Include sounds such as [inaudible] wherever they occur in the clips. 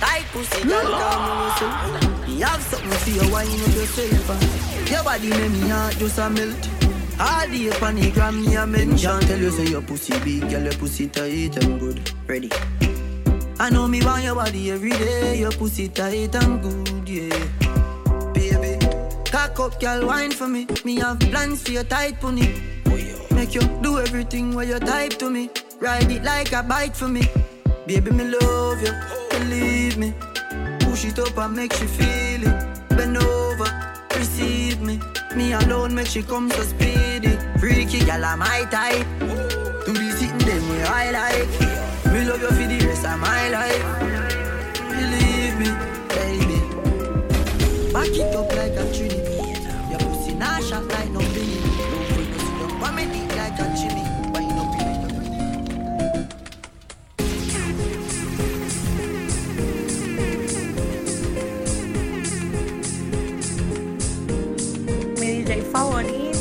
Tight pussy, girl, come on, Me have something for you, wine up yourself. Your body make me heart just a melt. All day on the gram, me a mention. Tell you say your pussy big, girl, your pussy tight and good. Ready. I know me want your body every day. Your pussy tight and good, yeah. Baby, cock up, girl, wine for me. Me have plans for your tight pony. Make you do everything where you type to me. Ride it like a bike for me. Baby, me love you, believe me. Push it up and make you feel it. Bend over, receive me. Me alone make she come so speedy. Freaky gal, I'm my type. Do the sitting them where I like. Me love you for the rest of my life. Believe me, baby. Back it up like a trinity. Your pussy nah shot like Mi DJ favorito.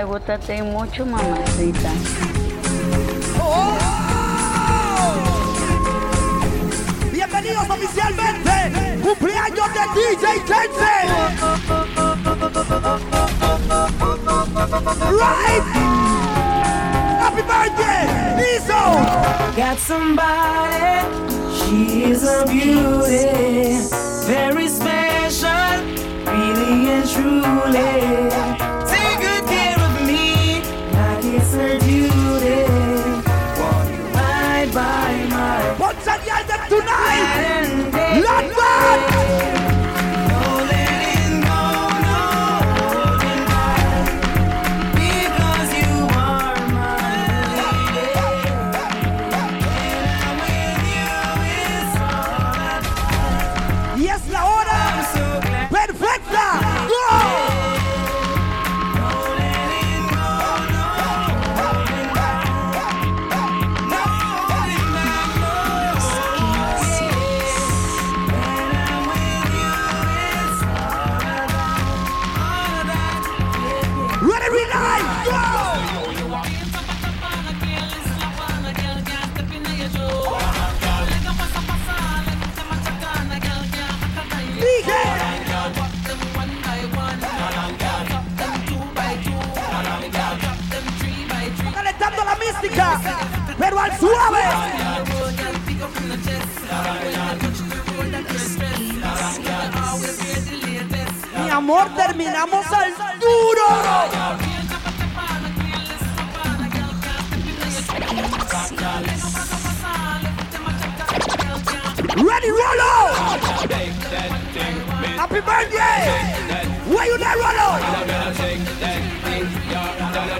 Me gusta ti mucho, mamacita. ¡Oh! Bienvenidos oficialmente. Cumpleaños de DJ Kense. Right. Happy birthday, Lizzo. Got somebody, she is a beauty, very special, really and truly. Tonight. Lord God. Al suave. Mi amor, terminamos al duro. Ready, Rollo! Happy birthday! Where you there, Rollo?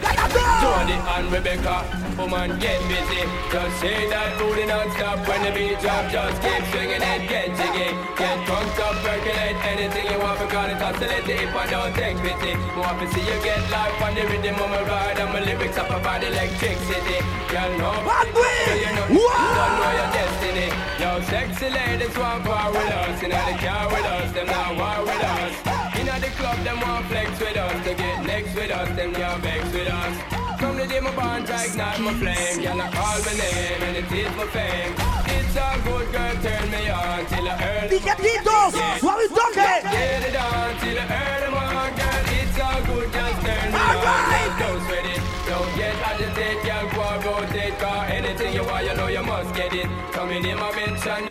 Let us go! Jody and Rebecca, woman get busy. Just say that booty non-stop when the beat drop. Just keep swinging it, get jiggy. Get drunk up, percolate anything you want because it's oscillating if I don't take pity. You want to see you get life on the rhythm of my ride and my lyrics up about electricity. Girl, no, Hungry! so you know, Whoa! you don't know your destiny. Yo, sexy ladies want power with us. In the car with us, them not war with us. In the club, them want flex with us. To get next with us, them can't vex with us. From the day my bond, I ignite my flame. Girl, I call my name and it is my fame. It's a good girl, turn me on till I earn. Piquetitos, suave toque. Get it on till I earn them on, girl. It's all good, just turn me All on. right. Don't sweat it, don't get agitated, girl. Go and rotate, car anything you want, you know you must get it. Coming in my mention,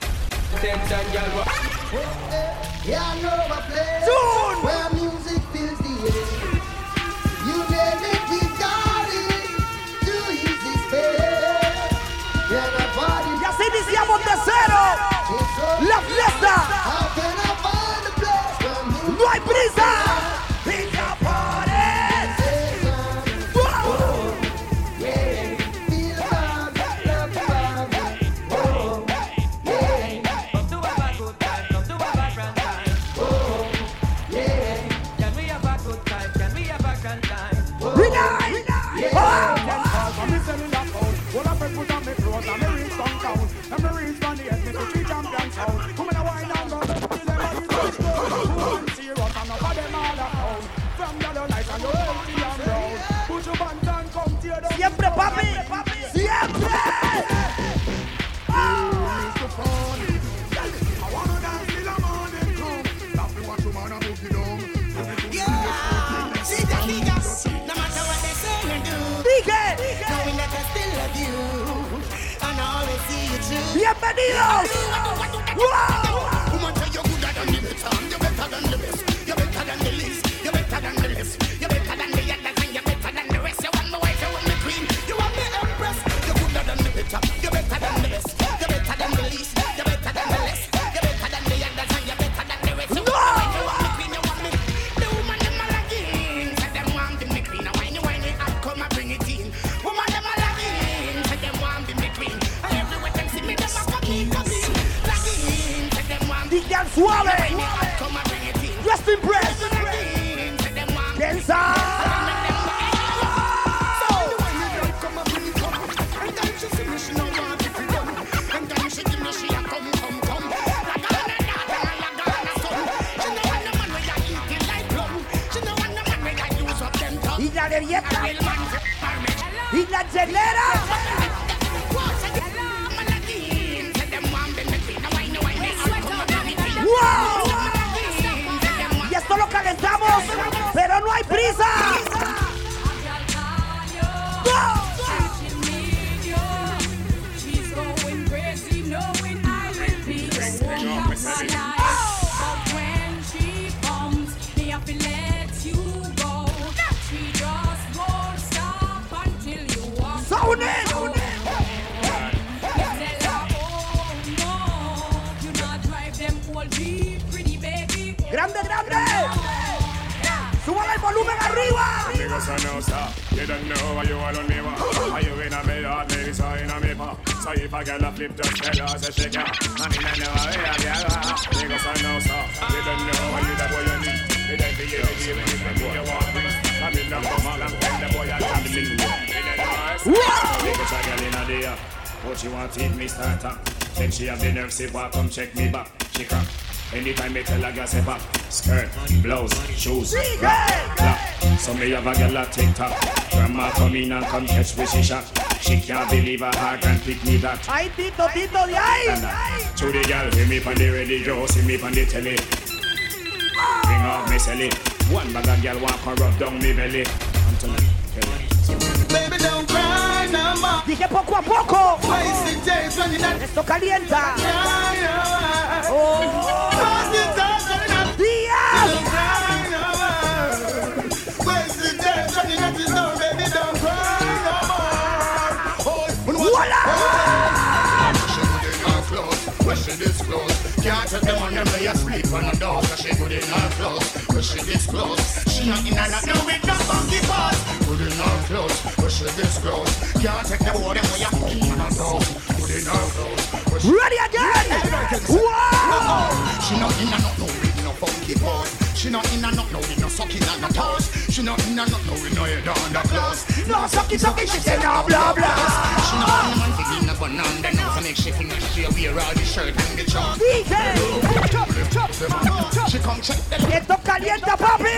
attention, girl. wa- Yeah, I know a place Soon. where music bienvenidos. ¡Wow! Me have a girl a TikTok. Grandma come in and come catch me she shot. She can't believe her heart can pick me that. Ay, Tito, Tito, de ahí. And uh, to the girl, hear me on the radio, see me on the telly. Bring out me celly. One bag of girl walk and rub down me belly. I'm telling you. Baby, don't cry no more. Dije poco a poco. Wasted days running out. Esto calienta. Cry no Take them on them lay asleep on the door. So she put in her clothes, where she disclose. She not in out now with no funky paws. Put in her clothes, where she disclose. Can't take them on them lay asleep on the door. Put in her clothes, where she Ready again. Wow. she not in out no with no funky pose. She not in out no with no sucking and no toes. She not in out no with no head on the clothes. No, sucky, sucky, she say no, blah, blah. She not in and man begin a bun on the nose and make she finish. She wear all the shirt and the shorts. DJ. She come check the Esto calienta, papi.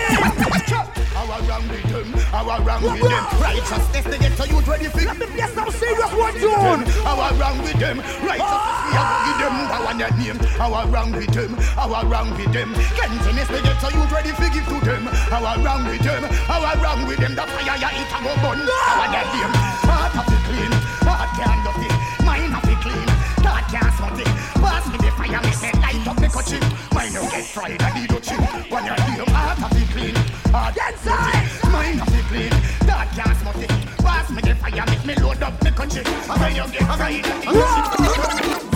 How around with them, how around with them. Righteousness they get to youth ready for Let me play some serious one tune. How around with them, righteousness we have give them and their name. How around with them, how around with them. Gentleness they get to youth ready for give to them. How around with them, how around with them. The fire ya it a go burn. How their name. Heart have to clean, heart can't The fire, me light up me cut. Mine don't get fried, I need a chip. When heart have to clean, ah, heart Inside. Mine have clean, thought can't smutty. Pass me the fire, make me load up me country. And when you get fried,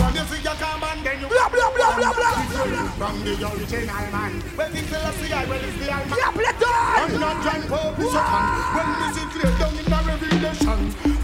Run you see your come and then you Blah, blah, blah, blah, blah. From the original man When the Selassie I well is the Almighty Yeah, play I'm not John Pope is second When this is clear down in the revelation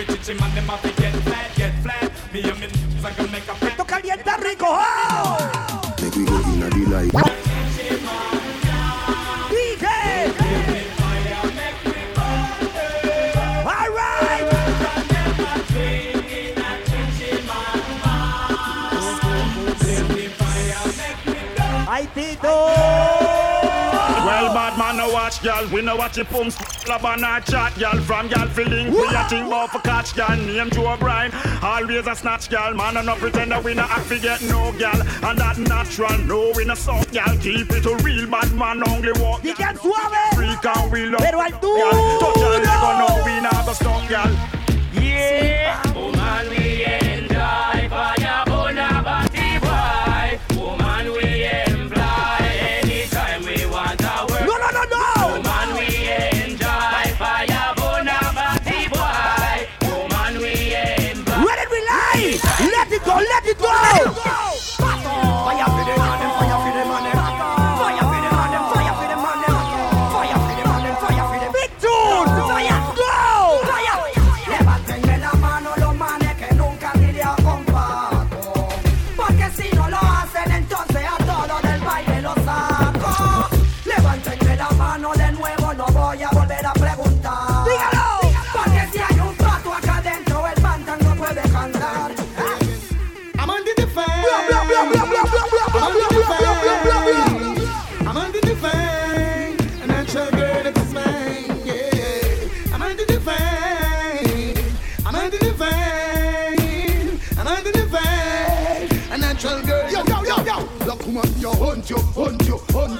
at Every chichi man them have get flat, get flat. Me and me I can make a flat. Esto calienta rico. ¡Oh! Make we go in a delight. Well, bad man, no watch, y'all. We no watch it pumps. Club and a chat, y'all. From y'all feeling. We a think about for catch, y'all. Name Joe Brian. Always a snatch, y'all. Man, and no pretend that we no act forget no, y'all. And that natural, no, we no soft, y'all. Keep it a real bad man, only walk. DJ suave. Freak and we love. Pero al tú. y'all. Touch y'all, they go know we not go stop, y'all. Yeah. Oh, Woman, we enjoy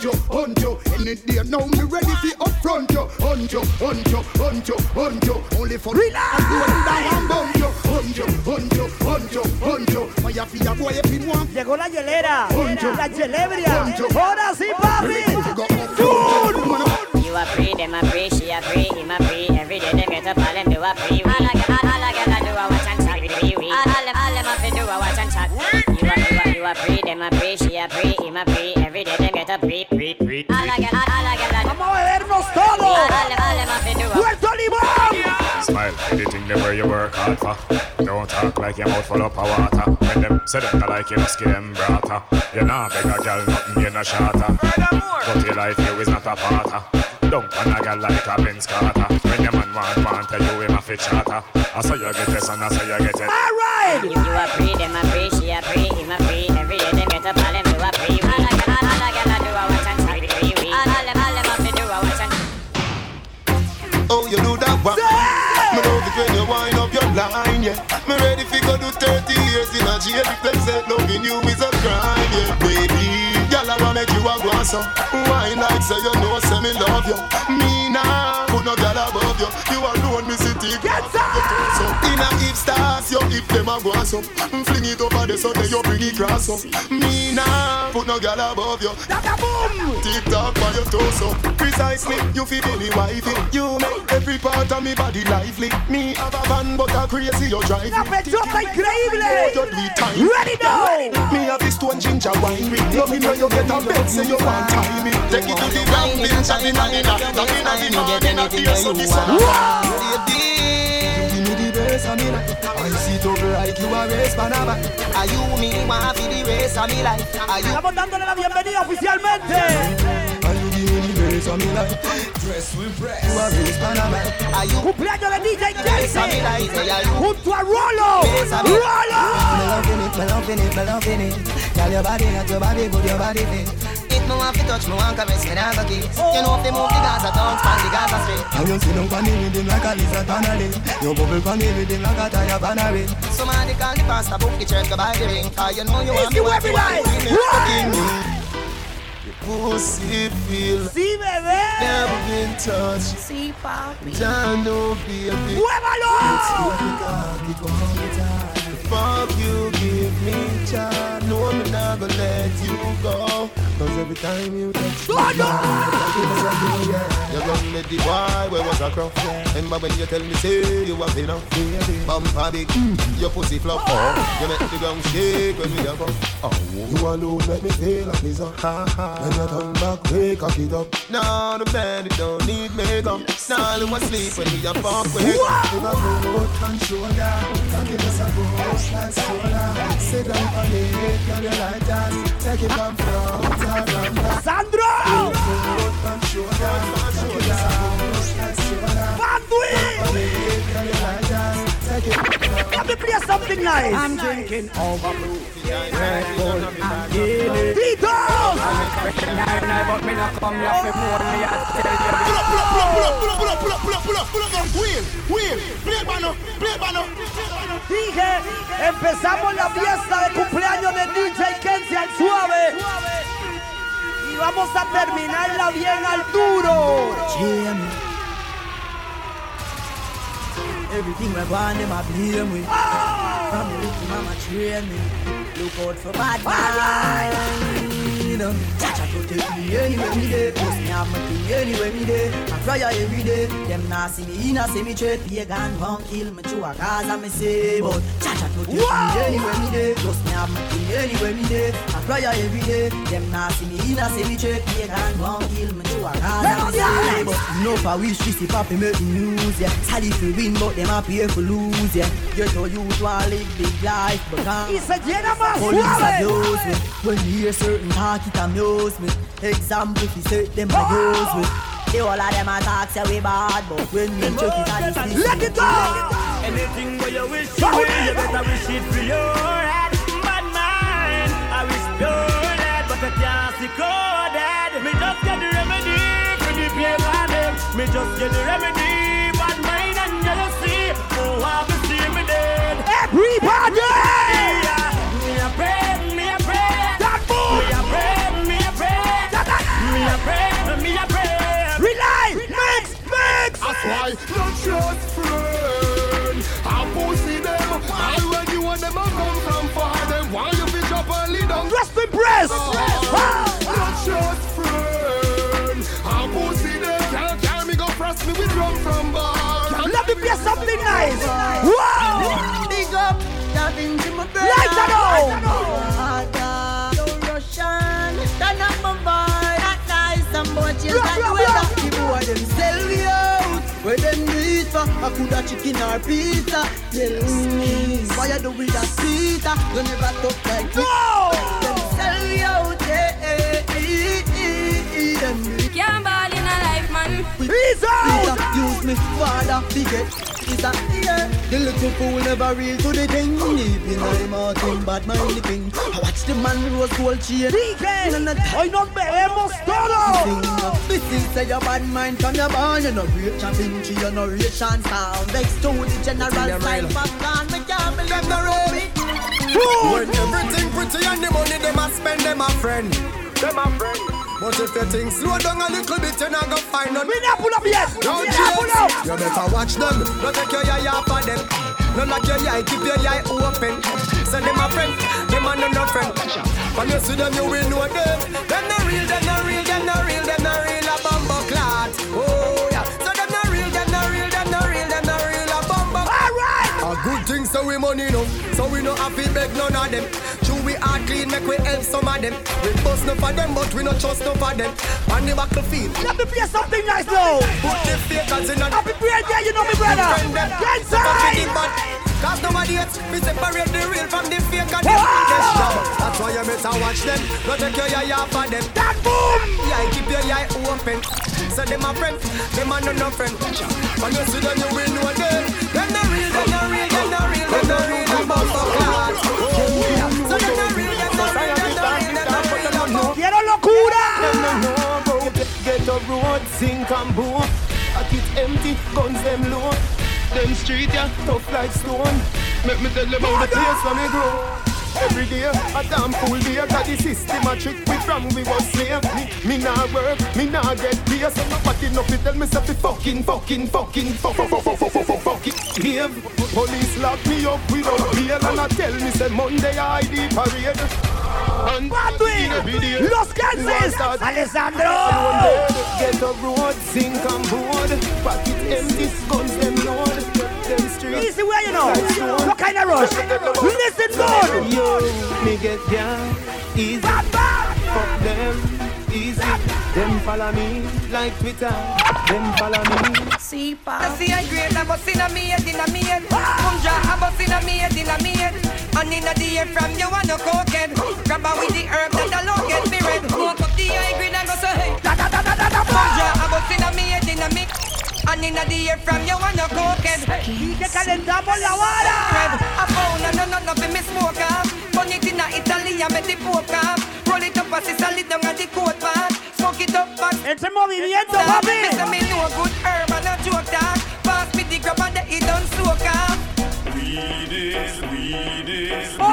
hunt you, hunt you. Any day now, me ready for upfront you. Hunt you, hunt you, hunt you, hunt you. Only for Relax. I'm doing down and bump you. Hunt you, hunt you, hunt you, hunt you. Fire for your boy, if you want. Llegó la hielera. Poncho. La gelebria. Poncho. Ahora sí, papi. Go up. You a free, them a free, she a free, him a free. Every day them get up, all them do a free. All I all, all I gotta do a watch and chat with wee wee. All all them, all them have to do a watch and chat. You a, you a, you a free, them a free, she a free, him a free. Every day them get up, free, free, free. Puerto Limón. Smile, anything them where you work hard for. Don't talk like your mouth full up of water. When them say them not like you, must give brata. You nah beg a girl nothing, you no shatter. But your life you is not a parter. Don't want a girl like a Benz Carter. When your man want want tell you him a fit charter. I saw you get this and I saw you get it. All right. You, you a free, them a free, do 30 years in a jail if them say loving you is a crime, yeah, baby. Gyal I wanna make you a so. Wine like say you know, say me love you. Me nah stars, you if them a go so. Fling it over the so then you bring it cross up. Me nah put no gyal above you. Dada boom. Tick tock by your torso. Precisely, you feel me wifey. You make every part of me body lively. Me have a van, but a crazy you drive. Una pechosa increíble. You do it time. Ready now. Me have this stone ginger wine. Love it when you get a bed, say you want time. Take it to the ground, bitch, and in and in and in and in and in and in so this one. Give me the bass of me life. I sit up like you a race. Are you me want for the race of me life? Are you? Estamos dándole la bienvenida oficialmente. Are you give me bass of me life? Dress with breast. You a race Panama. Are you? Cumpleaños de DJ Race Casey. life. Say are you? Junto a Rolo. Race Rolo. Me loving it, me loving it, me loving it. Girl, your body, not your body, good, your body fit. If me want to touch, me want caress, me never kiss. You know if they move the Gaza town, span the Gaza straight. And you sit down on the rhythm like a lizard on a limb. You bubble on the rhythm like a tire on a ring. Somebody call the pastor, book the church, go buy the ring. Cause you know you want Easy me, want every you want me, Run. Pussy feel Sí, bebé. never been touched. Sí, papi. Don't know, baby. ¡Muévalo! Fuck you, give me, child. No, me not gonna let you go. Cause every time you touch me, you're gonna let the boy where was a crop. Remember when you tell me, say you have enough. Bumper big, your pussy flop. Oh, you make the ground shake when we have up. Oh, you alone make me feel like me so. Ha ha. When you turn back, wake cock it up. Now the bed it don't need makeup. Now you want sleep when we a fuck with. If I go shoulder, I give us a boost like soda. Sit down on it, girl you like that. Take it from front and me play something nice. I'm drinking overproof. Red Bull and Guinness. Tito's! But me not come here for more me I tell you. Pull up, pull up, pull up, pull up, pull up, pull up, pull up, pull up, Wheel, wheel, play bano, play bano. Dije, empezamos la fiesta de cumpleaños de DJ Kenzie al suave. Y vamos a terminarla bien al duro. Everything we want, them a blame me. From the little mama train me. Look out for bad mind. Chacha protect me anywhere me dey. Post me have my thing anywhere me dey. I cry every day. Them nah see me in a cemetery. Pagan won't kill me to a I me say. But Chacha protect me anywhere me dey. Post me have my thing anywhere me dey. I cry every day. Them nah see me in a cemetery. Pagan won't kill me to a I me say. But no for wish this if happy make news, yeah. If we win, but them happy we lose, yeah. Get to you to a live big life, but can't. Se llena más Police abuse me. When you hear certain talk, it amuse me. Example, if you say them I use me. The whole of them a talk say we bad, but when we check it and it's Let it go! Anything where you wish you will, you better wish it for your head. Bad mind, I wish pure dead, but I can't see coded. Me just get the remedy for the pain of them. Me just get the remedy, bad mind and jealousy. Oh, I will see me dead. Everybody! That's not just friend. I pussy them. I when you want them, I come from far. Them why you bitch up and lead down. Just impress! Ah! Not just friend. I pussy them. Can't carry me go frost me with drum from bar. Let me play something nice! Wow! Big up, that into my brain. Light it up! Don't rush on, turn up my vibe. That nice and boy, change Blah, that blah, weather. blah. The boy them sell me out. Where them it for? I coulda chicken or pizza. Tell me, why you do with that pizza? You never talk like this. No! Them sell me out, eh, eh, eh, eh. Them Can't ball in a life, man. Peace out! Use me, father, forget is a yeah. The little fool never real to the thing. Deep in my mountain, bad mind the king. I watch the man rose gold chain. DJ, hoy nos bebemos todo! This is say your bad mind from your born. You no rich and Vinci, you no rich and sound. Vex to the general sign from gone. Me can't believe no road. When everything pretty and the money them a spend them a friend. Them a friend. But if you think slow down a little bit, you're not gonna find none. We not pull up yet! No We not pull up! You better watch them. Don't take your eye off of them. No lock your eye, keep your eye open. Send them a friend, them a no no friend. When you see them, you will know them. Them no real, them no real, them no real, them no real a bumbo clot. Oh yeah. So them no real, them no real, them no real, them no real a bumbo. Alright! A good thing so we money no, so we no have to beg none of them. Hard clean, make we help some of them. We bust no for them, but we no trust no for them. On the battlefield, Let me play something nice now! put the fakers in a Happy birthday, you know me brother! Get So fuck with the inside! Cause nobody else, we separate the real from the fake and the job. That's why you better watch them. Don't take your eye off of them. That boom! Yeah, keep your eye open. So them a friend, them a no no friend. When you see them, you will know them. Them no real, them no real, them no real, road, sink and boom. It empty, guns them low. Them street yeah, tough like stone. Make me tell them how the place where me grow every day. A damn fool dear. got the system a trick we from we was slave. Me, me nah work, me nah get pay. So nobody no fi tell me say fi fucking, fucking, fucking, fuck, fuck, fuck, fuck, fuck, fuck, fucking behave. Police lock me up without bail and a tell me say Monday I ID parade. And Batwing, Los Kansas, Alessandro. Get up, road, zinc and board, pocket empty, guns them load. Them streets. Easy way you know. What kind of rush? Listen, God. Yo, me get down easy. Fuck them easy. Them follow me like Twitter. Them follow me. See, pa. I see a grade, I bust in a me head, in a me head. Come draw, I bust in a me head, in a me head. And in a the air from you and no cokehead. Grab her with the herb that alone get me red. Smoke up the high grade and go say hey. Da da da da da da. Come draw, I bust in a me head, in a me. And in a the air from you and no cokehead. Y que calentamos la vara. Red, I found a no no no be me smoke off. Burn it in a Italy and make the poke off. Roll it up as it's a lit down at the coat pan. Smoke it up back. Ese movimiento, Me papi. say me know good herb and a joke talk. Pass me the grab and the it done soak off. Weed is, weed is, They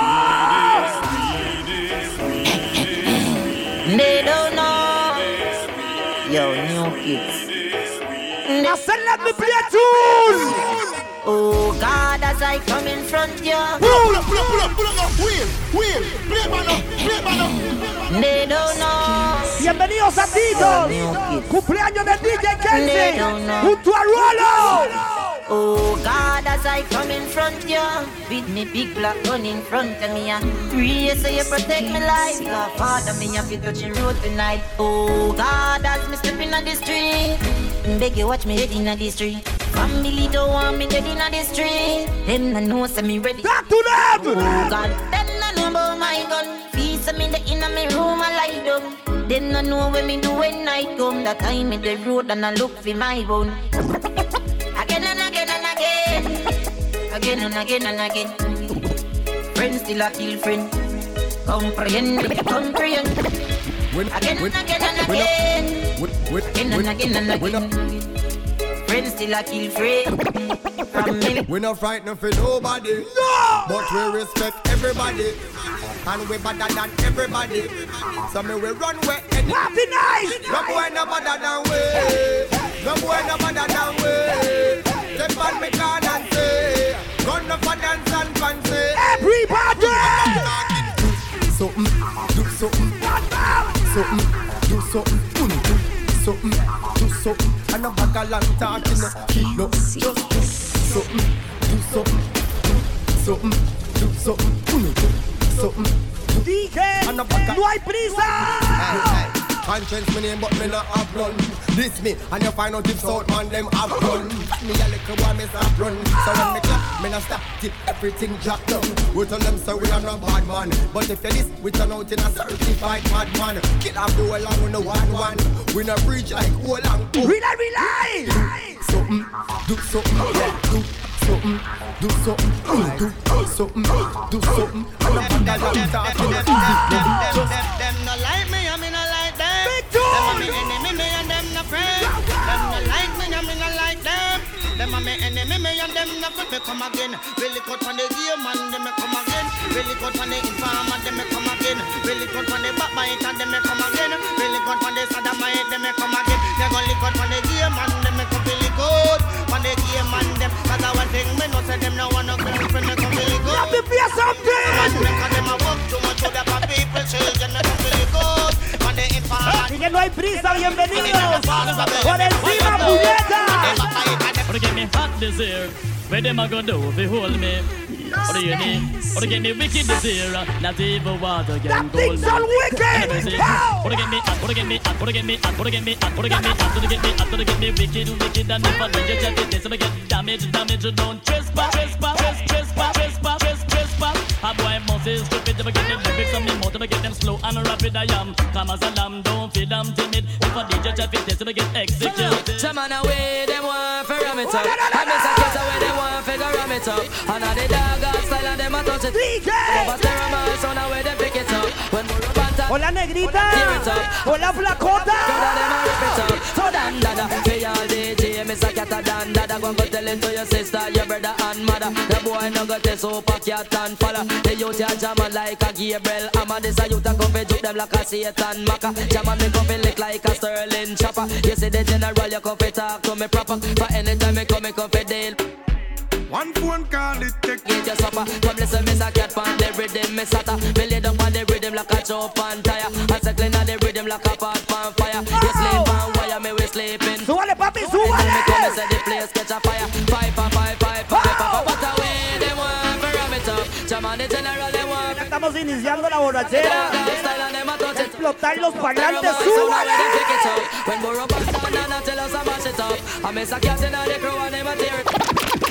Let me play a tune. Oh God, as I come in front you, Pull up, pull up, pull up, pull up. Wheel, wheel. Play man up, play man up. they don't know. Bienvenidos a Titos. Cumpleaños de DJ Kenzie. Junto a Rolo. Oh God, as I come in front you, with me big black gun in front of me, and pray so you protect me life. God, Father, me have to touch the road tonight. Oh God, as me stepping on the street, beg you watch me head in the street. Family don't want me dead in the street. Them no know say me ready. Back to them. Oh God, them no know about my gun. Feast me the inna me room I lie down. Them no know when me do when night come. That time in the road and I look for my bone. [laughs] Again and again and again. Again and again and again. Friends still a kill friend. Comprehend, comprehend. Again and again and again. Friends still a kill friend. From me. [laughs] We not frightened for nobody. No! But we respect everybody. And we better than everybody. So me we run where any. Happy night! No boy no better than we. No boy no better than we. Step on me can and say. Gun up and dance and fancy. Everybody! Something, do something. Something, do something. Mm, do Something, do something. And a bag of long talking. No, just do something, do something. Something, do something. Mm, do Something. DJ, no hay prisa. Conscience me name but me not have none This me and you find out if South man them have run Me like a little boy me stop run So when me clap me not stop till everything drop down We tell them say we are not bad man But if you this we turn out in a certified bad man Kill off the whole and we no one one We not breach like whole and go Relay, relay. Something, do something, yeah, do something, do something, mm, do something, do something And I'm bad at talking Just Them no like me, I mean I like them. Big Them a me enemy, me and them no friend. Them no like me, I mean I like them. Them a me enemy, me and them no friend. Me come again. Really cut on the game and them me come again. Really cut on the inform and them me come again. Really cut on the backbite and them me come again. Really cut on the sodomite, them me come again. They go lick out on the game and them me come really good. On the game and them, cause I one thing me no say them no want no girlfriend, me come really good. Let me play Man, something. because them a work too much to the people, children, Así que no hay prisa, bienvenidos. Por encima, puñetas. Where them a go do if you hold me? Or do you need? Or do you need wicked desire? Not even water can cool me. That thing's all wicked! How? Or do you need? Or do you need? Or do you need? Or do you need? Or do you need? Or do you need? Or do you need? Wicked, wicked, and if I do you just this, I get damage, damage. Don't trespass, trespass, trespass, trespass. A boy must is stupid, if I get them lyrics on me mouth, if get them slow and rapid, I am. Come as a lamb, don't feel I'm timid. If I DJ just fit this, if I get executed. Some man away, them want for ram it up. I miss a case away, them want for go ram it up. And all the dog out style and them a touch it. Over stereo man, so now where they pick it up. When we rub and tap, Hola, negrita. tear it up. Hola, flacota. Pay all DJ, miss a cat a dan dada. Go and go tell it to your sister, your brother and mother. The boy no go test super cat and follow. The youth ya jam like a Gabriel. I'm a this a youth a come fi juke them like a Satan Maka. Jam on me come fi lick like a Sterling chopper. You see the general, you come fi talk to me proper. For anytime me come, me come fi deal. One phone call it take Get your supper Come listen me a cat pan the rhythm me sata Me lay down on the rhythm like a chop on tire I say clean place catch a fire. Five five five five five five But away them want to ram it up. Jam on the general they want Ya estamos iniciando la borrachera. Explotar los parlantes, súbale. When Burro Banana tell us to mash it up. I miss a cat in the crew and them a tear it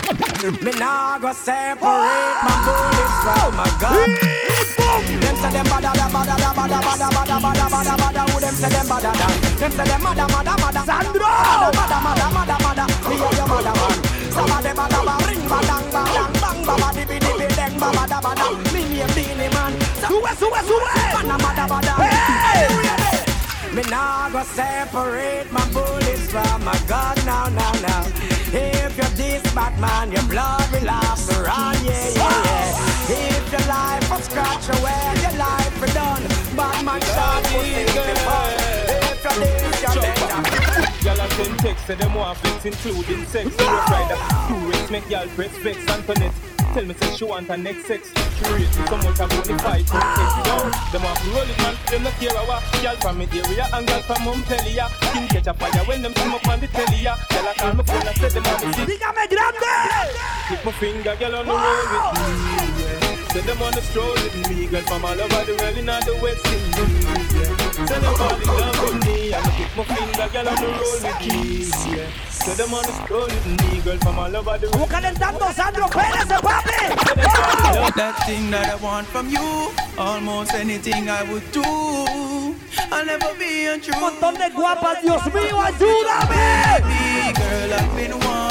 Me nah go separate my bullets from my gun. Them say them bada da bada da bada bada bada bada bada bada. Who them say them bada da? Them say them mada mada mada. Sandro. Mada mada mada mada. Me a your mada man. Saba de bada ba ring badang badang bang ba ba di bi di bi dang ba bada bada. Me name Beenie Man. Suwe suwe suwe. Bada bada bada. Hey. Me nah go separate my bullets from my gun now now now. If you're this Batman, your blood will last around, yeah, yeah, yeah. If your life was scratch away, your life will done. Batman shot pussy in the fun. If you're this, you're better. Y'all have send text, say them want flex, including sex. Rough rider, race, make y'all press vex. Antoinette, tell me say she want her next sex. She rate me so much about the fight, so text down. Them want to roll it, man, them not care what. Y'all from me area, and y'all from Montpellier. Skin catch a fire when them come up on the telly. Y'all a call my phone and say them on the seat. Dígame grande. Keep my finger, girl, on the road with me, yeah. Say them on the stroll with me, girl from all over the world in all the West Indies, yeah. Say them fall in love with me, and I keep my finger, girl, on the roll with me, yeah. Say them on the stroll with me, girl from all over the Estamos calentando Sandro Pérez, papi. That thing that I want from you, almost anything I would do. I'll never be untrue. Montón de guapas, Dios mío, ayúdame. Baby girl, I've been wanting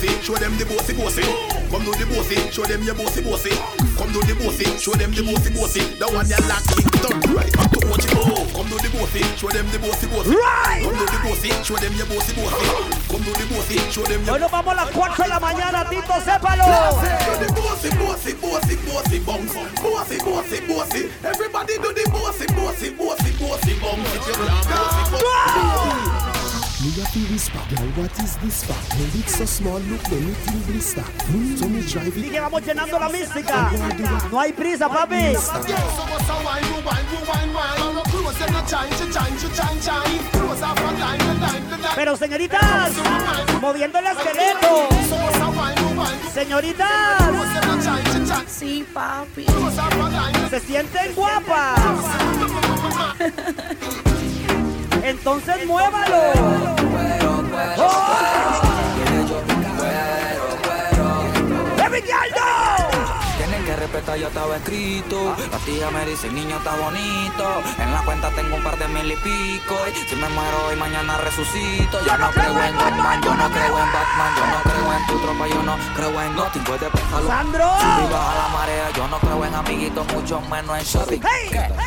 bossy, show them the bossy bossy. Come do the bossy, show them your bossy bossy. Come do the bossy, show them the bossy bossy. The one you like it done right back to what you go. Come do the bossy, show them the bossy bossy. Right. Come do the bossy, show them your bossy bossy. Come do the bossy, show them your nos vamos a las 4 de la mañana, Tito, sépalo. Do the bossy, bossy, bossy, bossy bounce. Bossy, bossy, bossy. Everybody do the bossy, bossy, bossy, bossy bounce. If you can't bossy, bossy. what is this it's so small, look, vamos llenando la mística. No hay prisa, papi. A Pero, señoritas, moviendo el esqueleto. Señoritas. Sí, papi. Se sienten guapas. Entonces muévalo. ¡Baby Respetar, ya estaba escrito. La tía me dice, niño está bonito. En la cuenta tengo un par de mil y pico. Y si me muero hoy, mañana resucito. Yo no creo en Batman, yo no creo en Batman. Yo no creo en tu tropa, yo no creo en Nothing. Puede pensarlo. ¡Sandro! Si baja la marea, yo no creo en amiguitos, mucho menos en shopping.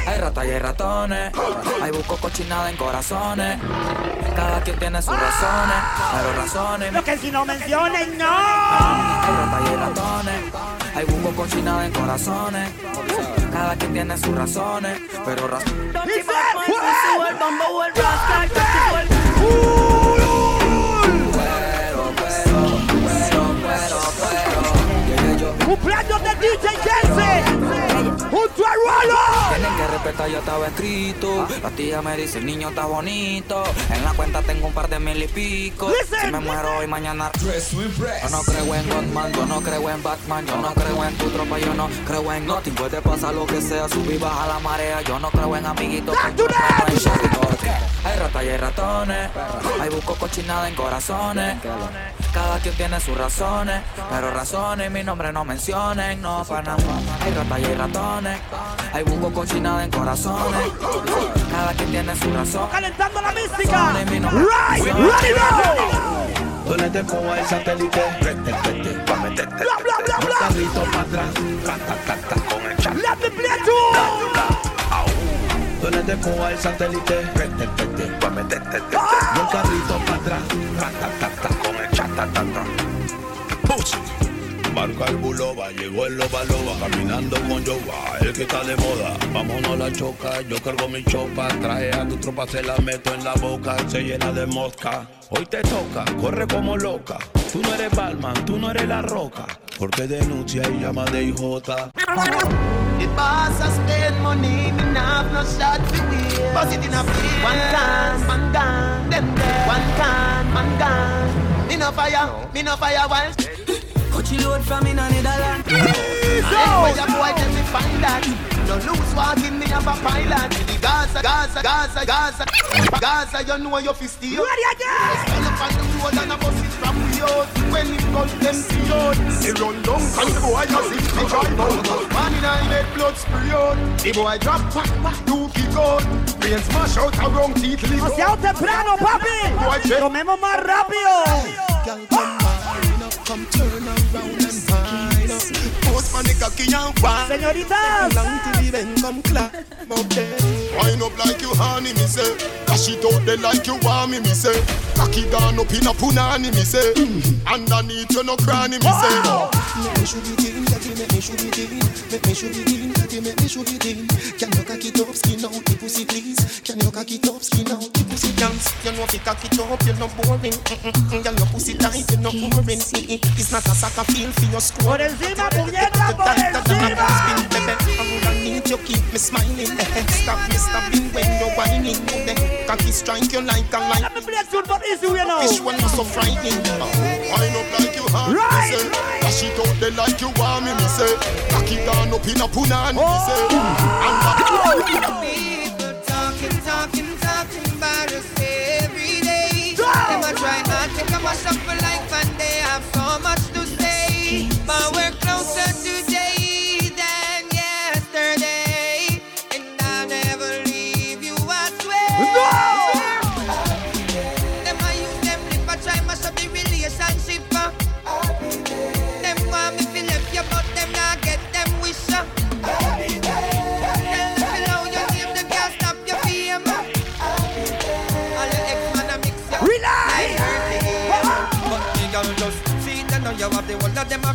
Hay ratas y hay ratones. Hay busco cochinada en corazones. Cada quien tiene sus razones, pero razones. Lo que si no mencionen, no. Hay ratas y hay ratones. Hay busco cochinada en corazones. Cada quien tiene sus razones, pero razones. ¡Cumpleaños de DJ Jensen! ¡Junto a Rolo! Tienen que respetar, ya estaba escrito. La tía me dice, el niño está bonito. En la cuenta tengo un par de mil y pico. Si me muero hoy, mañana. Yo no creo en Batman, yo no creo en Batman. Yo no creo en tu tropa, yo no creo en Nothing. Puede pasar lo que sea, subir, baja la marea. Yo no creo en amiguitos. Hay ratas y hay ratones. Hay busco cochinada en corazones. Cada quien tiene sus razones, pero razones mi nombre no mencionen, no para Hay ratas y hay ratones, hay buco con chinada en corazones. Cada quien tiene su razón. Calentando la mística. Right, ready ¿Dónde te pongo el satélite? Vete, vete, pa' meterte. Bla, bla, bla, bla. carrito para atrás. Canta, canta con el chat. Let me play. ¿Dónde te pongo el satélite? Vete, vete, pa' meterte. el carrito para atrás. Canta, canta con el chat, ta, ta, ta. Marca el buloba, llegó el loba loba, caminando con Yoba, el que está de moda. Vámonos la choca, yo cargo mi chopa, trae a tu tropa, se la meto en la boca, se llena de mosca. Hoy te toca, corre como loca. Tú no eres Balman, tú no eres la roca, porque denuncia y llama de IJ. The boss a spend money, me have no shot for wear. Boss it in a play. One can, man gone, them there. One can, man gone. Me no fire, me no fire while. Coachy load from in Netherlands. Where your boy tell me find that. No loose walking, me have a pilot. The Gaza, Gaza, Gaza, Gaza, Gaza. You know your fist here. Ready again. Stand up on the road and a bus it from the out. When it gun them see out, they run down and the boy just hit the drive out. One in I make blood spray out. The boy drop back, back, two kick out. Brain smash out, a wrong teeth leak out. Demasiado temprano, papi. Tomemos más rápido. Come turn around and find. Post on the cocky and wine. Señoritas. Long to the bend, come clap. Okay. Wind up like you honey, me say. Dash it out there like you want me, me say. Cocky down up in a punani, me say. Underneath you no cranny, me say. Make me show you clean, cocky make me show you clean. Make me show you clean, cocky make me show you clean. Can you cocky top skin out the pussy, please? Can you cocky top skin out the pussy, dance? You know if you cocky top, you're not boring. Mm-mm-mm. Girl, your pussy tight, you're not boring. It's not a soccer field for your score. Por encima, puñeta, por encima. Underneath you keep me smiling. Eh, eh, stop me stopping when you're whining. Eh, Cocky strike you like a light. Let me play tune, but easy you know. Fish one not so frightening. Oh, Wind up like you hard, Right. me say. Dash it out there like you want me, me say. Cocky down up in a punani, me say. Oh. People talking, talking, talking about us every day. Them a try hard to come a shuffle like fun. They have so much to say, but we're closer today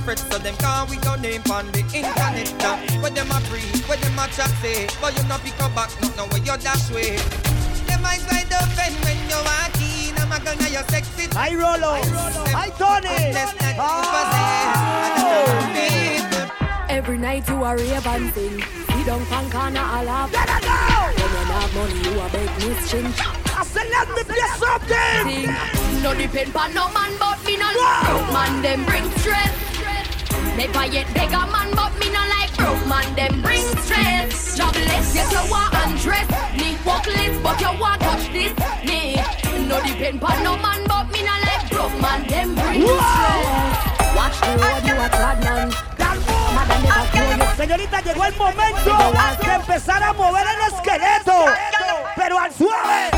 fret, so them can't with your name on the internet. uh. Where them a free, where them a chat say, but you not pick up back, not know where you dash way. Them eyes wide open when you walk in, I'm a gonna your sexy. Hi Rolo. Hi Tony. Every night you are rave and sing. You don't pan corner a laugh. Let her go. When you have money, you are beg Miss Chin. I said let me play something. Sing. No depend on no man, but me no broke man. Them bring stress. Never yet a man, but me no like broke man. Them bring stress. Jobless, yes you want undress. Me walk less, but you want touch this. Me no depend on no man, but me no like broke man. Them bring stress. Watch the road, you a bad man. Señorita, llegó el momento de empezar a mover el esqueleto. Pero al suave.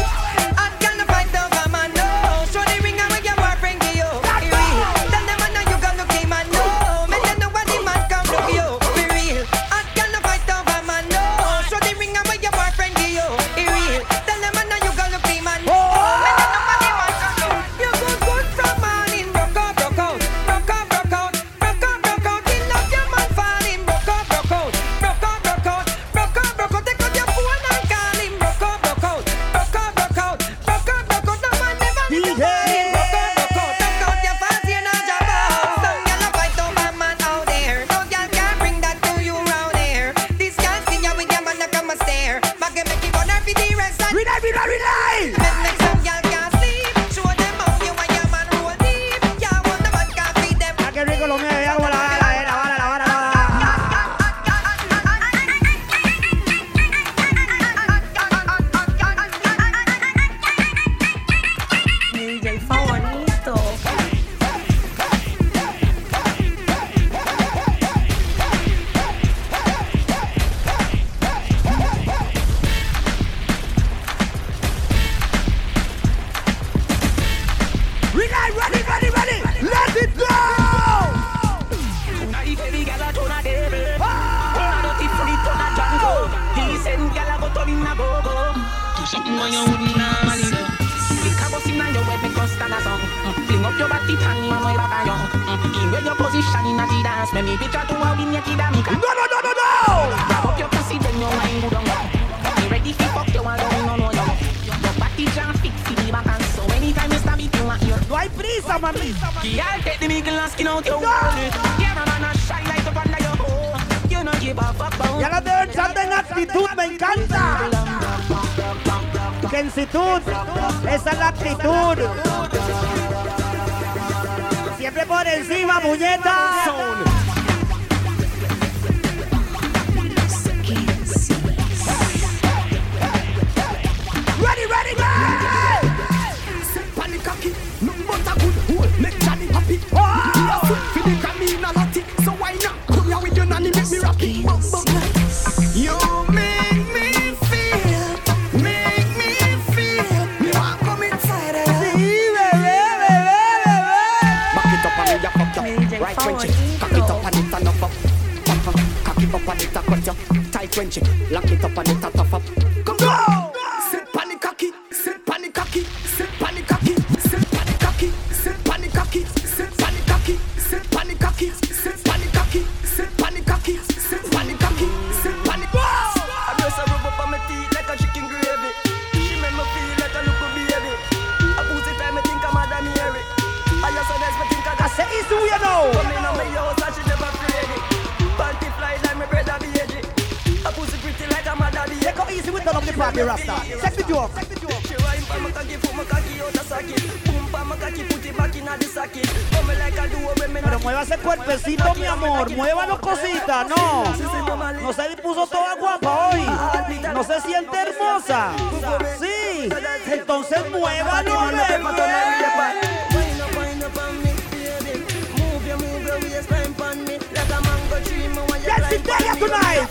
Tonight.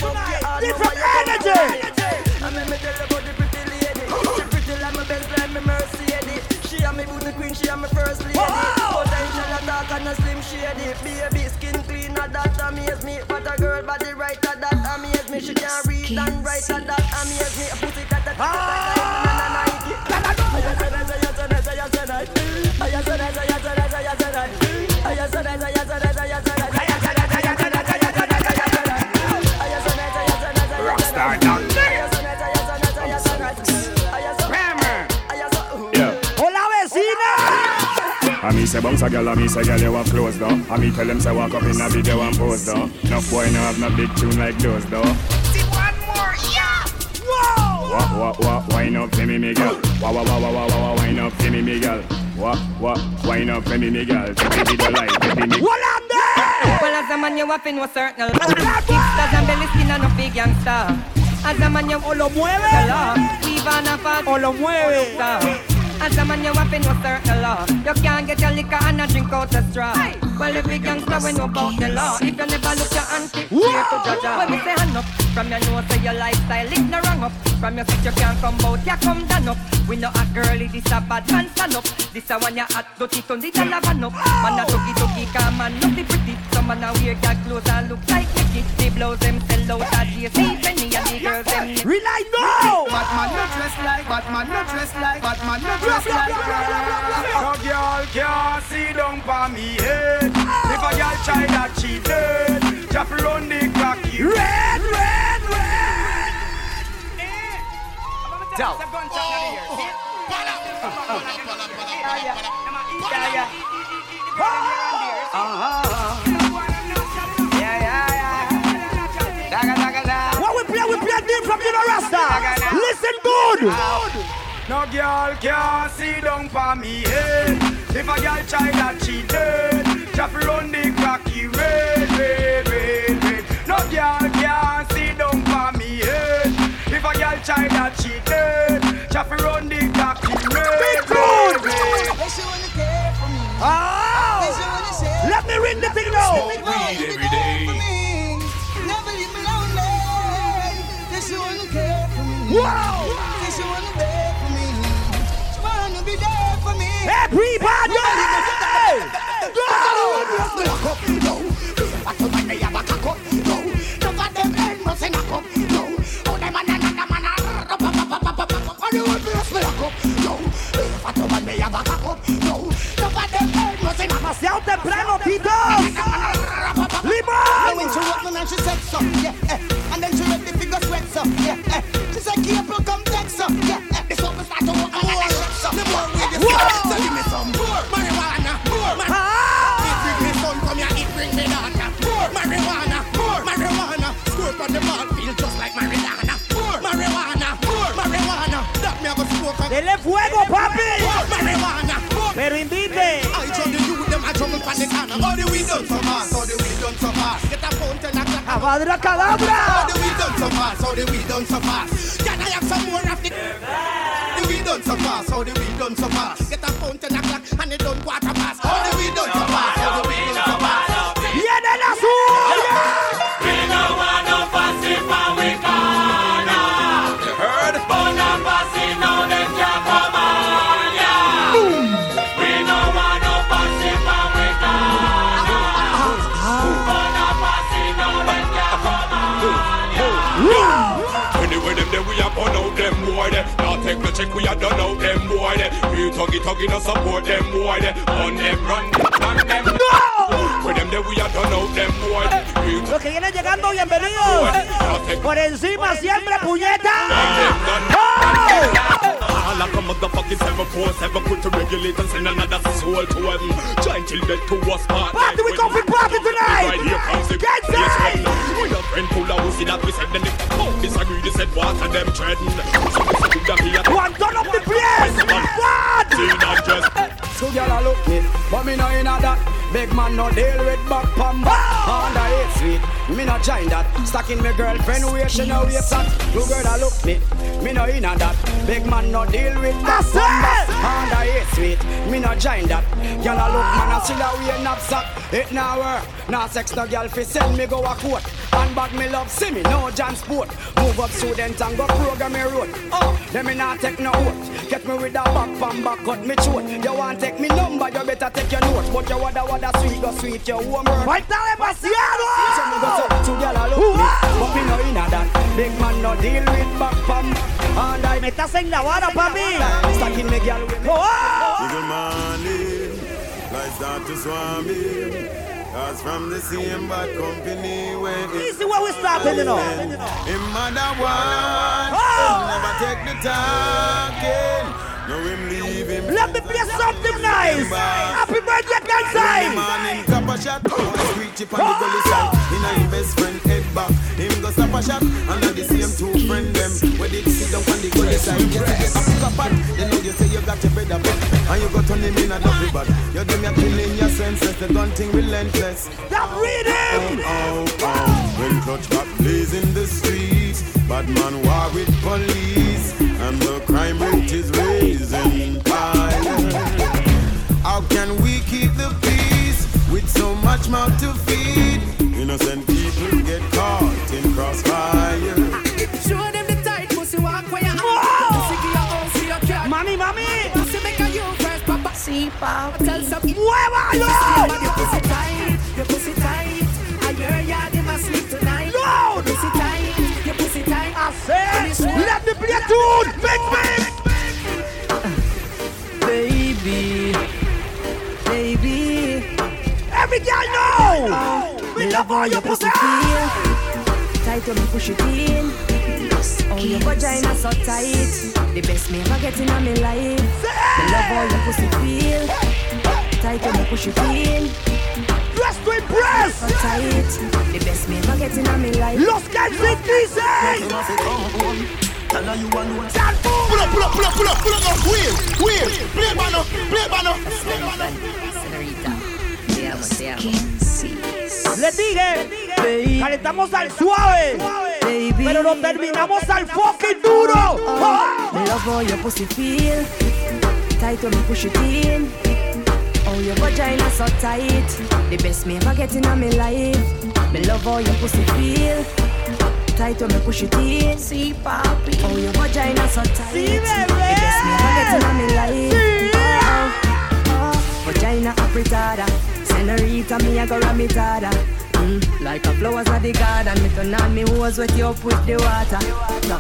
Different energy. I mean, me tell about the pretty lady. [laughs] She pretty like my best like me Mercedes. She and me booty queen, she and me first lady. Potential attack and a slim shady. Baby, skin clean, a that amaze me. But a girl body right, a that amaze me. She can read and write, a that amaze me. A Pussy that that ah! that I me say bounce a girl, I me say girl you have clothes though. I me tell them say walk up in a video and pose though. No boy no have no big tune like those though. one more, yeah. Whoa. What what what wine up for me me girl. Wah wah wah wah wah wah wah wine up for me me girl. What what wine up for me me girl. Take the video light, take the me. What up there? Well, as a man, you have in a circle. Hipsters and belly skin and a big youngster. As a man, you o lo mueve Even a fast o lo mueve. As a man, you have in a circle. law. You can't get your liquor and a drink out the straw. Well, if we gangster, we know about the law. If you never look your auntie, here to judge her. When me say hand up, from your nose to your lifestyle, it no wrong up. From your feet, you can't come out, you come down up. We know a girly, this a bad man stand up. This a one you hot, dirty, turn this a lavan up. Man a tuggy tuggy, come man, look the pretty. Some man a wear that clothes and look like Nicky. The blouse them sell out at JC Penney and the girls them. Rely no. Batman no dress like, Batman no dress like, Batman no dress like. No girl can see down for me head. If a girl try that she dead, just run the cocky. Red, red, red. Tell. What we play, we play deep from the Rasta. Listen good. No girl can see down for me head. If a girl try that she dead, just run the cocky red, red, red, red. No girl can see down for me head. If a girl try that she dead, just run the cocky red, red, red. Ah! Let me ring the thing now. Weed every day. Never leave me lonely. This you wanna care for me. Wow. This you wanna there for me. She wanna be there for me. Everybody! Go! you will bless me back up. No, me if I come and me a back up. No, no for them birds must in my cell. The plan of the dogs. Lima. When she woke me and she yeah, eh. And then eu let yeah, eh. She said, "Keep come yeah, eh." This one start to walk and The more we discuss, Dele fuego, papi. More marijuana, more Pero invite. I told the youth them I trouble on the corner. All the weed done so fast, all the weed done so fast. Get a phone ten o'clock. Avadra All cadabra. the weed done so fast, all tuggy tuggy no support them boy. On them run, run them. With them there we a done out them boy Los que vienen llegando, bienvenidos. Por encima siempre, puñeta. ¡Oh! Like a motherfucking seven four seven put to regulate and send another soul to heaven. Giant till dead to us part. Party, we go for party tonight. Right here comes the Get set. We a friend full of wussy that we said then if the disagree they said what and them treading. So we said that we a One turn up the place. What? See that just So gyal a look me, but me no inna that. Big man no deal with back pam back. Under eight sweet, me no join that. Stacking me girlfriend where she no waste that. You girl a look me, me no inna that. Big man no deal with back pam back. Under eight sweet, me no join that. Girl a look man a still a wear knapsack. It now work, now sex no girl fi send me go a court. And bag me love see me no John sport. Move up student and go program me road. Oh, let me not take no oath. Get me with a back pam back cut me throat. You want take me number, you better take your note. But you wada wada sweet, go sweet, you woman. Falta demasiado. So me go say to girl a look me, but me no inna that. Big man no deal with back pam. And I Me estás en la vara, papi. stacking me girl with me. ¡Oh! Good money lights start to swarm in. Cause from the same bad company where it Easy where we started, you know. Him mother one, Oh! never take the talking. No him leave him. Let me play something nice. Happy birthday, Kansai. morning, cap a shot. Chip on the gully side. Oh! In a best friend head back. Him go stop a shot. And the same two friend them. Where they sit down on the gully side. Get to get up a pot. They know you say you got your bread up. And you go turn him in a double bag. You give me a killing your senses. The gun thing relentless. Stop reading. Oh, oh. When clutch got blaze in the streets. Bad man war with police. And the crime rate is raising higher. How can we keep the peace with so much mouth to feed? Innocent papa. See, papa. Tell some ¡Muévalo! Your pussy tight, your pussy tight. I hear ya, they must sleep tonight. No! Your your. Baby, baby. Every girl know. Me love how you pussy. Tight when me push it in. Oh, your vagina so tight. The best me ever get in my life. Me love how your pussy feel. Tight when me push it in. Dress to impress. So tight. The best me ever get in my life. Los Calcin dicen. Pull up, pull up, pull up, pull up, pull up, pull up, wheel, wheel, play bano, play bano, play bano. Les dije, calentamos al suave, pero lo terminamos al fucking duro. ¡Ah! Me love how your pussy feel. Tight when me push it in. Oh, your vagina so tight. The best me ever get in my life. Me love how your pussy feel. Tight when me push it in. See, papi. Oh, your vagina so tight. Sí, bebé. The best me ever get in my life. Sí. Oh, oh. Vagina apretada. Senorita, me a go ramitada. Mm, like a flowers of the garden. Me turn on me hose wet you up with the water. No.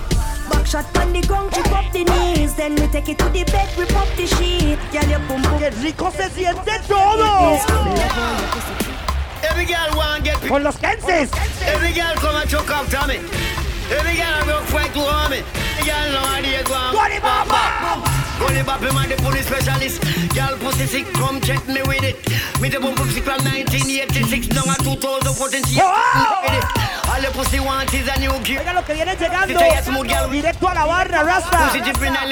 Back shot on the ground, chip up the knees. Then we take it to the bed, rip up the sheet. Girl, you boom boom. Qué rico se siente todo. Me love how your pussy feel. Every girl want get Con los Kensis. Every girl come and choke up after me. Every girl go fight to harm me. Every girl know how they go on. Gully Gully Bop, man, the police specialist. Girl pussy sick, come check me with it. Me the bump sick from 1986, now at 2014. She with it. All pussy want is a new gear. Oiga lo que viene llegando. Directo a la barra, Rasta.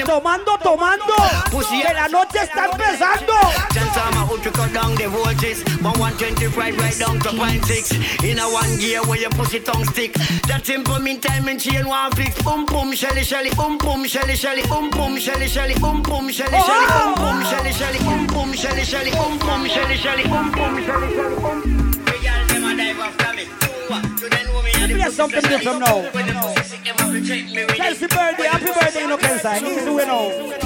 Tomando, tomando. Que la noche está empezando. Chance I'm out to cut down the voltage. From 125 right down to 0.6. In a one gear where your pussy tongue stick. That simple mean time and chain one fix. Boom boom shelly shelly. Boom boom shelly shelly. Boom boom shelly shelly. Boom boom shelly shelly. Boom boom shelly shelly. Boom boom shelly shelly. Boom boom shelly shelly. Boom boom shelly shelly. Boom. Big girl Play something different now. Birthday, happy birthday, you know, Kensa. He's doing now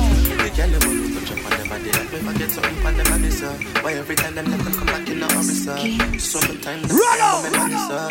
body Like never get something from Why every time them left come back in a hurry, sir Sometimes the run out, run out, sir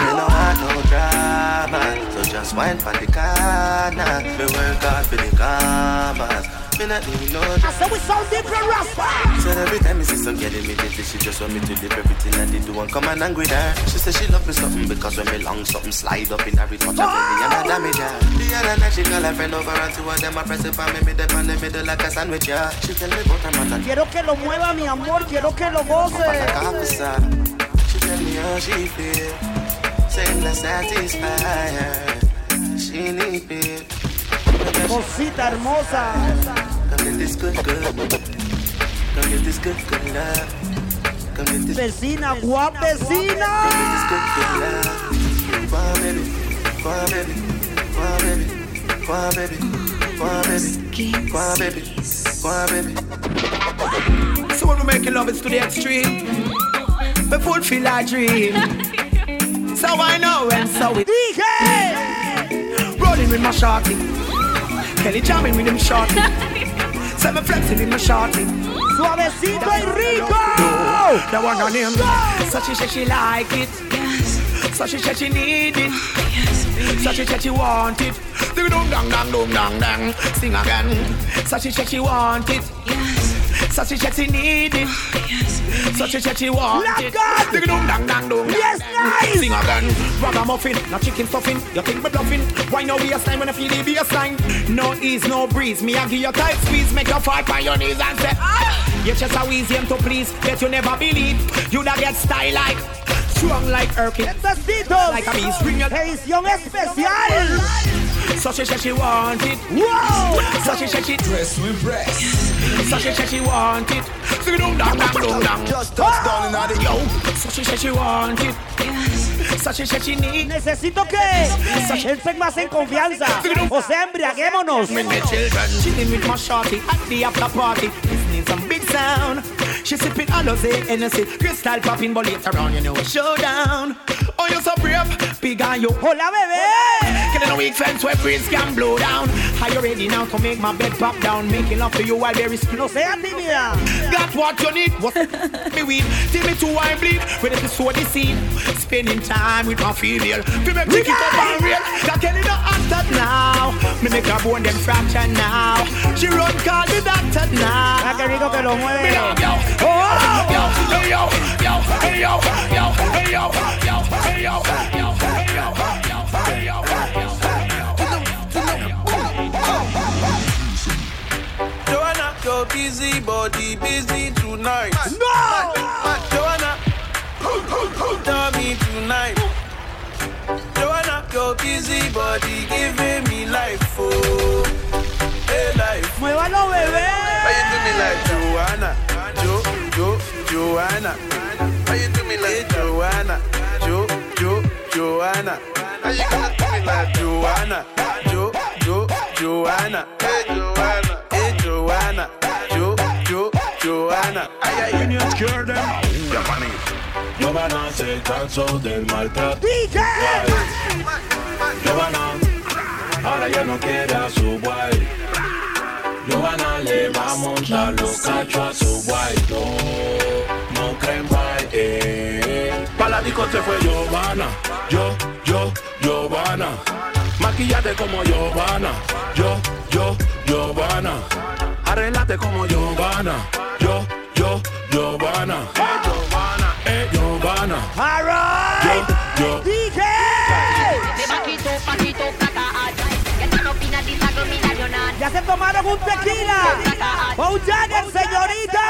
Me no want no drama So just wine for the corner. We work hard for the commas. Me not need no drama. So we sound different, Rasta. So every time me see some girl immediately she just want me to leave everything I did do and come and angry there. She say she love me something because when me long something slide up in her it touch her belly and I damage her. The other night she call her friend over and two of them I press it for me me dip on the middle like a sandwich yeah. She tell me about her mother Quiero que lo mueva, mi amor. Quiero que lo goce. She tell me how she feel, saying that satisfy her. She need me. Cosita hermosa. Vecina, guapecina. So when we make love, it's to the extreme. We fulfill our dream. [laughs] So I know and so we DJ! Rolling with my shorty. Kelly jamming with him shorty. So [laughs] me flexing with my shorty. Suavecito y rico. The one on him. So she said she like it. So she said she need it. So she said she want it. Ding dong dang dang dong dang dang. Sing again. So she said she want it. So she said she need it. So she said she want it. God. Ding dong dang dang dong. Yes, nice. Sing again. Ragamuffin, not chicken stuffing. You think we bluffing? Why no waistline when I feel the baseline? No ease, no breeze. Me I give you tight squeeze, make you fall on your knees and say, ah! You just a easy to please, yet you never believe. You da get style like. Strong like Erkin. Necesito Like a beast, bring your edición especial. So she said she want it. Wow. So she said she dress with breast. So she said she want it. Sing dong dang dang dong dang. Just touch down ah! in the yo. So she said she want it. So she said she need. Necesito que entren más en confianza. O sea, embriaguémonos. With my children, chilling with my shorty at the after party. Listening some big sound. She sipping Alizé, Hennessy, crystal popping, but later on you know a showdown. Oh, you so brave, big on you. Hola, bebé. Get in a weak fence where breeze can blow down. Are you ready now to make my bed pop down? Making love to you while there is No sea tímida. Got what you need. What's me weed? Till me too I bleed. Ready to sow the seed. Spending time with my female. We make pick it up and real. Got Kelly the actor now. Me make her bone them fracture now. She run call the doctor now. Ah, qué rico que lo mueve. Me love yo. Oh, yo, hey yo, yo, hey yo, yo, hey yo, yo, hey yo, yo, hey yo, yo, hey yo, Joanna, your busy body busy tonight. No! Joanna, tell me tonight. Joanna, your busy body giving me life, oh, hey life. Muévalo, bebé. Why you do me like Joanna? Jo, Jo, Joanna. Why you do me like Joanna? Jo, Jo, Joanna. How you do me like Joanna? Jo, Jo, Joanna. Hey Joanna. Hey Joanna. Joanna. Ay, ay, ay. Niños quieren Giovanna se cansó del maltrato. DJ. Giovanna ahora ya no quiere a su guay Giovanna le va a montar los cachos a su guay No, no creen guay eh. La disco se fue. Giovanna Yo, yo, Giovanna Maquillate como Giovanna Yo, yo, Giovanna Arreglate como Giovanna Yo, yo, Giovanna Eh, Giovanna Eh, Giovanna Alright. Yo, yo. DJ. Ya se tomaron un tequila. O un Jagger, señorita.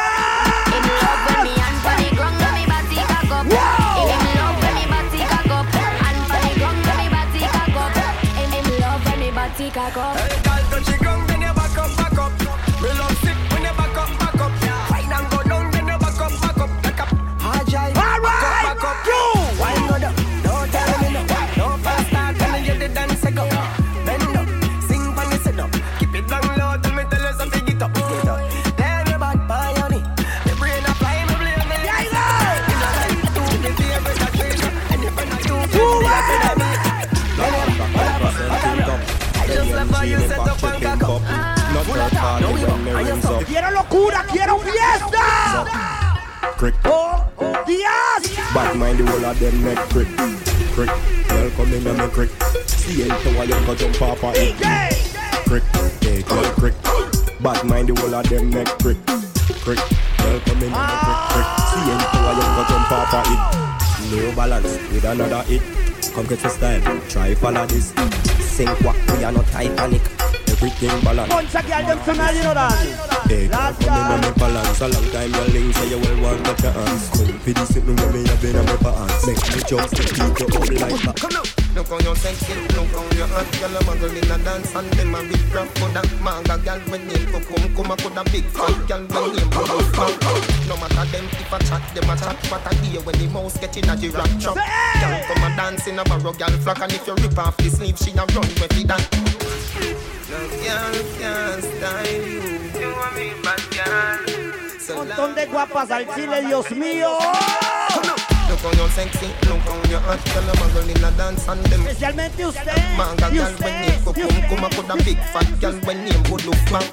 Locura, quiero fiesta. Crick. Oh, Dios. Bad mind the whole of them neck crick. Crick. Girl come in and me crick. See it to why you go jump off a it. Crick. Hey, girl crick. Bad mind the whole of them neck crick. Crick. Girl come in and me crick crick. See it to why you go jump off a it. No balance with another hit. Come get your style. Try follow this. Sink what we are not Titanic. Everything balance. Bunch of girl them tonight, you know that. Hey, girl, come in and me balance. A long time your link say you will want your hands Come for this sitting with me, I've been on my pants Make me jump, stick you up like that. Come now, look on your sexy, look on your hot Girl, a muggle in a dance and them a big rap Coulda manga girl when name go come Come a coulda big fat girl when name go fat No matter them if a chat, them a chat What a day when the mouse get in a rap trap Girl come a dance in a barrow girl flock And if you rip off the sleeve, she a run with it. That No girl can style you. You want me bad girl. Montón de guapas al chile, Dios mío. Look on your sexy, look on your hot Girl, a in a dance and them Especialmente usted. Manga girl when name go come Come a coulda big fat girl when name go look back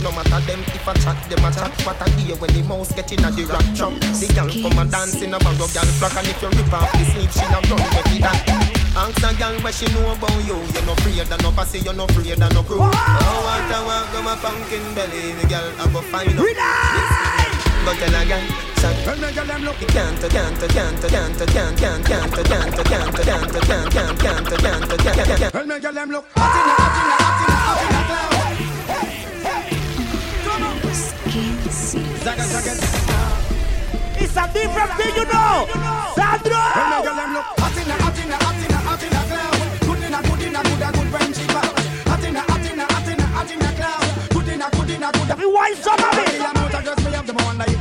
No matter them if a chat, them a chat What a day when the mouse get in a the rap trap The girl come a dance in a barrow girl flock And if you rip off the sleeve, she a run with it. That Ask a girl what she know about you You no afraid of no pussy, you no afraid of no crew. Oh, what a walk go my pumpkin belly The girl I go find out tell a girl Shut Tell me girl them look Can't, can't, can't, can't, can't, can't, can't, can't, can't, can't, can't, can't, can't, can't, can't, can't, can't Tell me girl them look hot in a, hot in a, hot in a, hot in a cloud Zaga, zaga, It's a different thing, you know. Sandro. Tell me girl them look hot in a, hot in a, hot in a, hot in a cloud Good in a, good in a, good a, good friendship Hot in a, hot in a, hot in a, hot in a cloud Good in a, good in a, good a Every wine some of it.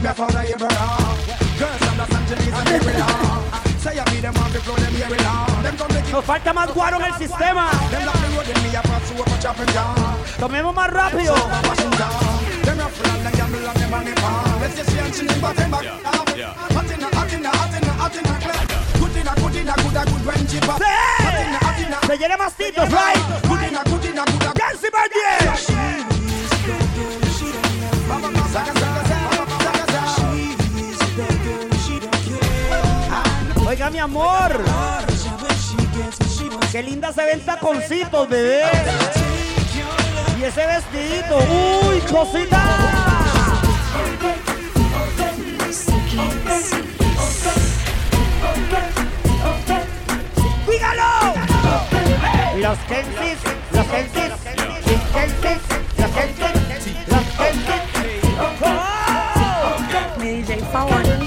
Me for the brother Girls from Los Angeles and everywhere Say I be them want to flow them here with Them come Nos falta más guaro en el sistema. Them lock the road, them me a pass over for chopping down Tomemos más rápido. Them rough and them gamble and them money palm Let's just see and chilling but them back. Hot in a, hot in a, hot in a, hot in a club. Good in a, good in a, good a, good when cheap up Hot in a, hot in a. Se llena mastitos, right? Amor. Qué linda se ven taconcitos, bebé. Y ese vestidito. Uy, cosita. Dígalo. Los Kensis, los Kensis, los Kensis, los Kensis, los Kensis. DJ favorito.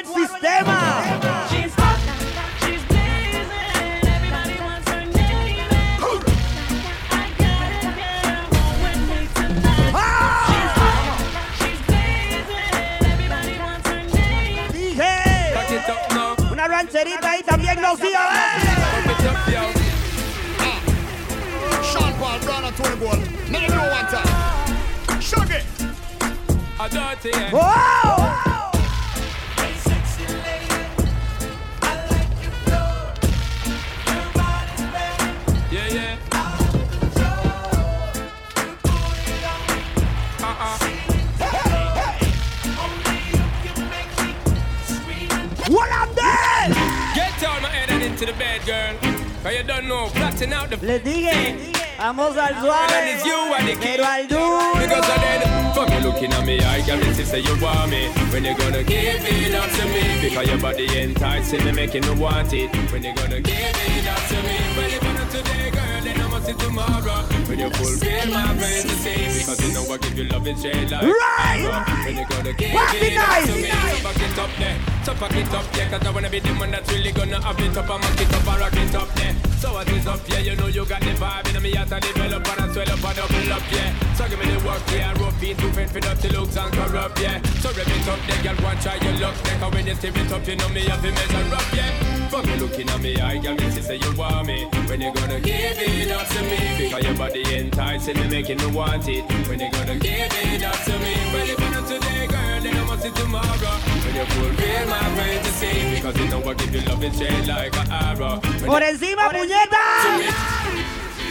now, see ya. Sean Paul, Brown and Tony Ball. Now you want that. Shug it. A dirty. Wow. Into the bed, girl. Cause you don't know, flatten out the Les dije, vamos al And it's you and the kid. pero al duro. Because I then fuck you looking at me, I guarantee say you want me. When you gonna give it up to me? Because your body enticing me, making me want it. When you gonna give it tomorrow. When you fulfill my fantasy, because you know I give you love and shade like Right. When you gonna give What's it up nice? to me? So back it up there, so back it up there, cause I wanna be the one that's really gonna have it up and mark it up and rock it up there. So what is up, yeah, you know you got the vibe in me, heart to develop and I swell up and double up, yeah. So give me the work, yeah, rough beat, too fed for dirty looks and corrupt, yeah. So rev it up, there, girl, one try your luck, cause when you step it up, you know me have to measure up, yeah. Fuck you looking at me, I me to say you want me. When you gonna give it up to me? Because your body enticing me, making me want it. When you gonna give it up to me? Well, if not today, girl, then I must see tomorrow. When you fulfill my fantasy, because you know I give you love and shade like an arrow. Por encima, puñeta.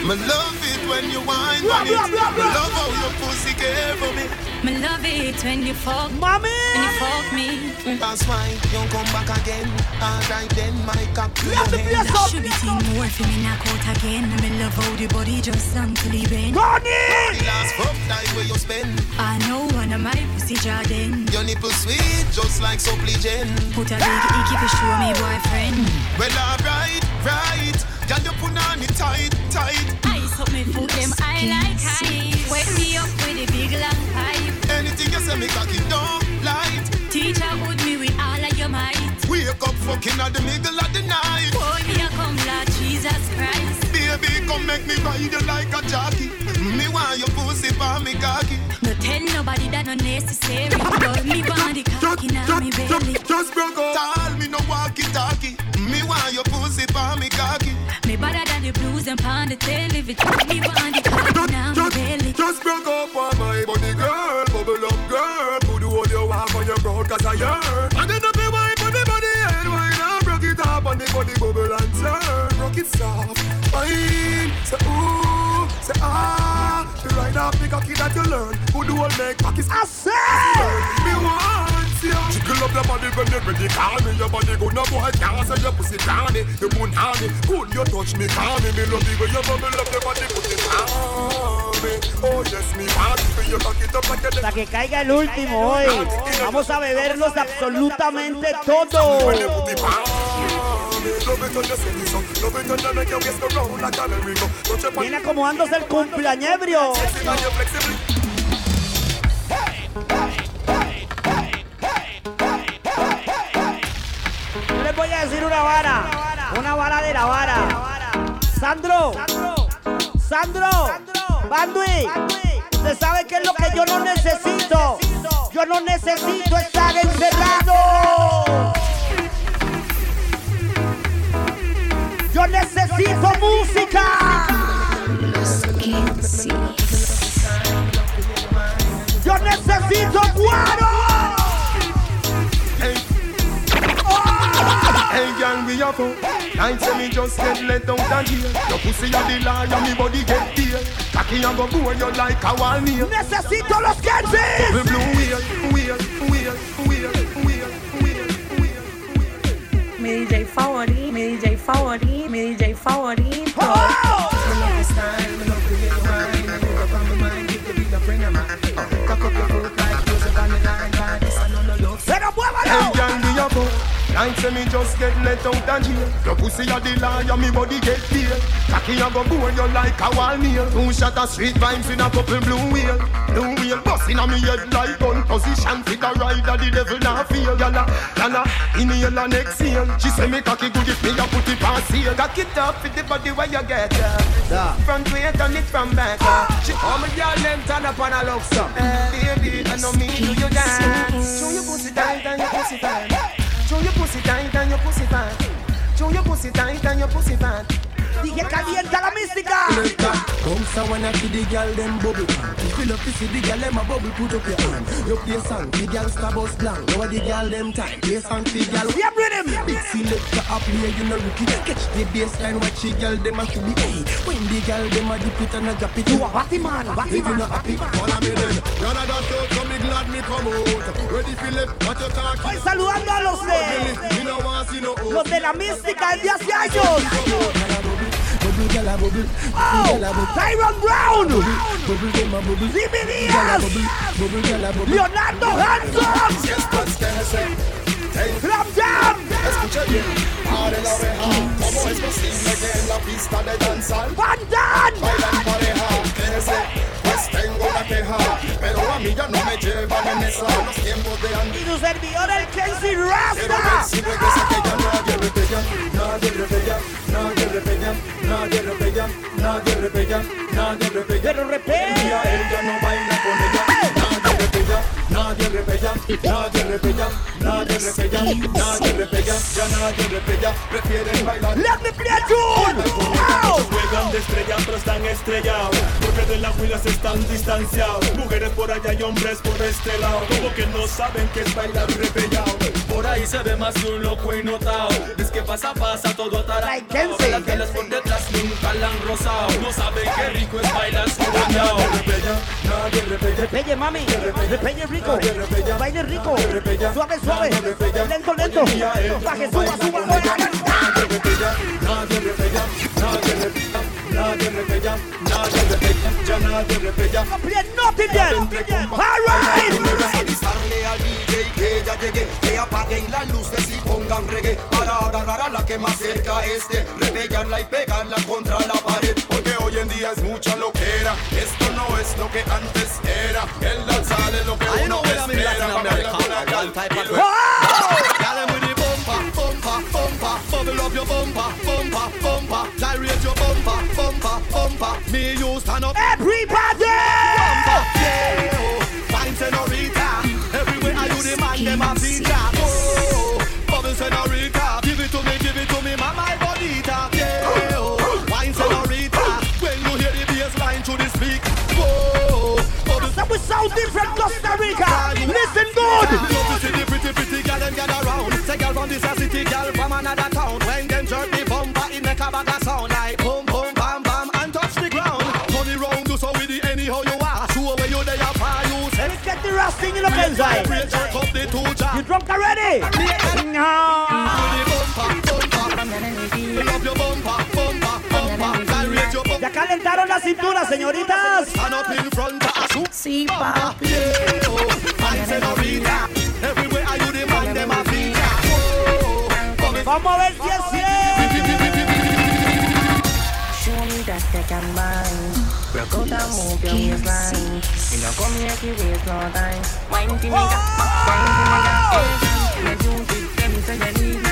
Me love it when you whine Blah, on it. blah, blah, Me blah. love how your pussy care for me. Me love it when you fuck Mommy! When you fuck me That's why you won't come back again. Alright then, my cock to your Let the hand. place up. Should be seen more for me knock out again Me love how the body just until he bend Connie! The last fuck night where you spend. I know one of my pussy Jordan Your nipple sweet, just like supply gin. Put a big icky for show me boyfriend Well, alright, right. Can you put on it tight, tight? Ice up me foot them I like ice Wet me up with a big long pipe Anything you say, me cocky don't light. Teacher would me with all of your might Wake up fucking at the middle of the night. Boy me a come Lord Jesus Christ Baby, come make me ride you like a jockey. Me want your pussy for me cocky. No tell nobody that no necessary But me want the cocky now me belly Just broke up. Tell me no walkie talkie. Me want your pussy for me cocky. Me better than the blues and pound the television. Me want the cocky now me belly. Just broke up on my body, girl. Bubble up, girl. Put all your walk on your broad, cause I yearn. And then up your wine on the body and wine up. Broke it up on the body, bubble and turn. Rock it soft. Wine. Say ooh. Say ah. The up the cocky that you learn. Who do all make cocky I said! Me want you. Jiggle up your body when you're ready. Call me. Your body boy can't say your pussy. The moon you touch me, call me. Me love the way you bubble up your body, put it on me. Oh yes, me want you. You cock it up like a Hasta que caiga el último hoy. Vamos a beberlos absolutamente todo. When you put it on me. Love it when you say this up. Love it when you make your waist go round like a merry-go. Touch your body, Viene acomodándose el cumpleañebrio. sexy and you're flexible. Yo les voy a decir una vara. Una vara de la vara. Sandro. Sandro. Bandui. Usted sabe qué es lo que yo no necesito. Yo no necesito estar encerrado. Yo necesito música. Yo necesito cuero. Hey, girl, we a fuck. Night say me just get let out and here. Your pussy a the liar, me body get deal. Cocky a go bore you like a wall nail. Necesito los Kensis. We blue wheel, DJ favorito, mi DJ favorito, mi DJ favorito. Night say me just get let out and jail. Your pussy a the liar, me body get deal. Cocky a go bore you like a wall nail. Two shot of street vibes in a couple blue wheel. Blue wheel busting on me head like gun position. Fit a rider, the devil not feel. Yalla, yalla, inhale and exhale. She say me cocky good if me a put it on sale. Cock it up with the body where you get uh. Front way turn it from back uh. She call me then turn up on a love song. Baby, I know me do you dance. Show your pussy tight and your pussy fat. Show your pussy tight and your pussy fat. Show your pussy tight and your pussy fat. Dije calienta la mística. Bounce a when I see the girl them bubble you love to see the girl them a bubble, put up your hand. You play song, the girl star bus blank. Now the girl them time, play song, the girl. Yeah. Big selector up play, you know rookie. Catch the baseline, watch the girl them a to be. Hey, when the girl them a dip it and a drop it. You a batty man, batty man. not happy, follow me then. Not just out, so me glad me come out. Ready left, what you talking? Voy saludando a los de Me no want see no los de la mística El de hace años. Bubble, girl a bubble. Oh, Girl a bubble. Tyron Brown, Bubble, them a bubble. Jimmy Girl a Díaz, bubble. Girl a bubble. Leonardo Hanson, Clam Jam. Escuche bien, abre la oreja. ¿Cómo es posible que en la pista de danzar Van bailan pareja? Tengo una queja, pero a mí ya no me llevan en esa los tiempos de Y servidor el Kenzie Quiero ver Rasta. si regresa que ya nadie repella, nadie repella, nadie repella, nadie repella, nadie repella, nadie repella. Pero repella. Y a él ya no baila repella, nadie repella, nadie repella, nadie repella, ya nadie repella, prefieren bailar. Let me play. Juegan de estrella pero están estrellados Porque de las huilas están distanciados. Mujeres por allá y hombres por este lado Como que no saben que es bailar repellado. Por ahí se ve más de un loco y notado. Es que pasa, pasa todo atarantado Las velas por detrás nunca la han No saben qué rico es bailar sudañado Nadie repella, Repelle, mami. Repelle rico. Baile rico. Suave, suave. Lento, lento. Baje, suba, suba. repella, nadie repella, nadie repella, nadie nadie repella, ya nadie repella. No play nothing then. All right. avisarle al DJ que ya llegué, que apaguen las luces y pongan reggae para agarrar a la que más cerca esté, repellarla y pegarla contra la pared, porque hoy en día es mucha loquera, esto no es lo que antes era, el danzar es lo que uno espera, pa' bailar con la y luego- bumper. Me you stand up. Everybody. Bumper, yeah, oh. Fine senorita. Everywhere I do the man, them a feature. Oh, bubble senorita. Give it to me, give it to me, mama bonita. Yeah, oh. Wine senorita. When you hear the bass line through the speak. Whoa, bubble So we sound different Costa Rica. Listen good. Love to see the pretty, pretty girl them gather round. Say girl from this city, girl from another in the Benzai. Jerk up the two You drunk already? No. Ya calentaron la cintura, señoritas. Stand up in front of a shoot. Sí, papi. Yeah, fine senorita. Everywhere I do the man, them a feature. Bubble Vamos a ver si es cierto. Broke out and move your waistline. You know, come here to waste no time. Wine to me, that wine to me, When you did them, say you need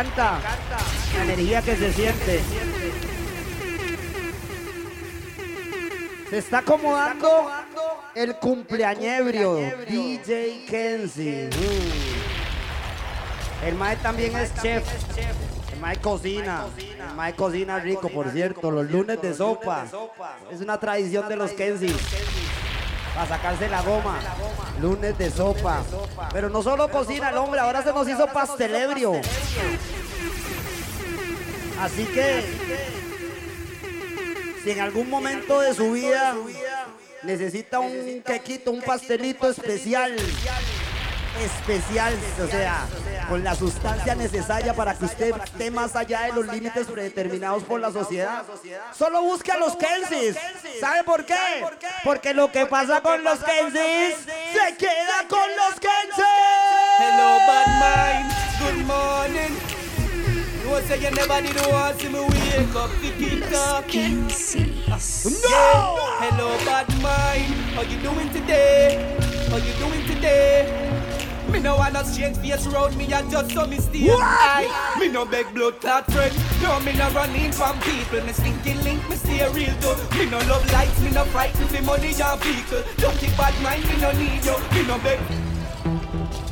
encanta la energía que se siente. Se está acomodando el cumpleañebrio, DJ Kenzie. Mm. El mae también es chef. El Mike cocina. Mike cocina rico, por cierto. Los lunes de sopa. Es una tradición de los Kensis. Para sacarse la goma. Lunes de sopa. Pero no solo cocina el hombre, ahora se nos hizo pastelebrio. Así que, si en algún momento de su vida necesita un quequito, un pastelito especial, especial, o sea, con la sustancia necesaria para que usted esté más allá de los límites predeterminados por la sociedad. Solo busque a los Kensis. ¿Sabe por qué? Porque lo que pasa con los Kensis se queda con los Kensis. Hello, bad mind. Good morning. You know, say you never did want see me wake up to keep talking. No! Hello, bad mind. How you doing today? How you doing today? Me no wanna change face round me and just so me stay I, Me no beg blood clot friend No me no running from people Me stinking link me stay real though Me no love lights Me no frightened for money or vehicle Don't keep bad mind Me no need you Me no beg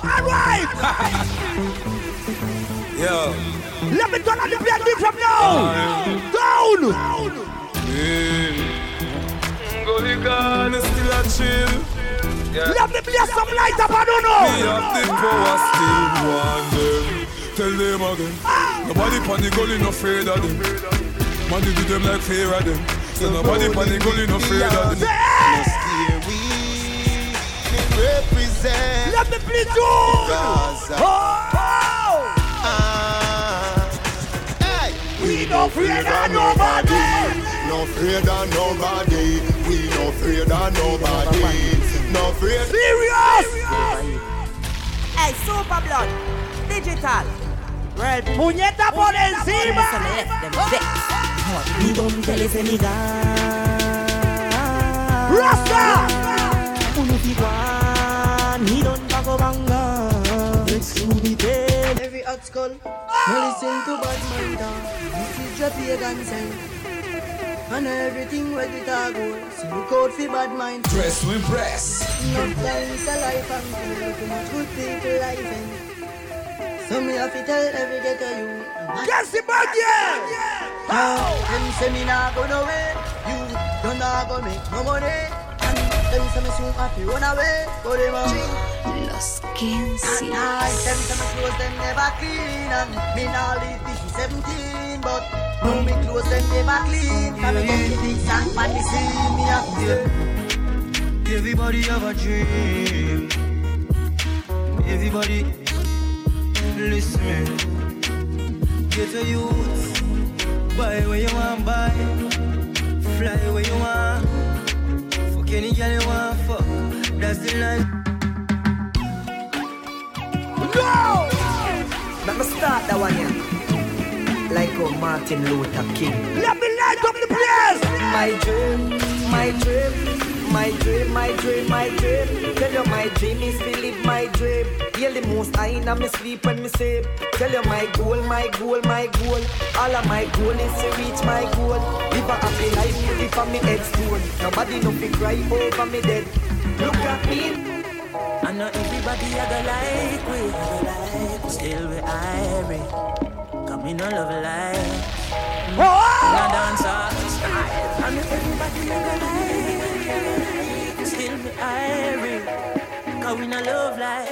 Alright! [laughs] Yo. Let me turn on the play from now! Down! Gulligan is still a chill. Yeah. Let me bless some light up, I don't know. Me have the power still want them. Tell them again. Nobody pan the gully no afraid of them. Man, they do them like fear of them. So nobody pan the gully no afraid of them. represent. Let me please you. Gaza. Oh! Ah. Hey. We no afraid of nobody. No afraid of nobody. We no afraid of nobody. No afraid. Serious. Hey, Super Blood, Digital. Red, puñeta por encima. Mi don te mi Rasta. Uno figuan, mi don pago banga. Every hot skull, no listen to bad mind talk. This is your pagan sign. And everything where we talk about, so look out for bad mind. Dress to impress. No time is a life and feel too much good people life in. So me have to tell every ghetto you. Yes, the bad yeah. Now, them say me nah go nowhere. You don't nah go make no money. And them say me soon have to run away. But them a Los And Kensis. I them say me clothes them never clean And me nah live this 17 But now me clothes them never clean come to this and pan me see me have to Everybody have a dream. Everybody, listen. Get a youth, buy where you want, buy. Fly where you want. Fuck any girl you want, fuck. That's the life. No! Let me start that one here. Like how Martin Luther King. Let me light up the place. My dream, my dream, my dream, my dream, my dream. Tell you my dream is to live my dream. Hear the most I in me sleep when me sleep. Tell you my goal, my goal, my goal. All of my goal is to reach my goal. Live a happy life, it on me headstone. Nobody no fi cry over me dead. Look at me. I know everybody I go like we, still we irie. Come we no love life. Oh! No dance style. I know everybody I go like, still we irie. Cause we no love life.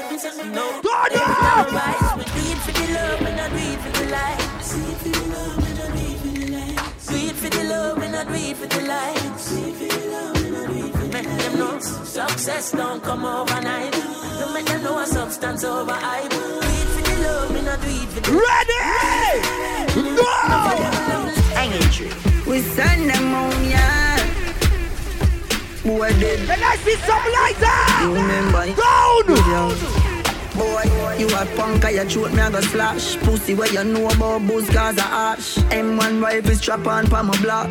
No, Turn it's up! right. We do it for the love, we not do it for the life. Do it for the love, we not do it for the life. Do it for the love, we not do it for the life. Do it for the love, we not do it for the Make them know success don't come overnight. Don't make them know a substance over hype. Do it for the love, we not do it for the Ready? No! We send them on ya Boy dead Can I see some lighter? You ah! remember eh? Down! Boy, you a punk, you shoot me, I go slash Pussy where you know about booze, cause I ash M1 rifle strap on pa my block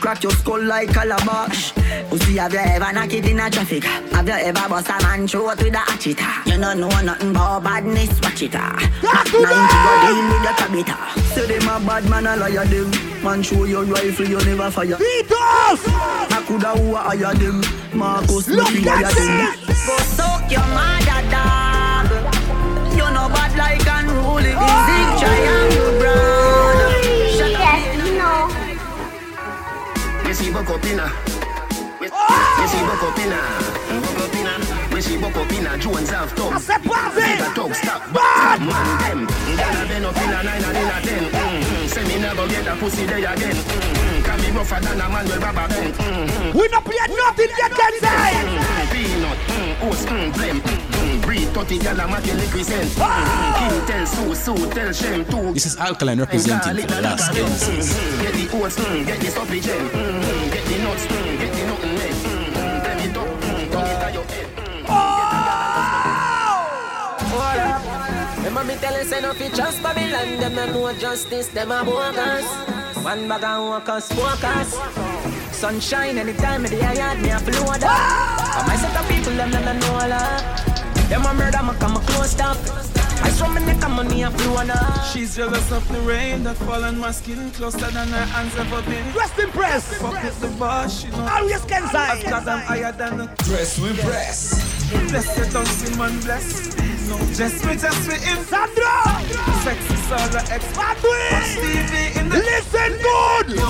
Crack your skull like calabash Pussy, have you ever knocked it in a traffic? Have you ever bust a man throat with a hatchet? You don't know nothing about badness, watch it ah. 90 go deal with your cabita. Say them a bad man, a liar them. Man show your rifle, you never fire. Beatles! I coulda who a hire them. Marcus, Look at them! Go suck your mother dog. You know bad like unruly. Zig triangle brand boko pina. Missy boko pina. Missy bokopina. Jones have top. I said pass it. Talk stop. Bad man. Been up in a nine and in a ten. Mm-hmm. Say me never get a pussy day again. Mm-hmm. Can be rougher than a man with rubber band. Mm-hmm. We not play nothing yet, Kenzie. Peanut. Oats. Blame. Ah! This is Alkaline representing for the last Genesis. Get the oats, get the stuff, get the nuts, get the. Remember me telling say no fi trust Babylon. Them no know justice, them a bogus. One bag of workers, focus Sunshine anytime me the yard, me a flow that. But my set of people, them no know a lot them a murder, me come a close up. I saw me neck and money a flow up. She's jealous of the rain that fall on my skin closer than her hands ever been. Rest in press. Fuck with the boss, she know. Always can say. Cause I'm higher than the Dress with breast. Bless you, don't see man bless. No, just me, just me in Sandra. Sexy Saga X. Stevie in the Listen good.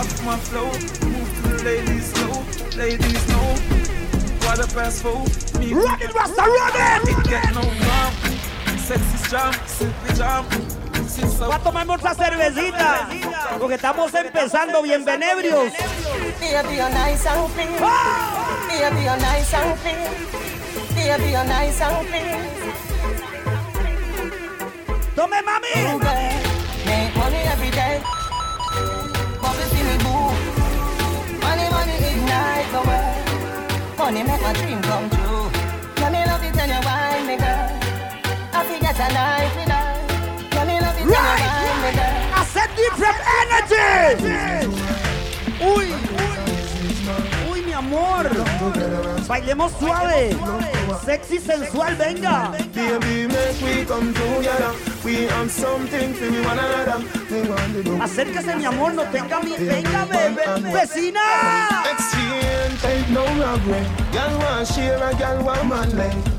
Up my flow, move to the ladies slow. Ladies know what a pass for. Me Run it, Rasta, run it. It get no calm. Sexy jump, simply jump. Va a tomar otra cervecita. Porque estamos empezando bien benebrios. Baby, you're nice and clean. Baby, you're nice and clean. Baby, you're nice and clean. Tome mami. You girl, make money every day. Bubble see me boo. Money, money ignite the world. Money make my dream come true. Me love it when you wine me, girl. I forget a night with her. Let me love it when you wine me, girl. I said different energy. Uy, mi amor. Bailemos suave. Sexy, sensual, venga. Acérquese, mi amor, no tenga mi. Venga, bebé. Vecina. Exchange ain't no robbery. Want share want.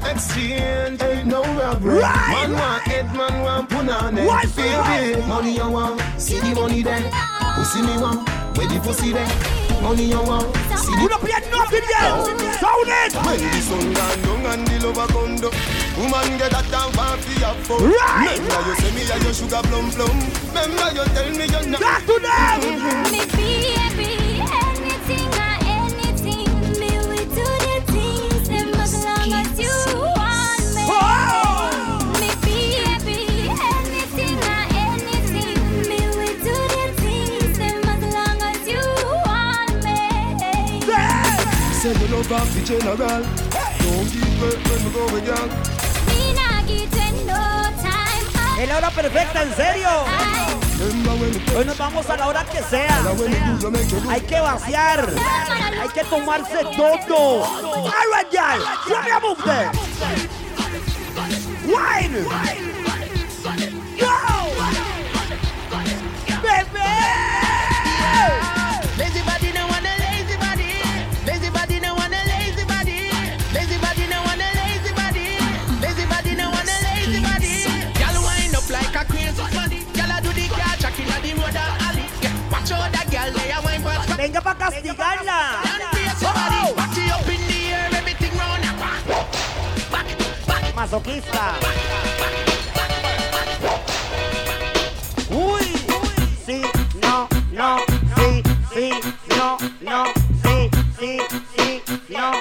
Exchange ain't no robbery. Man want man want punani. Baby, money want, see the money there. Pussy me want, where the pussy there. Money you want, see You the don't play nothing oh. yet. Sound it. When the sun gone down and the lover come down Woman get that down for fi have Right. Remember you say me a your sugar plum plum Remember you tell me you're not Talk to them. Mm-hmm. Me Say love off the general Don't give up when we go with young Me nah give you no time. Es la hora perfecta, en serio. Hoy nos vamos a la hora que sea. Hay que vaciar. Hay que tomarse todo. All right, y'all. Let me move there. Wine. Go. And back. Back, back. Masoquista. Uy. Sí, no, no, sí, sí, no, no, sí, sí, sí, no,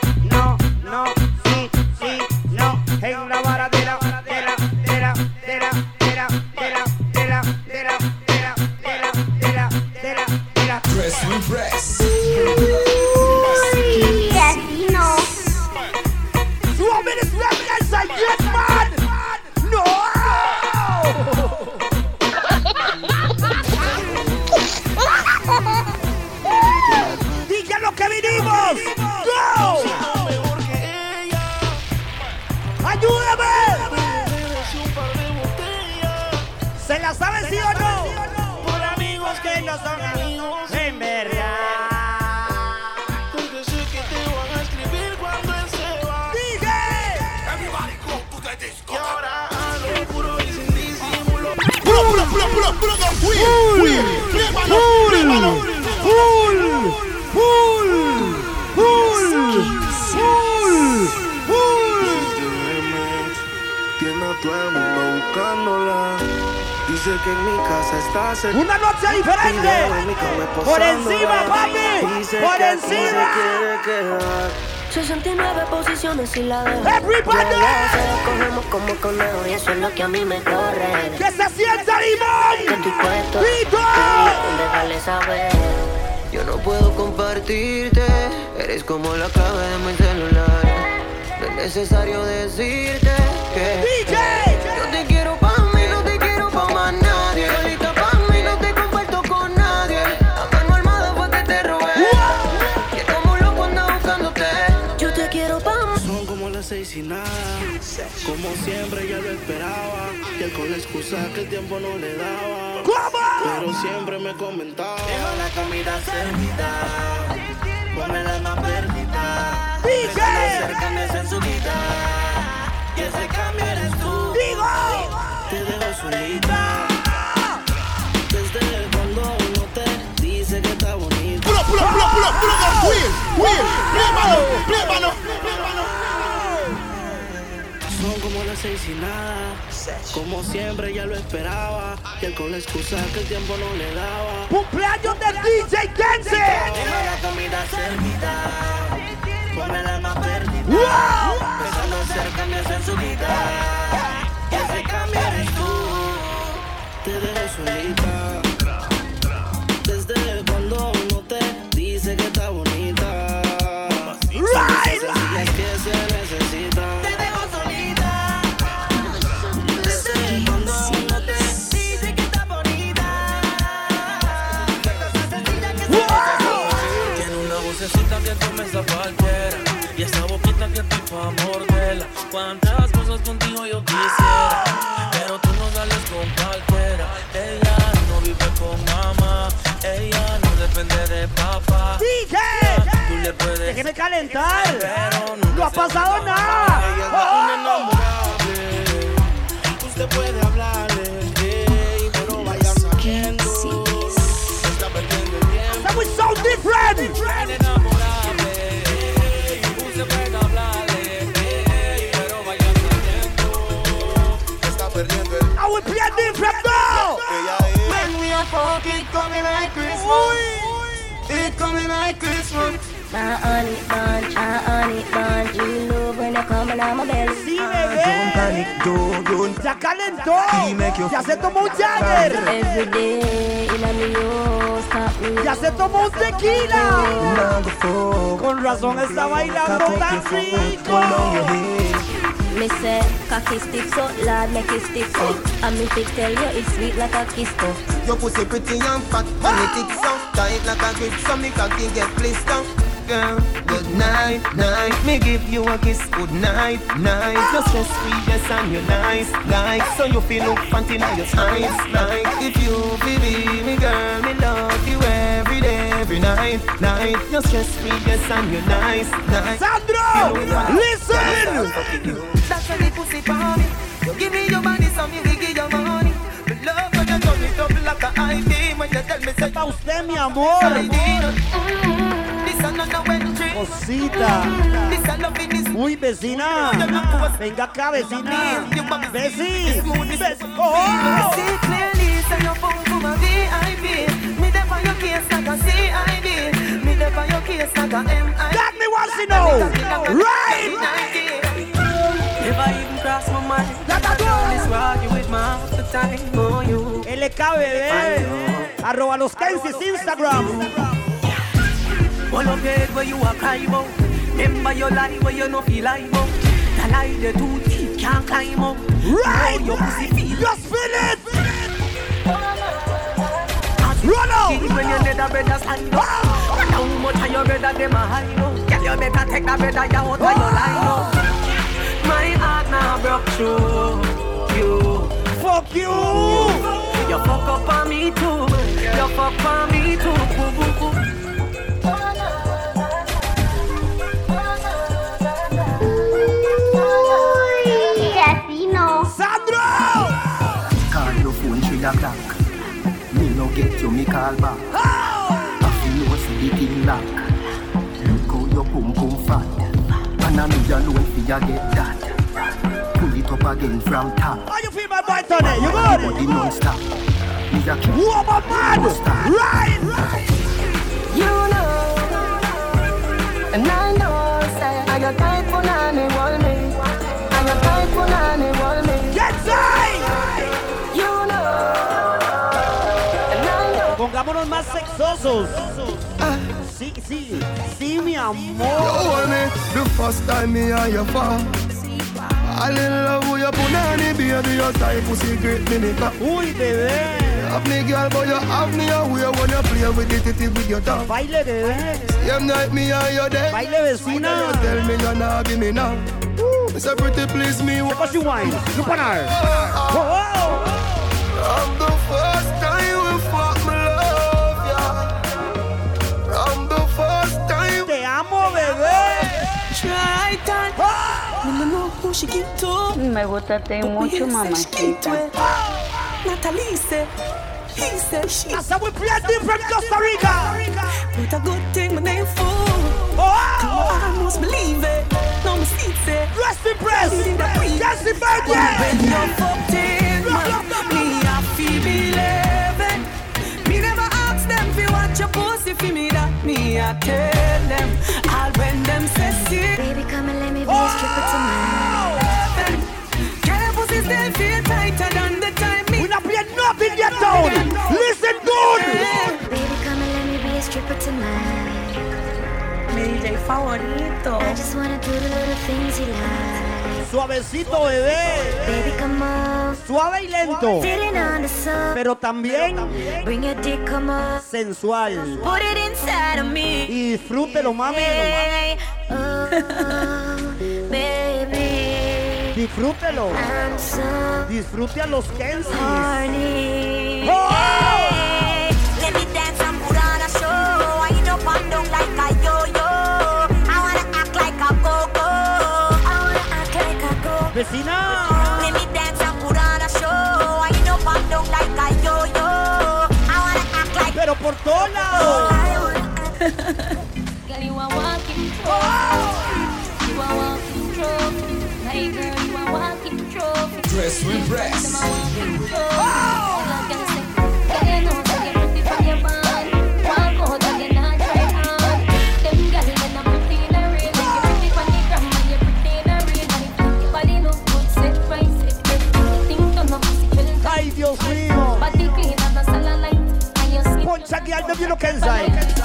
Dice que en mi casa estás el- Una noche diferente. Por encima, papi. Dice Por que encima. se quiere quedar. 69 posiciones y la dejo. Everybody. Ya cogemos como conejo y eso es lo que a mí me corre. ¡Que se sienta limón! Que estoy puesto. ¡Vito! Déjale saber. Yo no puedo compartirte, eres como la clave de mi celular. No es necesario decirte que Como siempre ya lo esperaba. Y él con la excusa que el tiempo no le daba. Pero siempre me comentaba. Dejo la comida servida. Ponme el alma perdida. Déjala cerca en su vida. Y ese cambio eres tú. Te dejo solita. Desde cuando uno te dice que está bonito. Pull up, pull up, pull up, pull up, las seis y nada. Como siempre ya lo esperaba. Y él con la excusa que el tiempo no le daba. ¡Cumpleaños de DJ Kenzie! Deja la comida servida. Ponme el alma perdida. ¡Wow! Pensando hacer cambios en su vida. Y ese cambio eres tú. Te dejo solita. Desde cuando uno te dice que está cualquiera Y esa boquita que estoy pa' morderla Cuántas cosas contigo yo quisiera Pero tú no sales con cualquiera Ella no vive con mamá Ella no depende de papá DJ, Tú le puedes déjeme calentar. Pero No ha pasado nada. Ella es Oh, inenamorable. Usted puede hablarle, ey, pero vaya sabiendo. Está perdiendo el tiempo. That was so different. Inenamorable, coming like Christmas. It coming like Christmas. My honey bun, my honey bun. You love when uh-huh. you come on my belly. Sí, bebé. Ya calentó. Ya se tomó un Jagger. Every day in a New York, stop me. Ya se tomó un tequila. Con razón está bailando tan rico. Me say, cocky stick so loud, make it stick so. And me fit tell you it's sweet like a kiss so. Your pussy pretty and fat, and it tick so tight like a grip, so me cocky get blister. Girl, good night, night. Me give you a kiss, good night, night. No stress free, yes, and you're nice, like so you feel look fancy in your eyes, like if you believe me, girl, me love you day, every night, night. No stress free, yes, and you're nice, nice. Sandro, listen. That's why the pussy for me. You give me your body, so me will give you money. Me love when you turn it up like a high beam. When you tell me say Pa' usted, mi amor. This a no no entry. Cosita. This a loving is Uy, vecina. Venga acá, vecina. Veci. Veci. Oh. Me your case like a CID. Me there for your case like a MI. That me wants to know. Right. Never even cross my mind. That I do this rock you with my half the time. Oh, you. LK eh. bebé. Arroba los Kensis Instagram. All of your head where you are cry about. Remember your life where you no feel like about. The lie the too deep can't climb up. Right. Your pussy feel. Just feel it. Run out. When you need a brother stand up. Ah! How much of your brother them a hide up. Girl you better take that brother you out of your ah! line up. My heart now broke through you. Fuck you. You fuck up on me too. You fuck on me too. Boo, boo, boo. Sandro. Call your phone three o'clock. Me no get you, me call back. I feel you see the thing lock. Look how your pum pum fat. And I me alone fi ya get that. Pull it up again from top. How you feel my boy Tony? You good? Body non-stop. Me a keep Who am I mad? Right, right. You know, and I know, say, I got time know. Más sexosos. Ah. Sí, sí, sí, mi You amor. hold me the first time me and you fall. All in love with your punani, baby, your type pussy great me. Uy, bebé. Have me girl, but you have me away when you play with it, it with your tongue. Baile, bebé. Same night me and you dead. Baile, vecina. You tell me you're not give me now. It's a pretty please me. What you wine? You pan her. Oh, From Me. Me gustaste mucho, mamacita. Natalie said, he said she. That's how we play different Costa Rica. But a good thing my name fool. Oh, I almost believe it. No mistake say. Rest in press. Jesse Birthday. When you're fucked in, man, me I feel never ask them if you want your pussy for me that me I tell them. All when them say sick. Baby, come and let me be a stripper oh, tonight. Girl, your pussy still feel tighter than the time me. We not play nothing yet down. Listen good. Baby, come and let me be a stripper tonight. Mi DJ favorito. I just wanna do the little things you like. Suavecito, bebé. Suave y lento. Pero también sensual. Y disfrútelo, mami. Disfrútelo. Disfrute a los Kensis. ¡Oh! Vecina. Let me dance and put on a show. Wind up and down like a yo-yo. I wanna act like Pero por todos lados. Girl, you a walking trophy. You a walking trophy. My girl, you a walking trophy. Dress with breasts. Them your skin Poncha aquí al W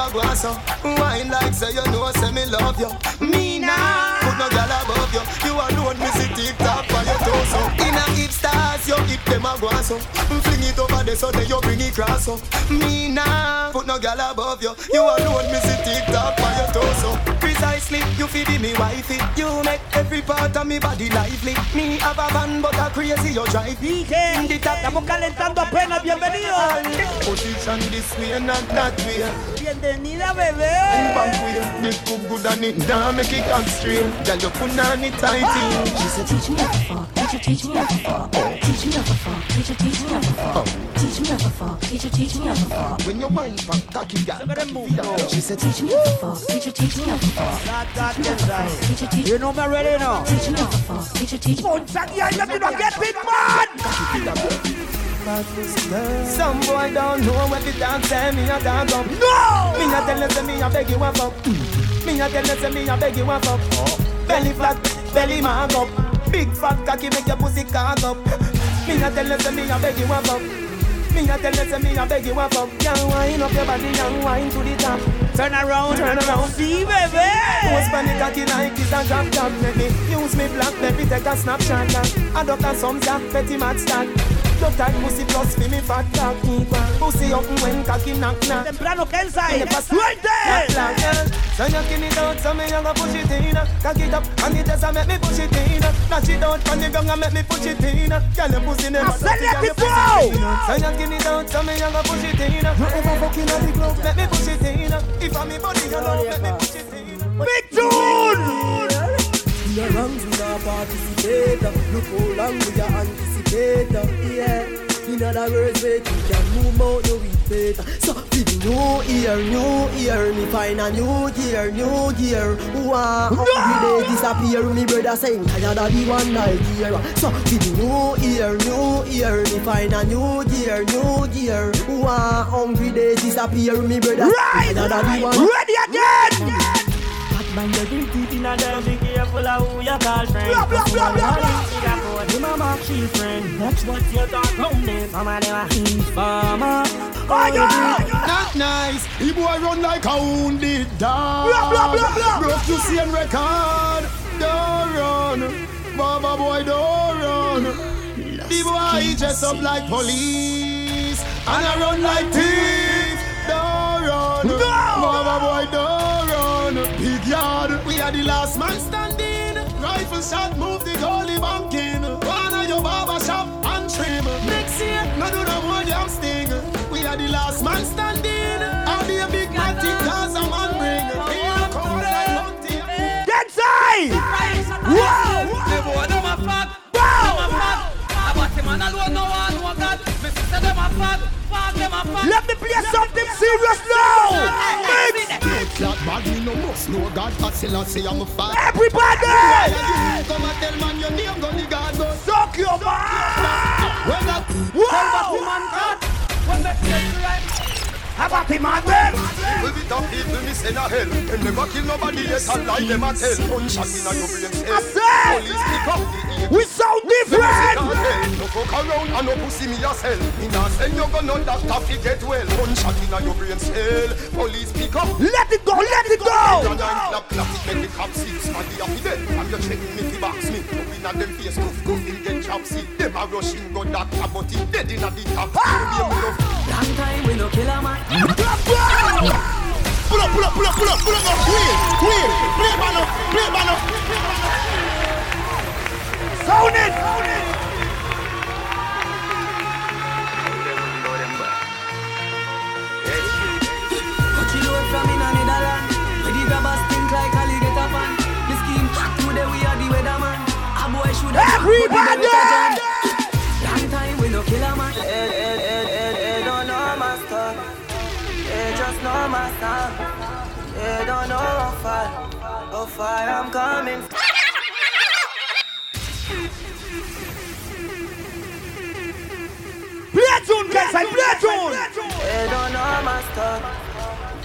a go so. Wine like say you know, say me love you. Me nah, put no girl above you. You alone, me see tip top for your torso. In a hip stars, you hip them a go so. Fling it over so then you bring it cross so. Me nah, put no girl above you. You alone, me see tip top for your torso. Precisely, you feed me wifey. You make every part of me body lively. Me have a van, but a crazy you drive. Dije, estamos calentando apenas. Bienvenido. Position this way not that way. Bienvenida, bebé. Back way, me cook good and it down, make it come straight. Girl, you put on it tight. She said, teach me how to fuck. Teach her, teach me how to fuck. Teach me how to fuck. Teach teach me how to fuck. Teach me how to fuck. Teach her, teach me how to fuck. When you wind back, cocky girl. She said, teach me how to fuck. Teach her, teach me how to fuck. That, that, Kensai. You know me ready now. Teach me how to fuck. Teach her, teach me. Poncha aquí al W. No get big man. Some boy don't know what the dance say me a dance up. No! Me a tell you say me a beg you a fuck. Me a tell you say me a beg you a fuck. Belly flat, belly mark up. Big fat cocky make your pussy cock up. Me a tell you say me a beg you a fuck. Me a tell you say me a beg you a fuck. Young wine up your body, young wine to the top. Turn around. Turn around. See, bebé. Post panic cocky like it's a drop top. Let me use me black, let me take a snapshot. I duck a some zap, petty match that. Your tight pussy plus for me fat cock equal. Pussy up when cocky knock knock. Temprano Kenza. Suerte. So you give it out, so me you go push it in. Cock it up and it just make me push it in. Dash it out on the ground and make me push it in. Girl, your pussy never I said dirty, let girl, it your pussy go. clean. So you give it out, so me you go push it in. You ever fucking on the club, make me push it in. If I'm me body, you know, make me push it in. Big tune. In the ranks we not participate Look how long we are anticipate Yeah in other words, wait, you can move out your weak faith. So, for the new year, new year, me find a new gear, new gear. Wow, hungry day disappear, me brother saying, tired of the one night gear. So, for the new year, new year, me find a new gear, new gear. Wow, hungry day disappear, me brother. Right, tired of the one. ready again. Man, you drink deep in a them, be careful of who you call friend. Blah, blah, blah, blah, blah. You mama, she friend. That's what you talk round there. Some of them informer. Oh, oh yeah. Not nice. He boy run like a wounded dog. Blah, blah, blah, blah. Broke you see and record. Don't run. Baba boy, don't run. The boy he dress up like police. And I run like thief. Don't run. No. Baba boy, don't run. Big yard. We are the last man standing. Rifle shot, move the goalie bank man standing. I'll be a big man thing cause a man bring. Feel cold like Wow. The boy them a fag, a fag. Man alone no one no God. Me sister them a fag, fag them a fag. Let me play something serious now. Mix. Blood bad, me no must know God. I still I say I'm a fat. Everybody. Come and tell man your name, gun the God. Suck your man. When that Wow. man cut. They play the right. How about him, man? them? Will be tough people me a hell. Them never kill nobody yet and lie them a tell. Gunshot inna your brain cell. I said. Police pick up the evil. We sound different. No fuck around and no pussy me a sell. Me nah send you gun on doctor fi get well. Gunshot inna your brain cell. Police pick up. Let it go. Let it Your go. nine clap clap it make the cop six man the happy dead. I'm your checking me fi box me. Up inna them face goof goof him get chop see. Them a rush him go doctor but dead inna the top. Ah! Baby, me love Long time we no kill a man. Pull up, pull up, pull up, pull up, pull up, play up, play up. Sound it. Watch you load how far I'm coming. Play tune, guys. I play tune. Hey, don't know my stuff.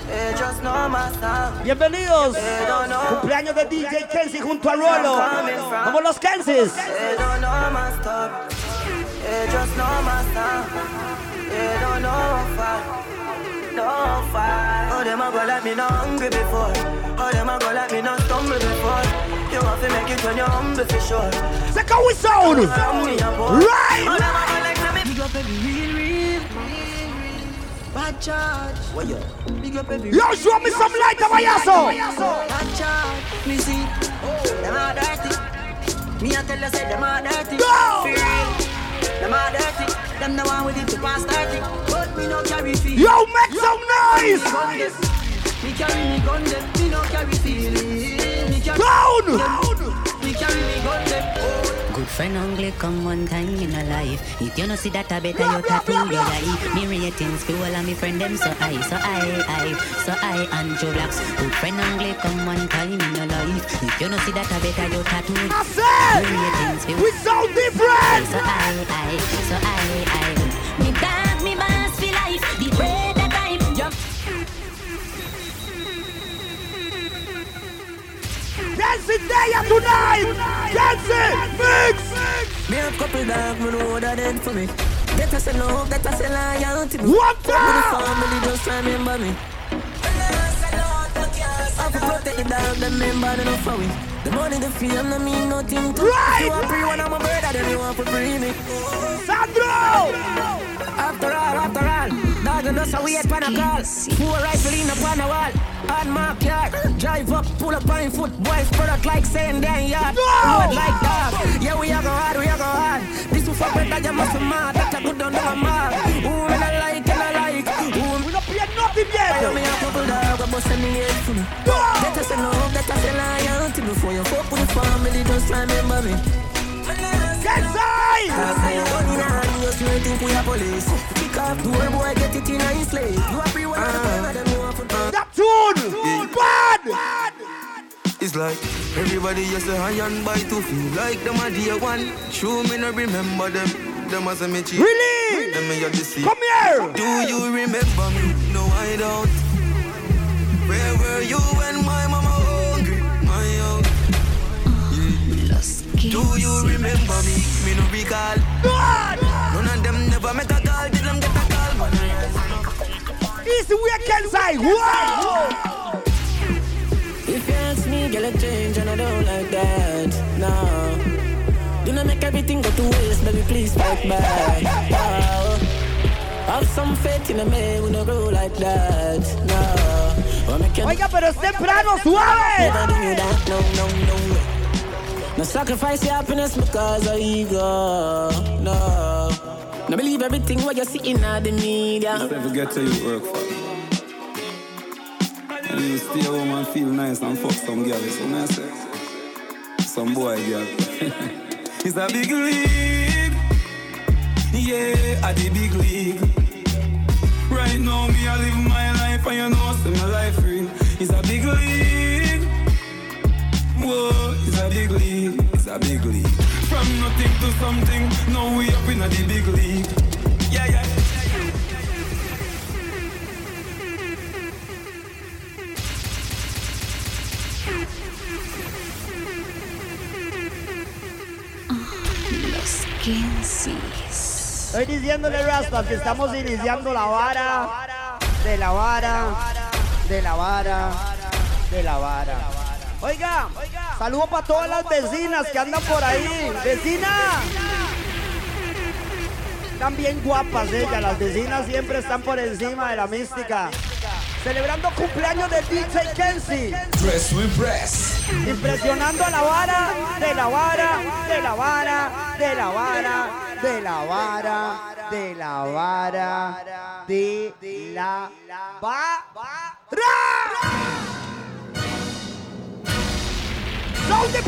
Hey, just know my stuff. Bienvenidos. Don't know. Cumpleaños de DJ Kenzie junto a Rolo. Como los Kensis. Hey, don't know my stuff. Hey, just know my stuff. Hey, don't know how far. No far. Oh, them a go like me not hungry before. Oh, them a go like me not stumble before. You have to make it when you're humble for sure. Check how we sound. From me a boy. Right. Oh, them a go like me. Big up every real, real, bad charge. What you? Big up every Yo, show me some light of Ayaso. Bad charge. Me see, them are dirty. Me a tell you say them are dirty. Go. Them are dirty. Them the one with it to pass 30. But me no carry feel. Yo, make some noise. Me carry me gun them. Me no carry feeling. Me carry Down. Me friend only come one time in a life. If you no see that, I better you tattoo your eye. Me ratings all of me friend them so I, so I, I, so I and Joe Blacks. Good friend only come one time in your life. If you no see that, I better you tattoo. I said. Me ratings for We sound different. so I, I, so I, I. Me dog, me boss for life. The way Dance it day tonight. Dance it. Mix. Me have couple dog, me know that end for me. That I say love, that I say loyalty. What Me the the? family just remember me. Have Protect the dog, them member, they no for it. The money, the fame, no mean nothing to right. You want free one of my brother, then you want to free me. Sandro! After all, after all, and us a wait pan a call. Four rifle in upon a wall. On my car, drive up, pull up on foot, boys product like saying damn yard. Road like dog, yeah we are go hard, we a go hard. This will fuck better, you must mad. That a good don't know mad. Who me not like, and I like. Who we not pay nothing yet. Why me a couple dog, I bust me head for me. Better say love, better say loyalty before you fuck with the family. Just remember me. Get side! I am one in you still think we are police. Kick off door, boy, get it in a slave. You are free one of them, you want to That tune! Bad! It's like everybody just a high and by to feel like them a dear one. Show me no remember them. Them as a me cheat. Really? Them me a deceive. Come here! Do you remember me? No, I don't. Where were you when my mama hungry? My own. Ah, Do you remember me? Me no recall. None of them never make a call. Did them get a call? Man, Easy weekend side. Wow! If you ask me, girl, I change and I don't like that. No. Do not make everything go to waste, baby, please fight back. Wow. Have some faith in a man who no grow like that. No. Or make you- Oiga, pero es temprano, suave. Never do that, no, no, no. No sacrifice your happiness because of ego. No. No believe everything what you see in the media. Just never get to you work for. You stay home and feel nice and fuck some girl. So say, some boy girl. [laughs] it's a big league. Yeah, at the big league. Right now, me I live my life and you know, see my life real. It's a big league. Whoa, it's a big league. It's a big league. From nothing to something, now we up in the big league. Yeah, yeah. Estoy diciéndole, Rasta, que estamos iniciando la vara, de la vara, de la vara, de la vara. Oiga, saludo para todas las vecinas que andan por ahí. ¡Vecina! Están bien guapas ellas, las vecinas siempre están por encima de la mística. Celebrando cumpleaños de DJ Kenzie. Dress to impress. Impresionando a la vara, de la vara, de la vara, de la vara, de la vara, de la vara, de la vara. Sound the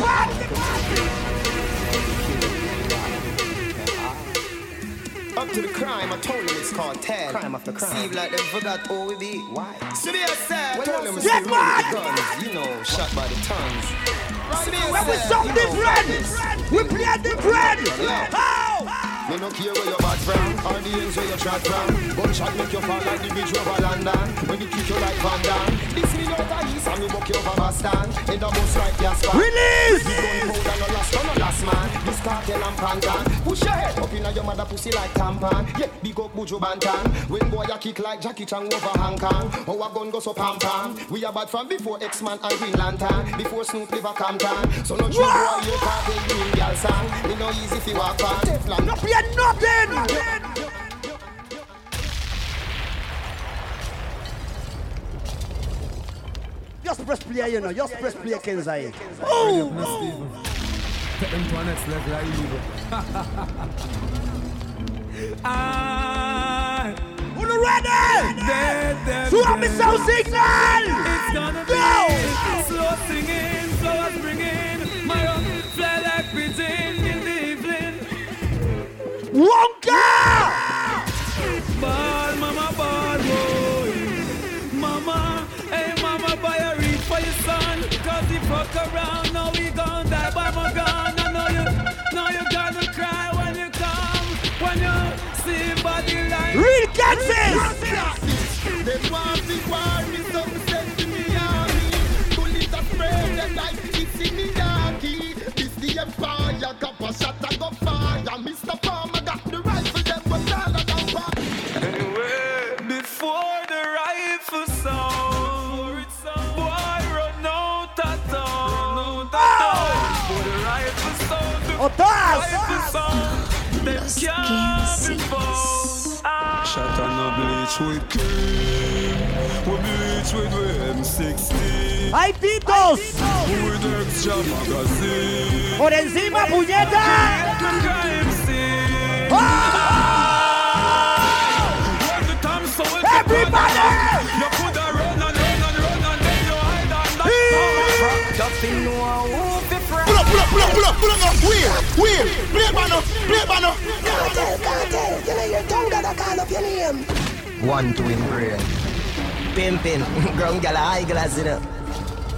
Up to the crime, I told them it's cartel. Crime after crime. Seem like them forgot who we be. Why? So they said, told them it's Yes, the man! guns. You know, shot by the tons. So they When we said, sound you know, different, we play different. How? Me no care where you bad from Or the ends where you shot from Gunshot make you fall like the bridge over London When you kick you like Van Damme. This me of east and me buck you over Boston Head a bus like Jasper Release! The gunpowder no last, no last man. This cartel and pantan Push your head up inna your mother pussy like tampon Yeah, big up Buju Banton When boy a kick like Jackie Chan over Hong Kong. Our gun go so pam pam. We are bad from before X-Man and Green Lantern. Before Snoop live a Compton. So no true boy you can't take green girl song Me no easy fi walk on. Teflon No fear nothing. Just press play, you know. Just press play, Kenzai. Oh! Take them to next level, I leave Who ready? Dead, dead, Swap me dead. sound signal! It's gonna Go! slow singing, bringing my own fly Wonka! Ball, mama, ball, boy. Mama, hey, mama, buy a read for your son. Cause he fuck around, now he die by my gun. I know you, now you gonna cry when you come. When you see body like. Real Kansas! Them want the war, me some send to army. Bullet a spray like it's in the Yankee. This the empire, got a shot I go fire. Mr. Boy, the rifle run out of town. Boy, the oh, Them can't be ah. with King. With M16. ¡Ay, pitos! With extra magazine. ¡Por encima, puñeta! You coulda run and run and run and then you hide under Nothing no friend. Pull up, pull up, pull up, pull up, pull up. Wheel, wheel. Play banner, play banner. Cartel, cartel, you know your tongue gotta call up your name. One to him brain. Pimpin', ground gal high glass it up.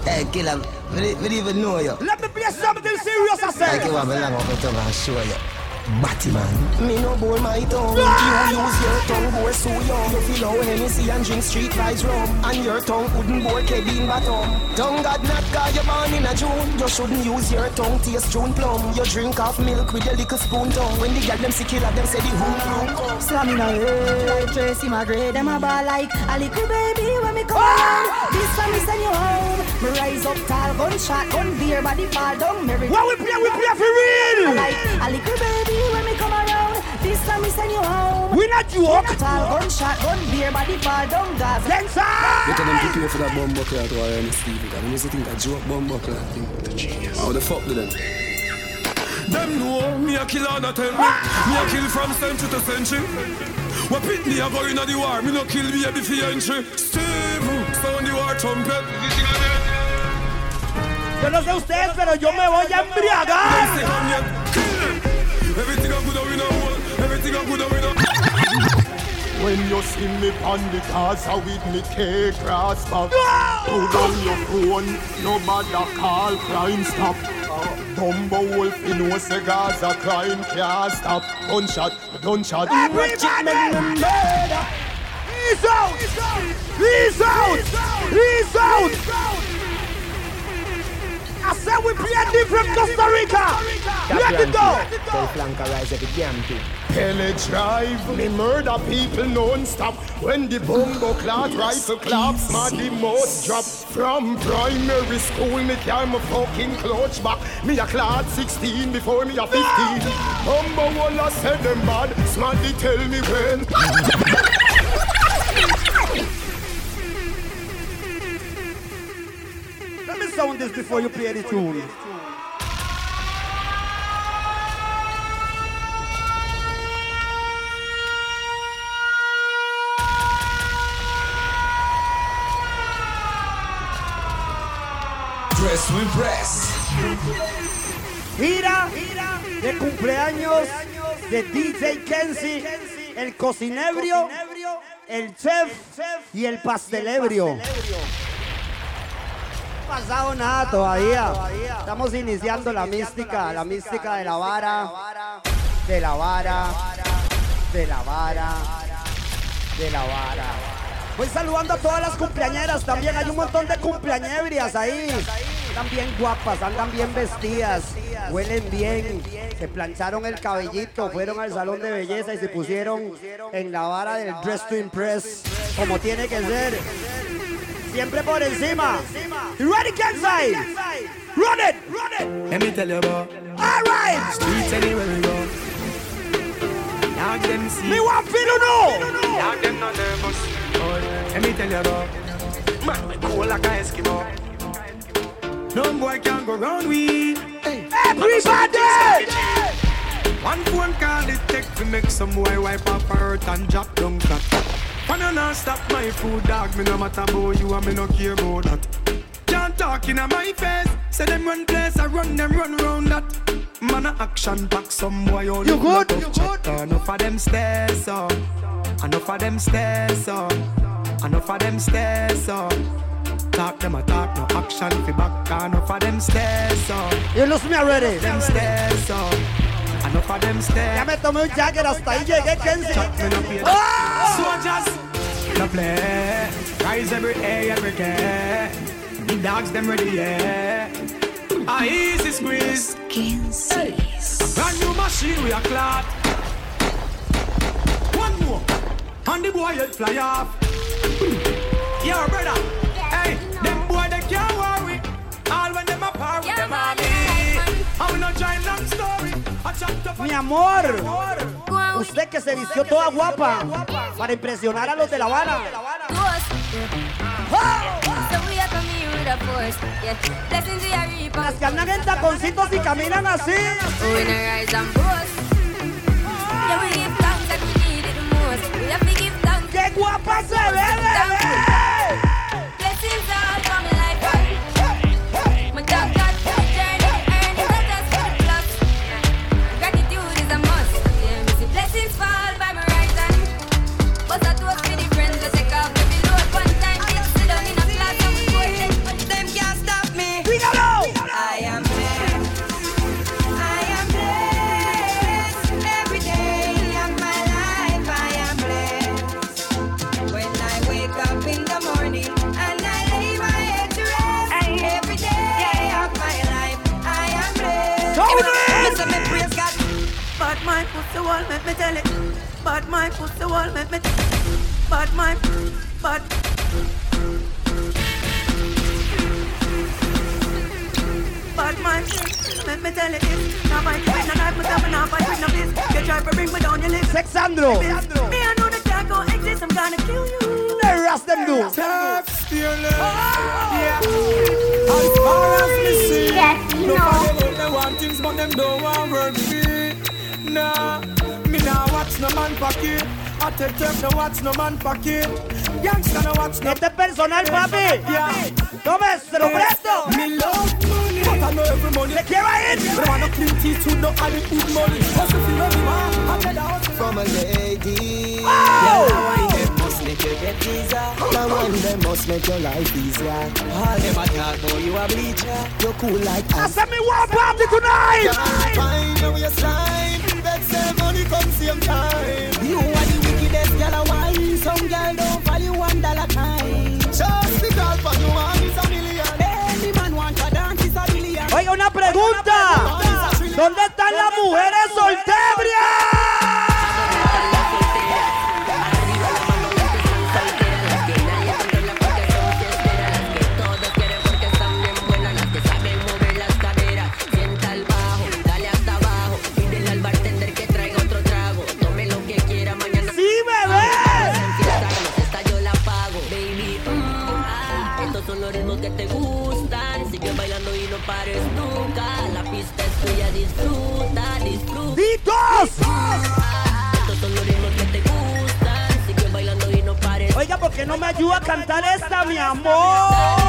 Hey, kill him. We don't even know you. Let me play something serious, I Like said. you have a long your tongue and show you. Batty man. Me no bowl my tongue. Ah! You use your tongue, boy, so young. You feel how Hennessy and drink street vibes rum. And your tongue wouldn't bore Kevin Baton. Tongue got not cause you born in a June. You shouldn't use your tongue, taste June plum. You drink off milk with a little spoon tongue. When the gal them see killer, them say the hoom hoom come. Slam in a head, Tracy McGrady, them a ball like a little baby when me come ah! around. This time me send you home. Me rise up tall, gunshot, gun beer, body fall down. Merry. What we play, we play for real. Like a little baby when me come around. This me send you home. We not joke. Tall, gunshot, gun beer, body fall down. Gaza. Dancer. You tell them prepare for that bomb buckler to I and Steve. I used to think a joke bomb buckler thing. The genius. How the fuck did them? Them know me a kill on a tell me. Me a kill from century to century. What pit me a go in the war? Me no kill baby for entry. Steve, sound the war trumpet. Yo no sé ustedes, pero yo me voy a embriagar. When you see me on the Gaza with me cake grass back Put on your phone, nobody call crime stop Dumbo wolf, you know say Gaza crime can't stop Gunshot, gunshot Everybody! He's out! He's out! He's out! I said we play different Costa Rica. Let it go. Tell flanker rise every damn thing. Pele drive, me murder people non-stop. When the bongo clock rifle claps, my the most drop. From primary school, me carry my fucking clutch back. Me a clad 16 before me a 15 Humble wall I said them bad, smarty tell me when. Let me sound this before you play the tune. Dress to impress. Gira de cumpleaños de DJ Kenzie, el cocinebrio, el chef y el pastelebrio. No ha pasado nada todavía. Estamos iniciando la mística, la mística de la vara, de la vara, de la vara, de la vara. Voy saludando a todas las cumpleañeras también. Hay un montón de cumpleañebrias ahí. Están bien guapas, andan bien vestidas, huelen bien. Se plancharon el cabellito, fueron al salón de belleza y se pusieron en la vara del Dress to Impress, como tiene que ser. Siempre por encima. You ready, Kensai? Run it, run it. Let me tell you about All right. streets anywhere we go. Dog them see. Me want feel know. Dog them not nervous. Let me tell you about man we cool like a Eskimo. No boy can go round we. Hey, Everybody. One phone call it take to make some boy wipe up hurt and drop down flat. When you not stop my food, dog, me no matter about you and me no care about that. Can't talk in my face, say them run place, I run them run round that. Man a action pack, some boy on You good? You good? Enough of them stairs up, enough of them stairs up, enough of them stairs up. Talk them a talk, no action fi back, enough of them stairs up. You lose me already. Them stairs up, enough of them stairs. Ya me tomé un jacket hasta ahí llegué, Kenzie. Ah! Soldiers, no play. Rise every day, every day. The dogs them ready, yeah. A easy squeeze. Hey. Brand new machine we a clock. One more, and the boy head fly off. Yo, brother. Hey, them boy they can't worry. All when them apart with them army. And we no join long story. amor. Usted que se vistió toda guapa para impresionar a los de La Habana. Las que andan en taconcitos y caminan así. ¡Qué guapa se ve, bebé! Pussy wall make me tell it. But my pussy wall make me. But my. But. But my. Let me tell you this. Now my with no knife, myself and now fight with no bliss. You try to bring me down your list. Sexandro. Me I know that can't go exist. I'm gonna kill you. The rest them do. Yeah. As far as me see, Yes, you nobody know. know they want things, but them don't want work with me. Nah, me nah watch no man pocket. I take them no watch no man pocket. Gangsta no watch no. Este es personal, eh, papi. Yeah. Tome, se lo eh, presto. Me love money, but I know every money. Le quiero ir. But I want no clean teeth to no Hollywood money. Hustle for every man. I tell the hustle. From a lady. Oh! Yeah, why them must make you get visa? Now one them must make your life easier. All them a talk boy, you a bleacher. You cool like I said me want party tonight. Find your waistline. Bet say money come same time. You are the wickedest girl a wine. Some girl don't value one dollar time. Just because for you one is a million. Any man want a dance is a million. Oiga, una pregunta. ¿Dónde están las mujeres cantar esta, mi amor?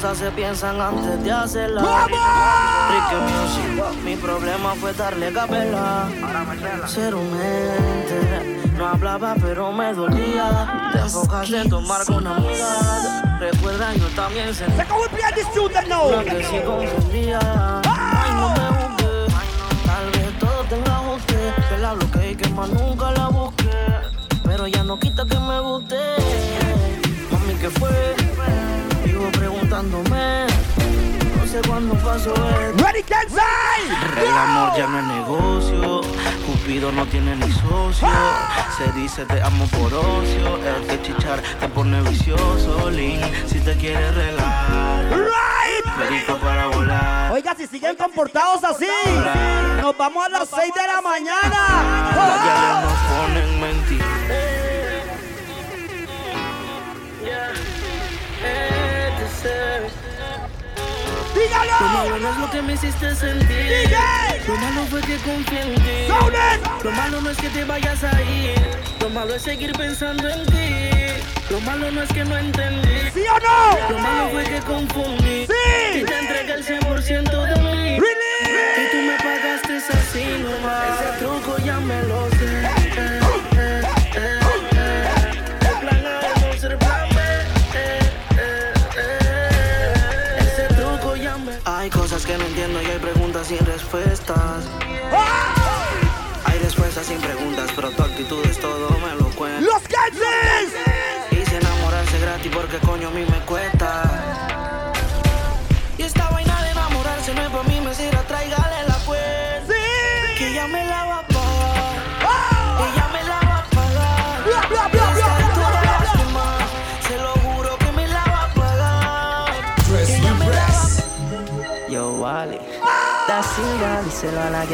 Cosas se piensan antes de hacerlas. Ricky Music, mi problema fue darle capela. Ser un ente, no hablaba pero me dolía. Te enfocaste en tomar con una amiga. Recuerda, yo también sentí. Se acabó el plan de Student No. Lo que sí confundía. Ay, no me juzgues. Tal vez todo tenga usted. Que la bloqueé y que más nunca la busqué. Pero ya no quita que me guste. Mami, ¿qué fue? Vivo preguntándome. No sé cuándo pasó esto. Ready! El amor ya no es negocio, Cupido no tiene ni socio. Se dice te amo por ocio, el que chichar te pone vicioso, Lin, si te quieres. Right! Perico para volar. Oiga, si siguen comportados así, nos vamos a las 6 de la mañana. ¡Dígalo! Lo malo no es lo que me hiciste sentir. Lo malo fue que confié en ti. Lo malo no es que te vayas a ir. Lo malo es seguir pensando en ti. Lo malo no es que no entendí. ¿Sí o no? Lo malo fue que confundí. Sí. Y te entregué el 100% de mí. Y tú me pagaste así nomás. Ese truco ya me lo sé. Hay respuestas sin preguntas, pero tu actitud es todo, me lo cuenta. ¡Los Kansas! Hice enamorarse gratis porque coño a la.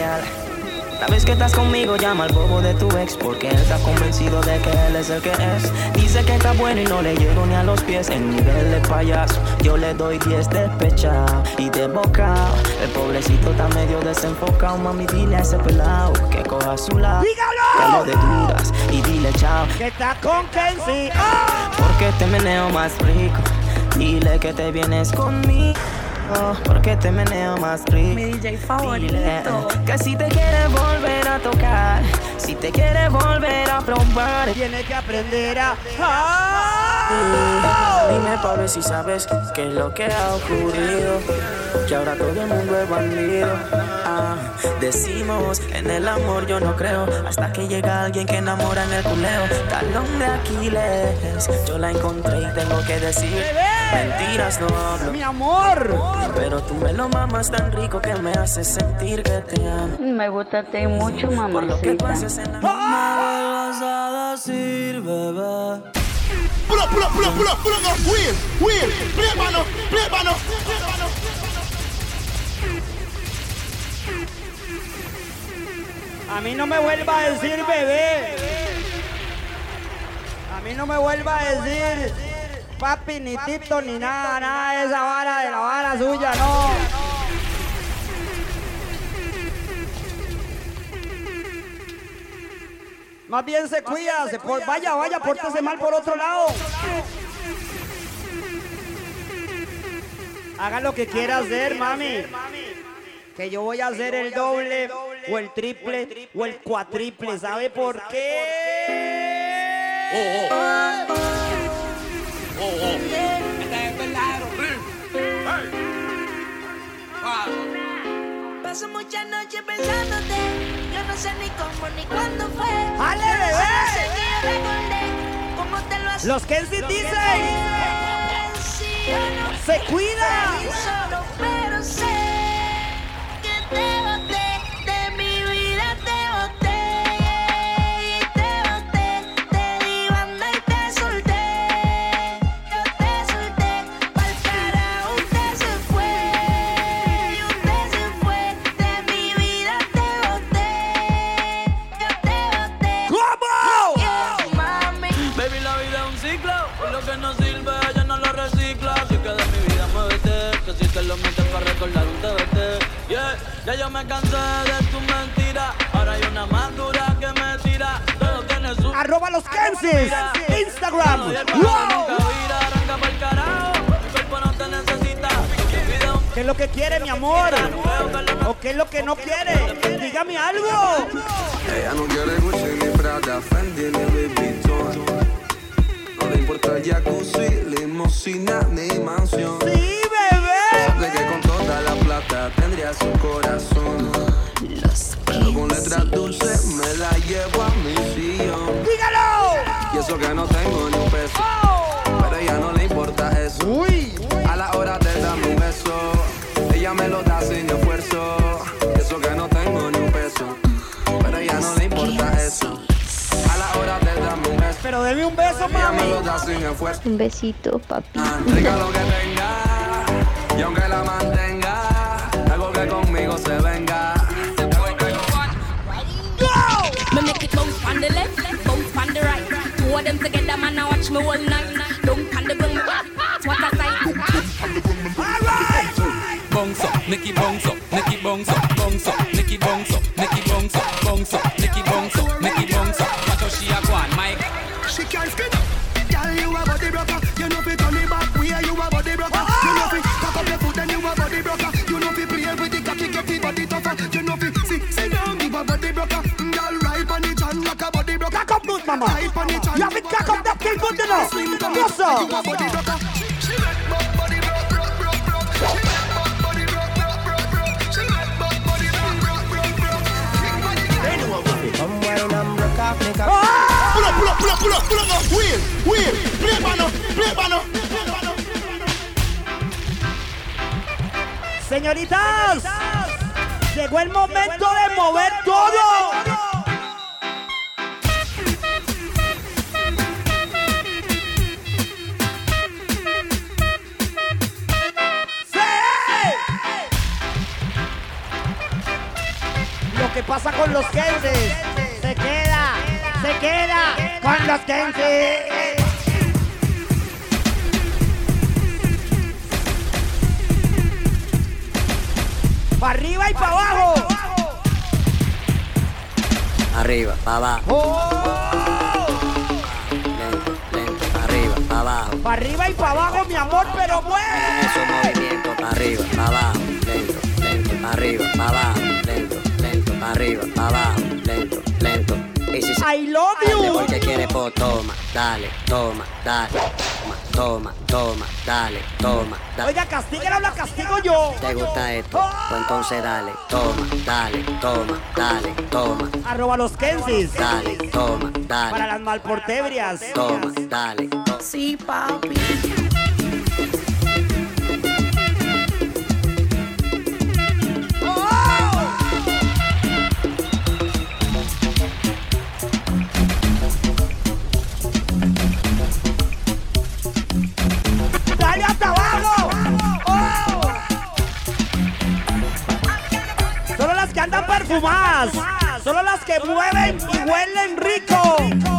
La vez que estás conmigo, llama al bobo de tu ex porque él está convencido de que él es el que es. Dice que está bueno y no le llego ni a los pies. En nivel de payaso, yo le doy 10 despechado y de boca. El pobrecito está medio desenfocado, mami, dile a ese pelado que coja su lado. Que lo de dudas y dile chao. Que está con Kenzie. Porque te meneo más rico. Dile que te vienes conmigo. Porque te meneo más rico. Mi DJ favorito. Que si te quieres volver a tocar. Si te quieres volver a probar. Tienes que aprender a. Dime pa' ver si sabes qué es lo que ha ocurrido. Que ahora todo el mundo es bandido. Ah, decimos en el amor yo no creo. Hasta que llega alguien que enamora en el culeo. Talón de Aquiles. Yo la encontré y tengo que decir. Mentiras no hablo. Mi amor. Pero tú me lo mamas tan rico que me hace sentir que te amo. Me gusta te mucho, Por lo que mamacita. haces en la No me vuelvas a decir, bebé. Up, up. Wheel, wheel, play mano, play mano, play mano. A mí no me vuelva a decir bebé. A mí no me vuelva a decir papi, ni tito, ni nada, nada de esa vara de la vara suya, no. Más bien se cuida, se por- vaya, vaya, pórtese mal por otro lado. Haga lo que quiera hacer, mami. Que yo voy a hacer el doble, o el triple, o el cuatriple. ¿Sabe por qué? Paso muchas noches pensándote. Yo no sé ni cómo ni cuándo fue. ¡Ale, bebé! Solo sé que yo recordé cómo te lo hacía. Los Kenzie dicen. ¡Se cuida! Ya yo me cansé de tu mentira. Ahora hay una más dura que me tira. Todo tiene su. Arroba los Kensis. Instagram. ¿Qué es lo que quiere, mi amor? ¿O qué es lo que no quiere? Dígame algo. Ella no quiere Gucci ni Prada, Fendi ni Louis Vuitton. No le importa el jacuzzi, limosina ni mansión. Sí, bebé. Que con toda la tendría su corazón. Pero con letras dulces me la llevo a mi sillón. ¡Dígalo! Y eso que no tengo ni un peso. ¡Oh! Pero ella no le importa eso. Uy. A la hora de darme un beso, ella me lo da sin esfuerzo. Y eso que no tengo ni un peso. Pero ella no le importa eso. A la hora de darme un beso. Pero deme un beso, ella me lo da sin esfuerzo. Un besito, papi. Entrega lo que tenga. Y aunque la mantenga. two of them together, man, I watch me all night. Don't pan the bung, what a sight. All right. Bounce up, Nicky. up. What's up? Come wine and. Pull up, pull up, pull up, pull up, pull up. Wheel, wheel. Play banner, play banner. Señoritas, llegó el momento de mover todo. pasa con los Kenses. Se queda, se queda con los Kenses. Pa' arriba y para abajo. Arriba, para abajo. Lento, lento, pa arriba, para abajo. Para arriba y para abajo, mi amor, pero mueve. Eso movimiento, para arriba, para abajo. Lento, lento, para arriba, para abajo arriba, abajo, lento, lento. Y si se... I love you. Quiere po, toma, dale, toma, dale, toma, toma, toma, dale, toma, dale. Oiga, castíguela, la castigo yo. ¿Te gusta esto? Pues entonces dale, toma, dale, toma, dale, toma. Arroba los Kensis. Dale, toma, dale. Para las malportebrias. Toma, dale. Toma. Sí, papi. perfumadas, solo las que mueven y huelen rico.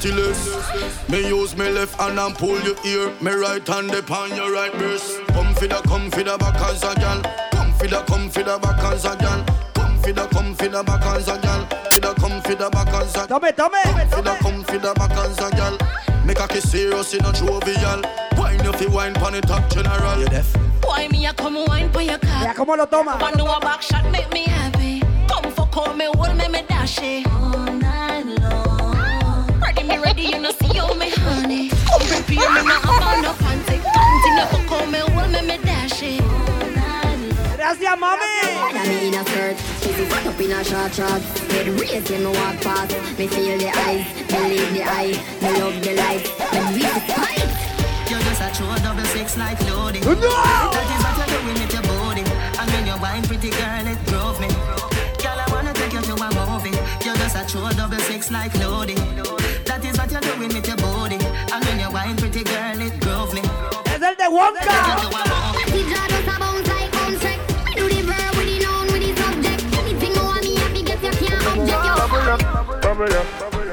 So your pantyless. Me use me left hand and pull your ear. Me right hand upon your right breast. Come for the, come for the back as a girl. Come for the, come for the back as a girl. Come for the, come for the back as a girl. For the, come for the back as a. Tome, tome. Come for the, come for the back as a girl. Make a kiss serious in a jovial. Wine if you wine pon the top general. You deaf? Why me a come wine for your car? Ya cómo lo toma. One do a back long. Ready you know see you me honey. Come prepare me, not have on no panty. Continue for call me, hold me, me dash it. Gracias, mami. Got me in a skirt, pussy fuck up in a short short. Head raised when me walk past. Me feel the eyes, believe the eye, me love the light. Me reach the spine. You're just a true double six like loading. That is what you're doing with your body. And when you're wine, pretty girl, it drove me. Girl, I wanna take you to a movie. You're just a true double six like loading. You.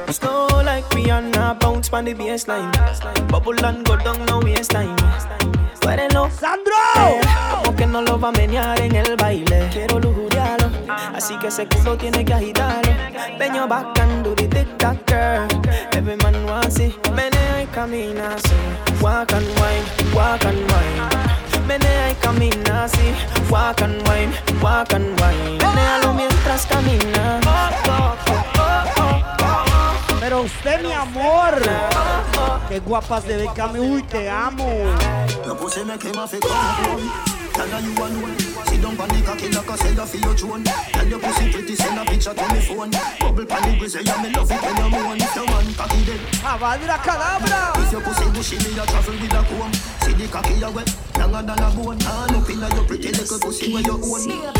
Slow like Rihanna, bounce on the baseline. Bubble and go down no waste time. Suérenlo. ¡Sandro! Como que no lo va a menear en el baile. Quiero lujuriarlo, así que ese culo tiene que agitarlo. Back and do the tic tac girl. Camina así. Walk and wine, walk and wine. Menea y camina así. Walk and wine, walk and wine. Menealo mientras camina. Pero usted, mi amor. Qué guapa se ve, Cami. Uy, te amo. Your pussy make him a fi come home. Tell her you alone. Sit down pon the cocky like say you feel your drone. Tell your pussy pretty, send a picture to me phone. Bubble pon the grizzly, yeah me love it when you moan. If your man cocky dead. Avadra cadabra. If your pussy bushy, me a travel with a comb. See the cocky a wet, younger than a bone. Turn up inna your pretty little pussy where you own.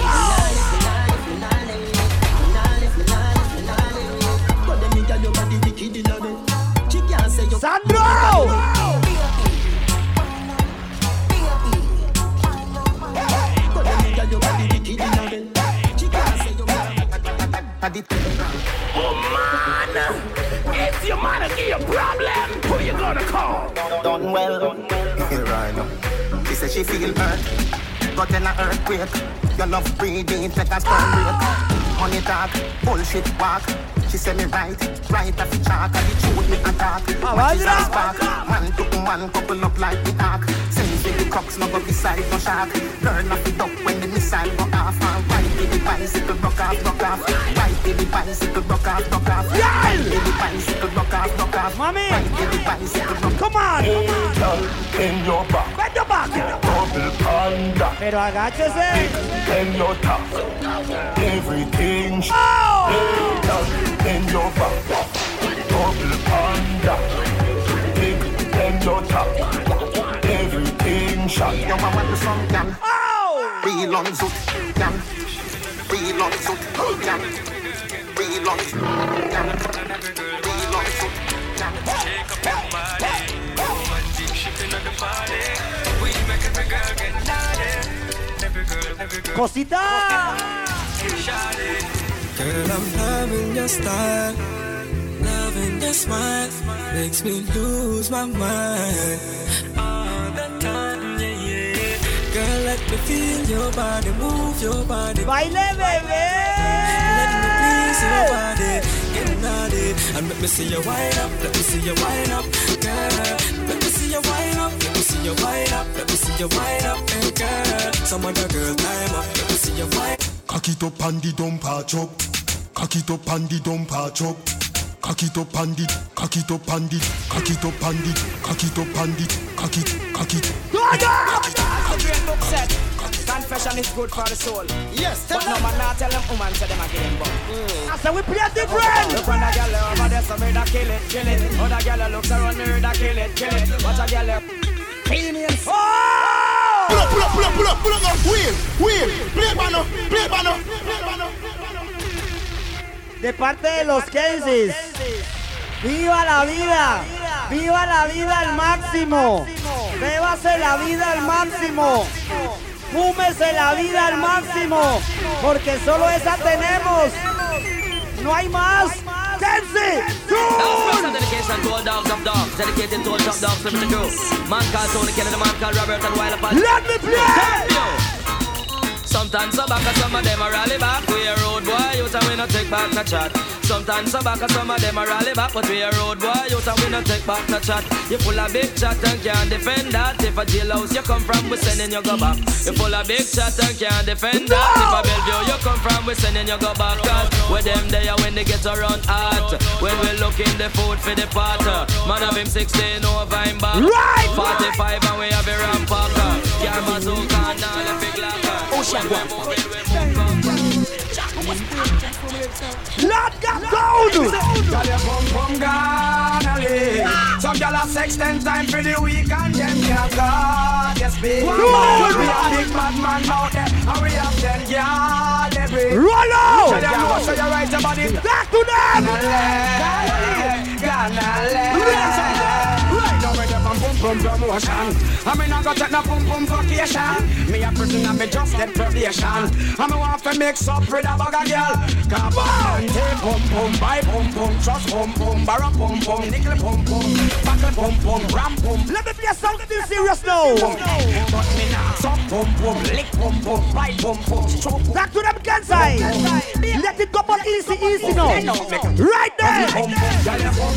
Well. Here I know. She said she feel hurt, but then a earthquake. Your love breathing, take a stone break. Money talk, bullshit walk. She said me right, right off the chalk. And the truth me attack. What is a spark? Man to man couple up like the ark. With no go beside no shark. Learn off the duck when the missile go off. Right with the bicycle, rock off, rock off. Right with the bicycle, rock off, rock off. Right with the bicycle, rock off, rock off. Mommy! Right the bicycle, rock Come on. In your back, Bend your back. double panda. Pero agáchese. In your top, everything. Oh! In your back, double panda. In your top, everything shot. Yo, I want the sun, can. Oh! Real on zoot, can. Real on zoot, can. Real on zoot, can. Real on zoot, can. Cosita. Girl, I'm loving your style, loving your smile, makes me lose my mind. Let me feel your body, move your body. Baile, bebé. Let me please your body, get naughty, and let me see you wind up, let me see you wind up, girl. Let me see you wind up, let me see you wind up, let me see you wind up, hey, girl. Some other girl time up, let me see you wind. Cock it up and the dump patch up. Cock it up and the dump patch up. Cock it up and the, cock it up and the, cock it up and the, cock it up and the, cock it, cock it. Brain look set. Confession is good for the soul. Yes, But no man not tell them woman say them a him bum. I said we play different. Look on the girl over there, so me da kill it, kill it. Other girl looks around da kill it, kill it. Watch a girl females. Oh! Pull up, pull up, pull up, pull up, pull up, now. Wheel, wheel. Play bano, play bano. De parte de los Kensis. ¡Viva la vida! ¡Viva la vida al máximo! ¡Bébase la vida al máximo! Fúmese la vida al máximo, porque solo esa tenemos. No hay más. Kenzie, Special dedication to all dogs of dogs, dedicated to all top dogs living the crew. Man called Tony Kennedy, man called Robert and Wild Apart. Let me play! Sometimes some back and some of them a rally back. We a road boy, you and we no take back no chat. Sometimes some back and some of them a rally back, but we a road boy, you and we no take back no chat. You full of big chat and can't defend that. If a jailhouse you come from, we sending you go back. You full of big chat and can't defend that. If a Bellevue you come from, we sending you go back. Cause with them there when they get around hot. When we looking the food for the pot. Man of him 16 over him back. Right! 45 and we have a rampacker. Can't bazooka and all the big locker. Ocean Lord got gold! You come from Ghana. Some are sex ten times for the week and them can't God, yes, baby. Roll! We a big bad man out there, and we have ten girl every. Roll out! Tell them go, so you right about it. Back to them! Ghana, Ghana, Right from boom boom promotion. I mean, I got take no boom boom vacation. Me a prisoner, me just get probation. And me want to mix up with a bag of girl. Come on, take boom boom, buy boom boom, trust boom boom, barra boom boom, nickel boom boom, buckle boom boom, ram boom. Let me play something serious now. But me now, boom boom, lick boom boom, bite boom boom, stroke. Back to them Kansai. Let it go but easy, easy now. Right there. Boom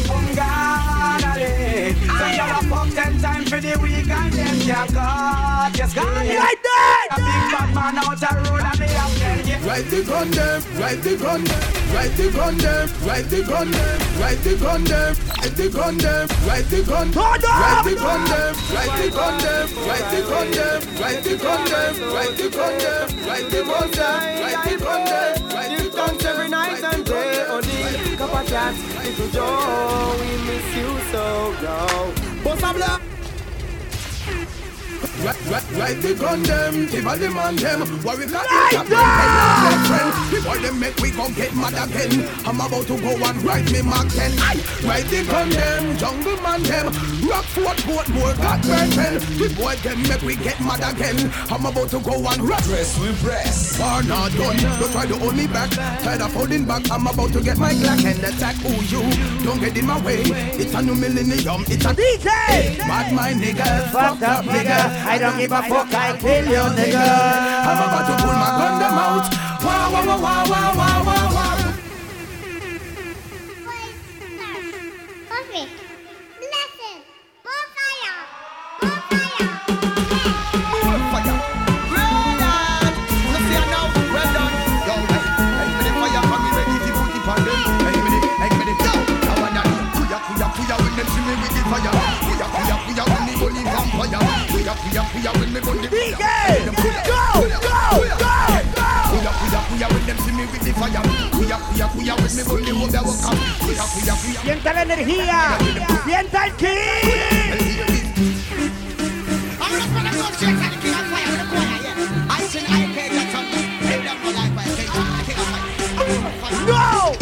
boom, girl, you boom boom, Ghana, eh. So you a fuck ten times for the week and them can't cut. Yes, God, Right there. A big bad man out the road and me have ten, yeah. Right the gun them, right the gun them, right the gun them, right the gun them, right the gun them, right the gun them, right the gun, Hold right up. the gun them, right the gun them, right the gun them, right the gun them, right the gun them, right the gun them, right the gun them, right the gun Dance every night and day on the cup of chat. Little Joe, we miss you so, yo. Boss a black. Right, the gun them, right, right, the gun them, give all them on them. What we miss you so got Right is a friend. Before them make we go get mad again. I'm about to go and write me Mark 10. Aye, right the gun them, jungle man them. Rock fort, boat, more got friend. Before them make we get mad again. I'm about to go and write. Dress with press. War not done. Don't try to hold me back. Tired of holding back. I'm about to get my Glock and attack. Who you? Don't get in my way. It's a new millennium. It's a DJ. bad mind nigga. Fucked up nigga. I don't give a fuck. I kill you nigga. I'm about to pull my gun them out. Wow, wow, wow, wow, wow, wow, wow. Perfect. Blessed. DJ. Go, go, go, go. Sienta la energía. Sienta el ki. No.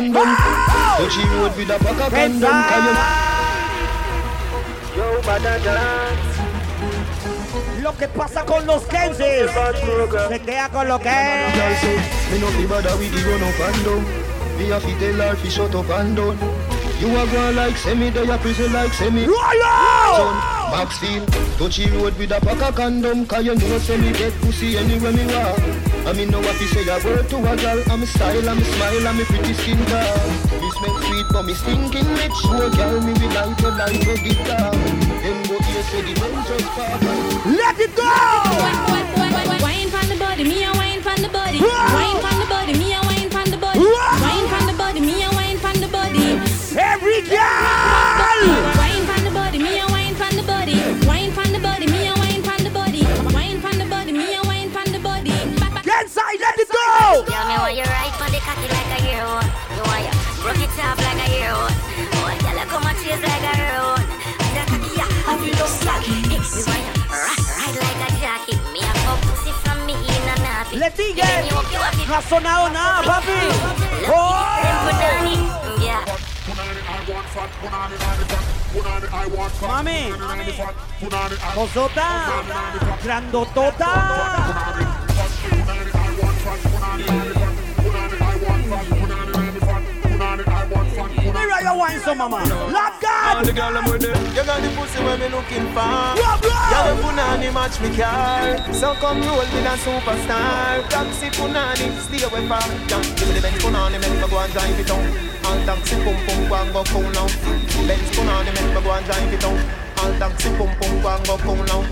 With a pack of condom. Touchy road with a pack of condom. Can you? Yo, badada. Lo que pasa con los Kenses se queda con lo que Girl es. say, me no be bother with the run up and down. Me a fi tell her fi shut up and down. You a go like semi, they a prison like semi. Son, Maxfield, touchy road with a pack of condom. Cause you know say me get pussy anywhere me walk. I mean no what fi say a word to a girl. I'm a style, I'm a smile, I'm a pretty skin girl. Me smell sweet but me stinking rich. Sure girl, me will like your life go get down. Them go here say the men just pop. Let it go. Wine from the body, me a wine from the body. Wine from the body, me a wine from the body. Wine from the body, me a wine from the body. Hey, ha sonado nada, papi. Oh. Mami, cosota, grandotota. Wine, so mama. Love God. the girl I'm with it. You got the pussy where me looking for. Yeah, the punani match me car. So come roll with a superstar. Taxi punani, stay away from. Yeah, give me the Benz punani, make me go and drive it down. All taxi pum pum go and go cool now. Benz punani, make me go and drive it down. All taxi pum pum go and go cool now.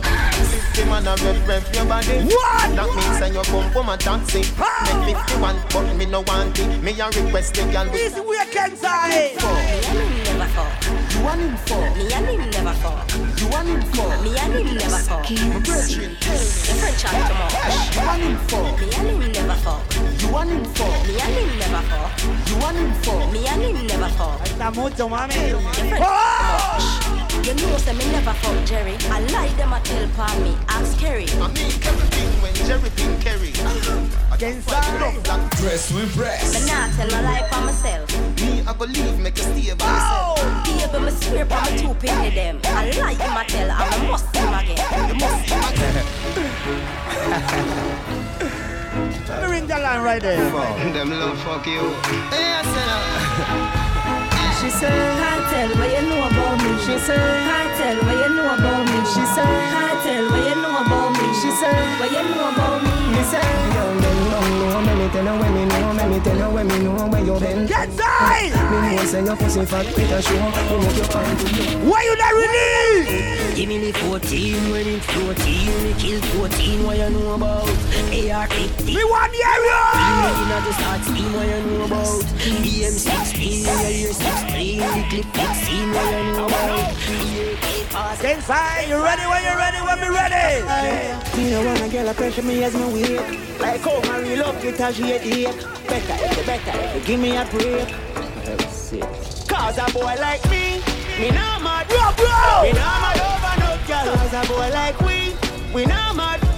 Fifty man a rev rev your body. What? That means that you pum pum a taxi. Make fifty one, but me no want it. Me a request the girl. This weekend time. never fuck. You want him for? Me and him never fuck. You want him for? Me and him never fuck. My brethren, tell me. The French are too. You want him for? Me and him never fuck. You want him for? Me and him never fuck. You want him for? Me and him never fuck. Está mucho, mami. The French are too much. You know say me never fuck Jerry. I lie them a tell pa me. Ask Kerry. I make everything when Jerry Pink Kerry. Against that Dress with breast. Me not tell my lie for myself. Me, I believe make you stay by yourself. Baby, me swear pa me two penny them. I lie him a tell. I me must see him again. You must see him again. Let me ring the line right there. Them love fuck you. Yes, sir. Uh, she said, Kartel, what you know about me? She said, Kartel, what you know about me? She said, Kartel, what you know about me? She said, what you know about me? Me say, young men don't know me, me tell you when me know me, me tell you when me know where you been. Get side! Me know say your pussy fat, me can show, me make you find Why you not release? Give me the 14 when it's 14. Me kill 14, what you know about? AR-15. Me want the area! When you just start steam, what you know about? BM-16, when you hear 16. The clip 16, what you know about? Get inside, you ready when you ready when me ready? Me no wanna girl a pressure me as me wake. Like how my real love get as she headache Better if you better if you give me a break. Cause a boy like me, me nah mad. Bro, bro! Me nah mad over no girl. Cause a boy like we, we nah mad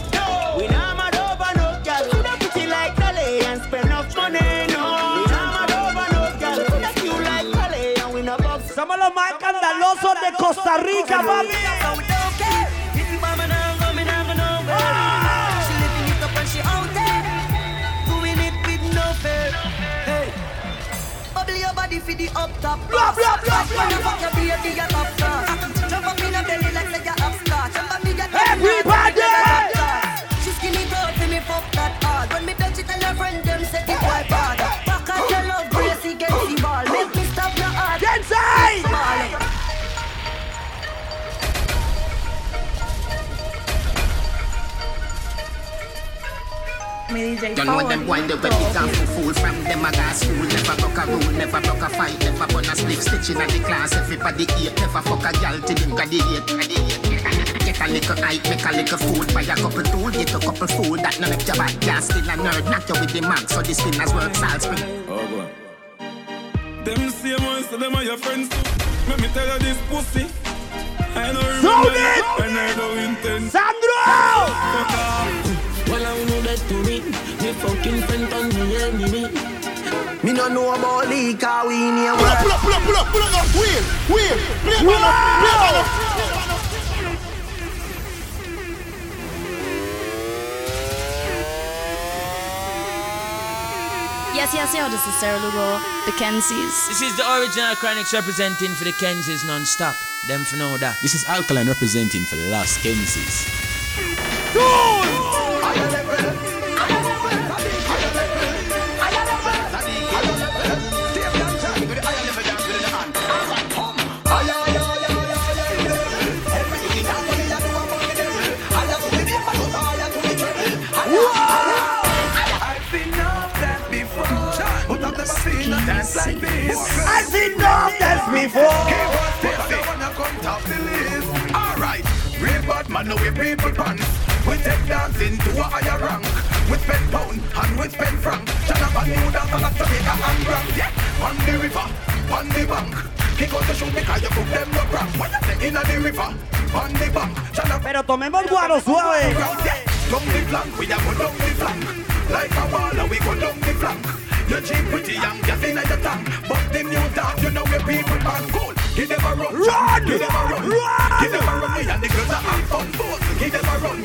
Rica, papi. So we don't care If you mama now go, me now nowhere She living it up and she out there Doing it with no fear Hey Bubble your body for the up top Blah, blah, blah, blah, When you fuck your baby, you top Jump up in your belly like say you have scotch Jump up in your Everybody! She You know them wind the ready down for fool from them a gas school Never broke a rule, never broke a fight Never burn a slip stitch in the class Everybody eat, never fuck a gal till them graduate Get a little hype, make a little food Buy a couple tool, get a couple food That no make your bad gas still a nerd Knock you with the mag, so this winners work salt spring Oh boy. Them same ones, so them are your friends too. Let me tell you this pussy. I don't Sound remember it! when I don't intend. Sandro! Fuck off. Well, I know that to me. Me fucking friend on me enemy. Me no know about league, cause we in here Pull up, pull up, pull up, pull up, pull up, now. Wheel, wheel, play man up, play man up. Yes, yes, yo, this is Sarah Lugo, the Kenzies. This is the original Chronixx representing for the Kenzies non-stop. Them for know that. This is Alkaline representing for the Last Kenzies. I've Seen enough dance before. Step I wanna come top the list. Alright, real bad man, no we people pants. We take dancing to a higher rank. We spend pound and we spend franc. Shut up and new dance and Jamaica and Grand. Yeah, on the river, on the bank. Kick out the shoe because you put them no cramp. When you say inna the river, on the bank. Shut up. Pero tomemos guaro suave. Down the flank, we a go down the flank. like a and we go down the flank. You cheap pretty young, gas in the tank, but them new dog, you know where people ban cool. Give them a run, run, give them a run, run. give them a run. Me and the girls are have fun, both. Give them a run,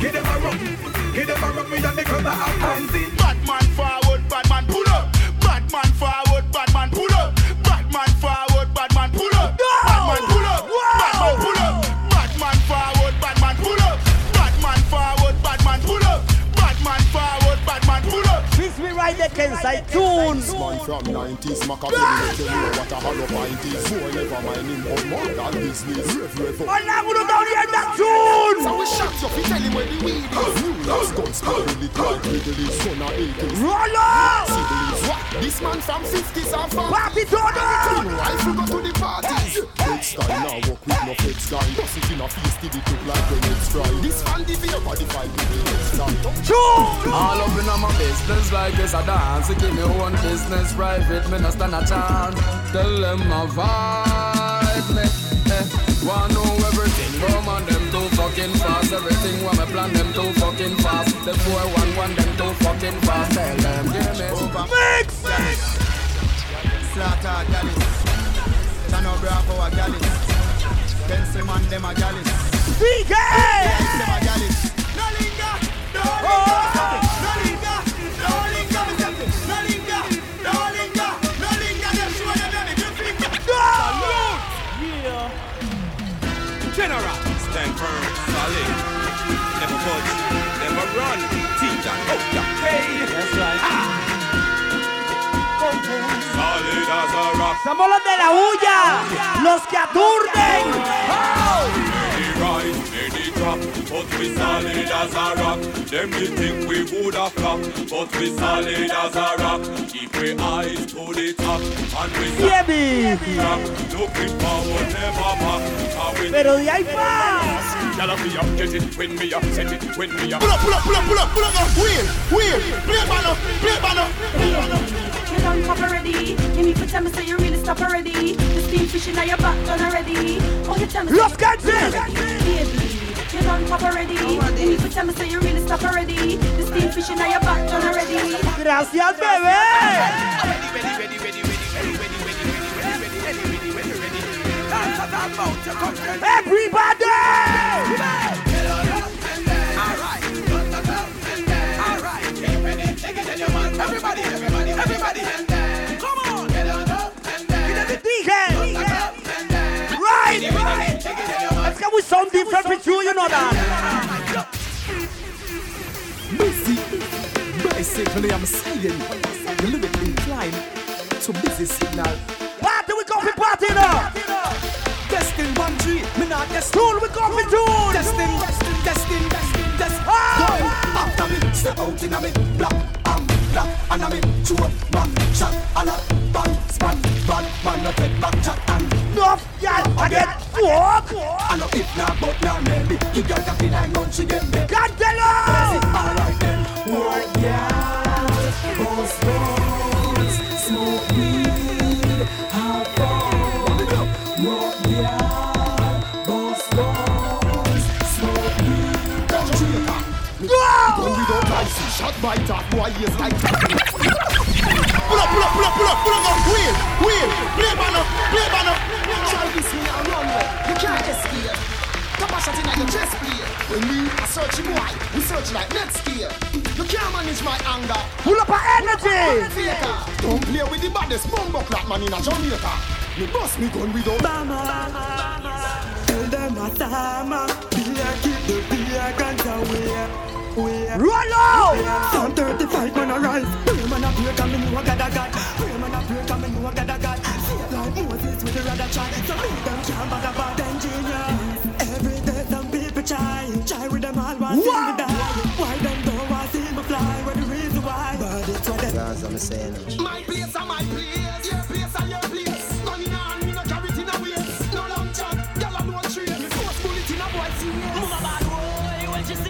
give them a run, give them a run. Me and the girls are have fun. Bad man forward, bad man pull up. Bad man forward, bad man pull up. Bad man forward, bad right there, can say tunes. Man from 90s, Machiavelli make you know what a hollow pint is. Boy, never mind him, but more than business. Rev, rev. And I'm gonna down here that tune. So we shot you, we tell him where the weed is. New last gun, spell with it like Wrigley, son of 80s. Roll up! Siblings, what? This man from 50s and from Papi Tony! Clean rifle go to the parties. Next time now walk with no feds guy. Bust it in a feast, did it look like the next fry. This fan the fear, body fight with the next time. Tune! All up in my business like it's a dance. Give me one business private, me no stand a chance. Tell them my vibe, me. Eh. Want know everything, come on them too fucking fast. Everything when me plan them too fucking fast. The four one one them too fucking fast. Tell them give me over. Mix! Slaughter Gallis. Chano Bravo a Gallis. Pencil man them a Gallis. DK! Them a Gallis. No linger, no linger, no Somos los de la huya, los que aturden. But we a rock. Them they think we would have we a rock. We and we we Pero de ahí. Wheel, wheel. Done pop already. You need to tell me say you really stop already. The steam fishing on your back done already. Oh, you tell me. Los Cancel. Baby, you done pop already. You need to tell me say you really stop already. The steam fishing on your back done already. Gracias, bebé. Everybody! Everybody, come on. DJ! Right! right. Let's go with some different with you, you know that. Busy. Basically, I'm saying, it inclined to busy signal. Party, we go for party now. One G, me not test. Tune, we go for tune. Testing, testing, testing, testing, testing. After me, step out in a me, black and black, and me chew up, man, shot, a lot, bang, span, bad man, no take back chat and No, y'all, I get fuck. I know if not, but now maybe you got to be nine months again. Candela! Alright then, what yeah, boss boss, without license, shot by top boy, yes like that. Pull up, pull up, pull up, pull up, pull up. Wheel, wheel. Play banner, play banner. Try this me a runway, you can't escape. Come a shot in your chest plate. When we a search boy, we search like Netscape. You can't manage my anger. Pull up our energy. Faker. Don't play with the baddest bumbo clap man in a Jamaica. Me bust me gun without Tell them a time, beer keep the beer guns away. Roll out! Some 35 man a rise. Pray man a break and me know a God a God. Pray man a break and me know a God a God. Feel like Moses with the a try. So me them can't bother about them genius. Every day some people try. Try with them all want see me die. Why them don't want see me fly? What the reason why? But it's what them. Guys, I'm saying. My place my place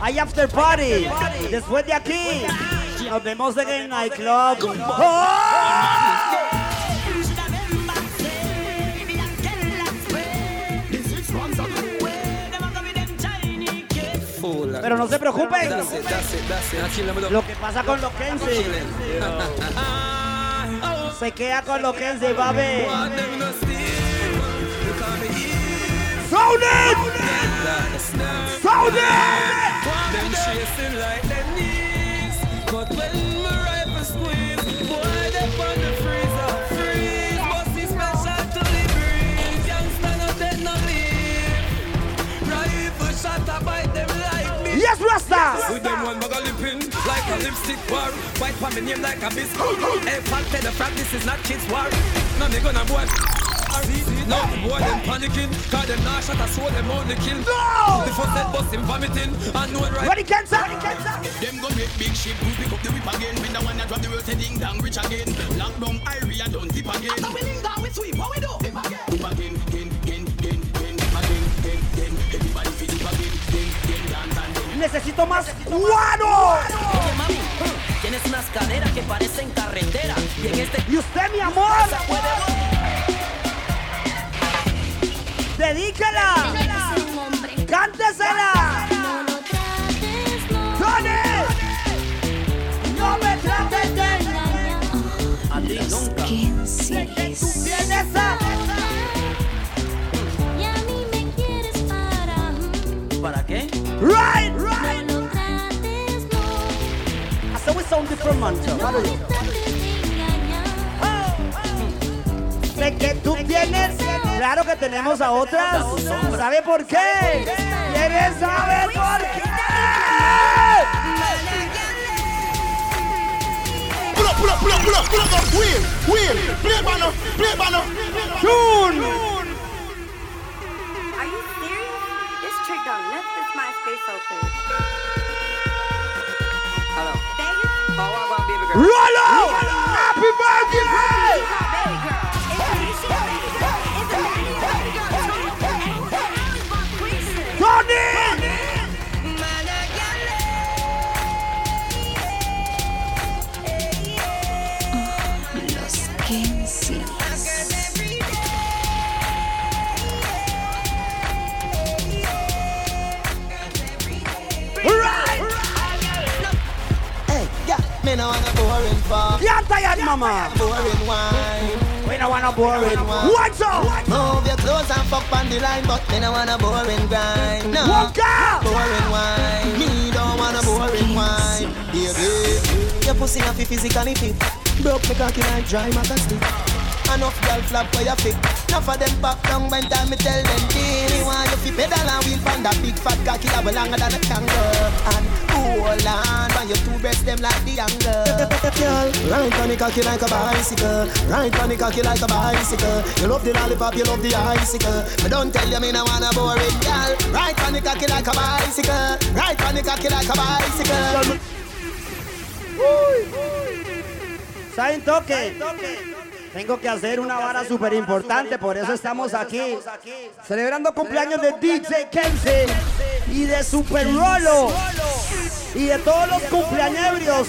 Hay after party. Después de aquí, nos vemos en el nightclub. ¡Oh! Pero no se preocupen. Lo que pasa con los Kenzie. Se queda con los Kenzie, papi. Sound! Sound Them chasing like them knees. But when my rifle squeeze, boy, they on the freezer. Freeze, must be special to the breeze. Youngster no dead no leave. Rifle shot a bite them like me. Yes, Rasta! With them one bag of lipping, like a lipstick war. White for me name like a biscuit. Hey, fat the frag, this is not kids war. No, me gonna boy. No, boy, them panicking. Cause them not shot a soul, them only kill. No! The first head bust him vomiting. And no right. Ready, Kenza? Ready, Kenza? Them gon' make big ship, who pick up the whip again. When the one that drop the world, say ding dong, rich again. Lock down Irie and don't tip again. After we ding dong, we sweep, what we do? Dip again. Dip again, again, again, again, again, again, again, again. Everybody fit dip again, again, again, dance and then. Necesito más guano. Oye, mami, tienes unas caderas que parecen carretera. Y en este. ¿Y usted, mi amor? Dedícala. Cántesela. Tony. No me trates de A ti nunca. ¿Tienes esa? ¿Para qué? Right, right. Hasta we sound different, man. Claro Sé que tú tienes, claro que tenemos a otras. ¿Sabe por qué? ¿Quieres saber por qué? Pull up, pull up, pull up, pull up, pull up, up. Wheel, wheel, play banner, play banner. Tune. Are you serious? This trick done left this MySpace open. Hello. Vegas? Oh, I want baby girl. Rollo! Happy birthday! Fuck. Yeah, tired, mama. Boring wine. We don't want a boring wine. What's up? Move your clothes and fuck on the line, but me no want a boring grind. No. Walk out. Boring wine. Me don't want a boring wine. Baby, your pussy not fi physically fit. Broke me cocky like dry matter stick. Enough girl flap where you fit. Enough of them pop down when time me tell them Baby, want you fi pedal and wheel from that big fat cocky that longer than a kangaroo. And hold on, when your two breasts them like the angle. Girl, ride on the cocky like a bicycle. Ride on the cocky like a bicycle. You love the lollipop, you love the icicle. But don't tell you me no wanna boring girl. Ride on the cocky like a bicycle. Ride on the cocky like a bicycle. ¿Saben toque? Tengo que hacer una vara súper importante, por eso estamos aquí. Celebrando cumpleaños de DJ Kenzie y de Super Rolo. Y de todos los cumpleañebrios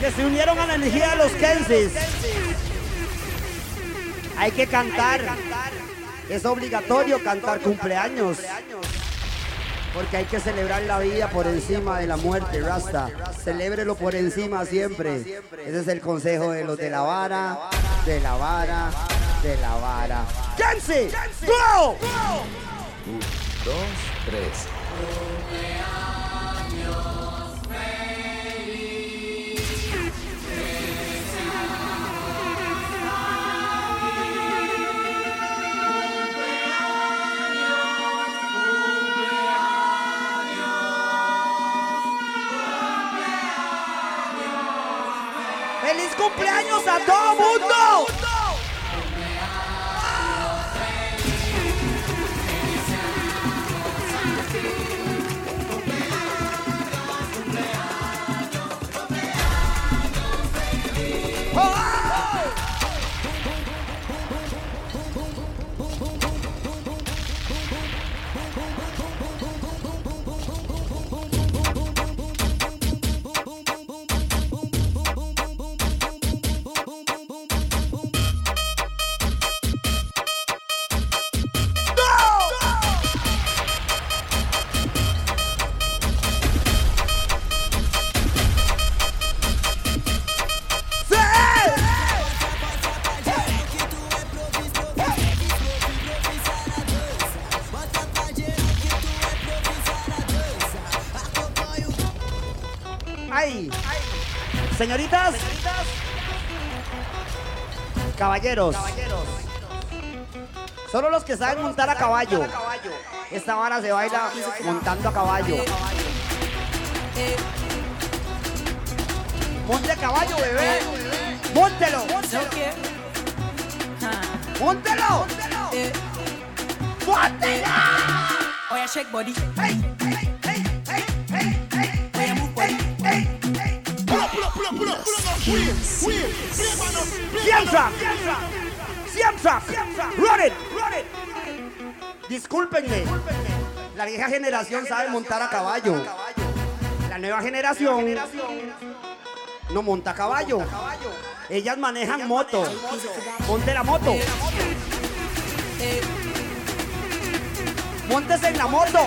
que se unieron a la energía de los Kenzies. Hay que cantar. Es obligatorio cantar cumpleaños. Porque hay que celebrar la vida por encima de la muerte, Rasta. Celébrelo por encima siempre. Ese es el consejo de los de la vara, de la vara, de la vara. ¡Kenzie! ¡Go! Un, dos, tres. Cumpleaños a todo mundo! caballeros. Solo los que saben montar a caballo. Esta vara se baila montando a caballo. Monte a caballo, bebé. Móntelo. Móntelo. Móntelo. Oye, shake body. Hey, hey, hey, hey, hey, hey. Oye, move body. Hey, hey, hey. Pulo, pulo, pulo, pulo, Siempre. Siempre. Run it. Discúlpenme. La vieja generación sabe montar a caballo. La nueva generación no monta a caballo. Ellas manejan moto. Monte la moto. Móntese en la moto.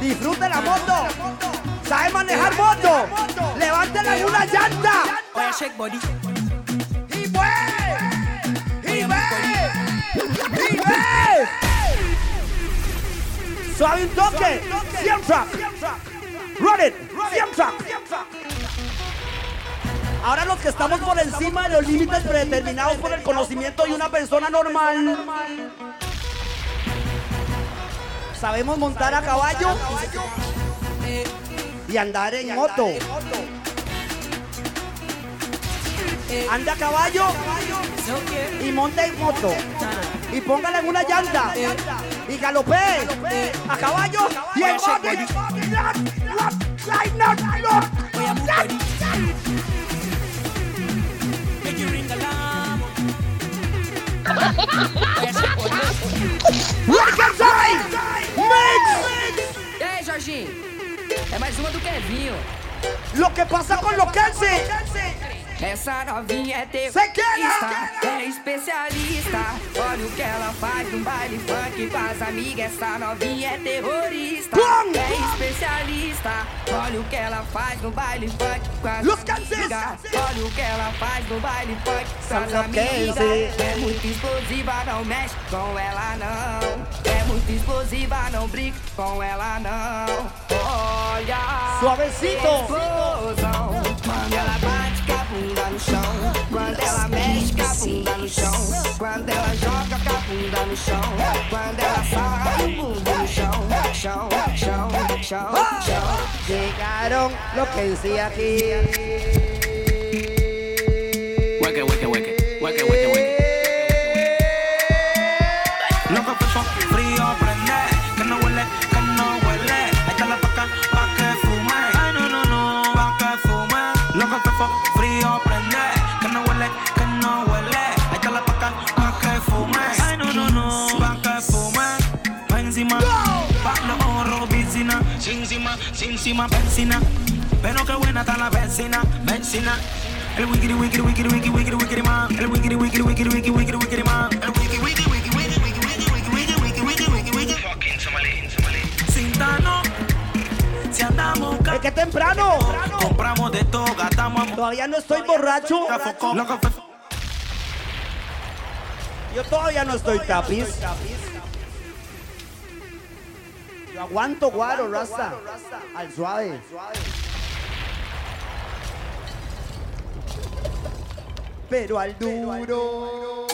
Disfrute la moto. ¿Sabe manejar moto? Levántela en una llanta. Oya, shake body. ¡Y ve! ¡Y ve! ¡Y ve! Suave un toque. Siempre. Run it. Siempre. Ahora los que estamos por encima de los límites predeterminados por el conocimiento de una persona normal. Sabemos montar a caballo y andar en moto. Anda a caballo y monte en moto. Y póngala en una llanta. Y galopee a caballo y en moto. E aí, Jorginho? É mais uma do Kevinho. Lo que pasa con lo que hace. Essa novinha é terrorista, é especialista. Olha o que ela faz no baile funk com as amigas. Essa novinha é terrorista, é especialista. Olha o que ela faz no baile funk com as amigas. Olha o que ela faz no baile funk com as é amigas. É muito explosiva, não mexe com ela não. É muito explosiva, não brinca com ela não. Olha, Suavecito. explosão. Bunda no chão. Quando ela mexe com a bunda no chão. Quando ela joga com a bunda no chão. Quando ela sarra mundo no chão. Chão, chão, chão, chão. Llegaron lo que aquí. Hueque, hueque, encima, benzina. Pero qué buena está la benzina, benzina. El wikiri wikiri wikiri wikiri wikiri wikiri man. El wikiri wikiri wikiri wikiri wikiri wikiri man. El wiki wiki wiki wiki wiki wiki wiki wiki wiki wiki wiki wiki. Fucking Somalí, Somalí. Sintano. Si andamos Es que temprano. compramos de todo, gastamos Todavía no estoy borracho. Yo todavía no estoy tapiz. Yo aguanto guaro, rasta. Al suave. Pero al duro.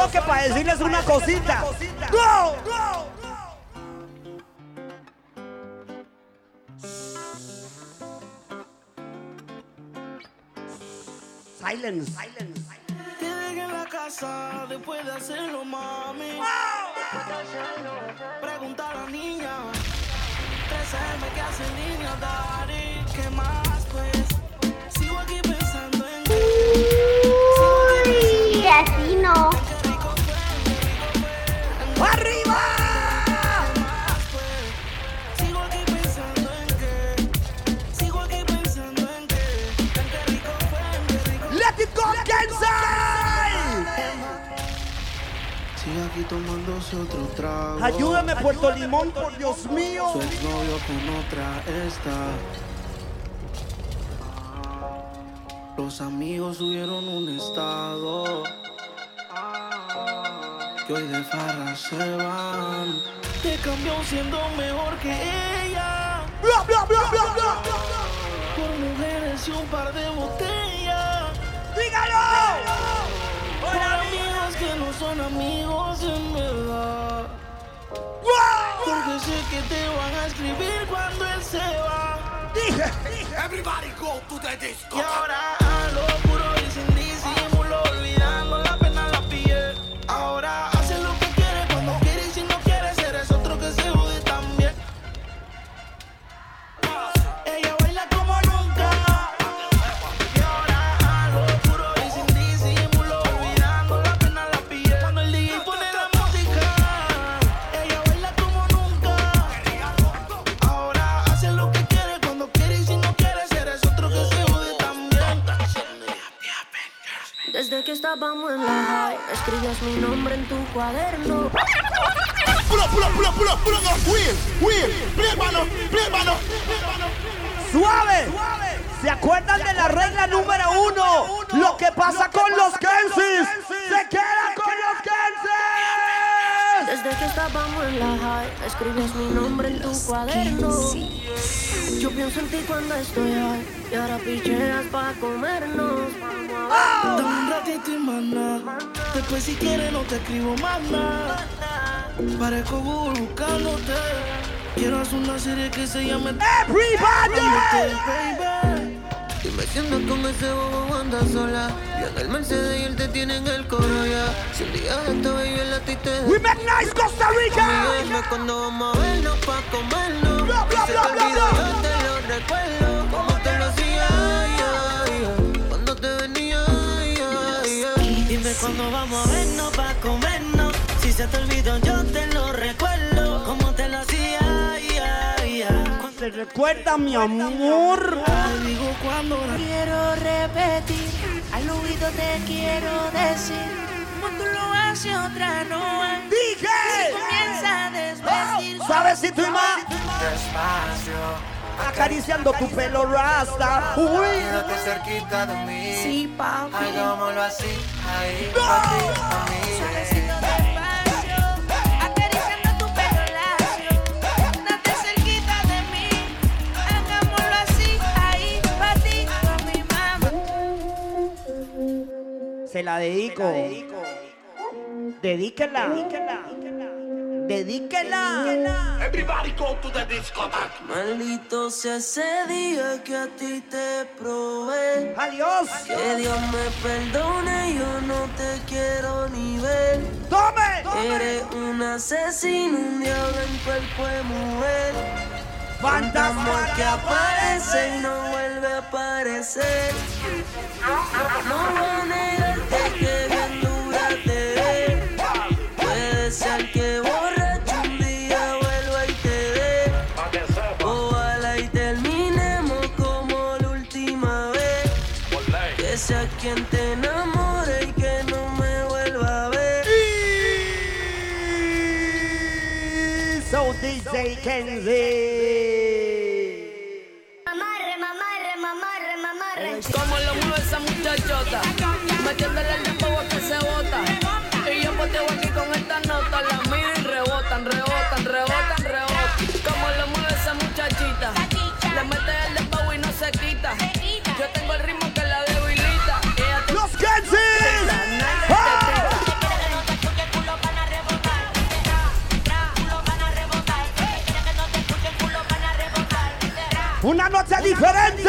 Toque para decirles una cosita. ¡Go! Silence. Silence. Te dejé en la casa después de hacerlo, mami. Pregunta a la niña. 13M que hace niña, daddy. ¿Qué más, otro trago. Ayúdame, Puerto Limón, por Dios mío. Su exnovio con otra está. Los amigos subieron un estado. Que hoy de farra se van. Te cambió siendo mejor que ella. Bla, bla, bla. Por mujeres y un par de botellas. ¡Dígalo! Amigos que no son amigos en verdad. Porque sé que te van a escribir cuando él se va. Everybody go to the disco. Y ahora a lo estábamos en la high, escribías mi nombre en tu cuaderno. Pull up, pull up, pull up, pull up, pull up, Wheel, wheel, play mano, play mano. ¡Suave! ¿Se acuerdan de la regla número uno? Lo que pasa con los Kensis se queda con los Kensis. Desde que estábamos en la high, escribes mi nombre en tu cuaderno. Yo pienso en ti cuando estoy high, y ahora picheas pa' comernos. Dame un ratito y mana. Después si quieres no te escribo más nada. Parezco Google buscándote. Quiero hacer una serie que se llame Everybody. Baby. Andas con ese bobo o andas sola. Yo en el Mercedes y él te tiene en el coro ya. Si un día esta baby el a ti te We make nice Costa Rica. Dime cuando vamos a vernos pa' comernos. Bla, bla, bla, bla, bla. yo te lo recuerdo. Como te lo hacía, ya, ya. Cuando te venía, ya, ya. Dime cuándo vamos a vernos pa' comernos. Si se te olvidó, yo ¿Te recuerda, mi amor? Te digo cuando Quiero repetir, al oído te quiero decir. Como tú lo haces, otra no hay. ¡Dije! Comienza a desvestir. Suavecito y más. Despacio, Acariciando tu pelo rasta. Uy. quédate cerquita de mí. Sí, papi. Hagámoslo así, ahí, No. pa' ti, pa' mí. Se la dedico. Dedíquela. Dedíquela. Everybody go to the discotheque. Maldito sea ese día que a ti te probé. Adiós. Que Dios me perdone, yo no te quiero ni ver. ¡Tome! Eres un asesino, un diablo en cuerpo de mujer. Fantasma que aparece y no vuelve a aparecer. No voy a DJ Kenzie. Mamarre, mamarre, mamarre, mamarre. Como lo mueve esa muchachota, metiéndole el Una noche diferente.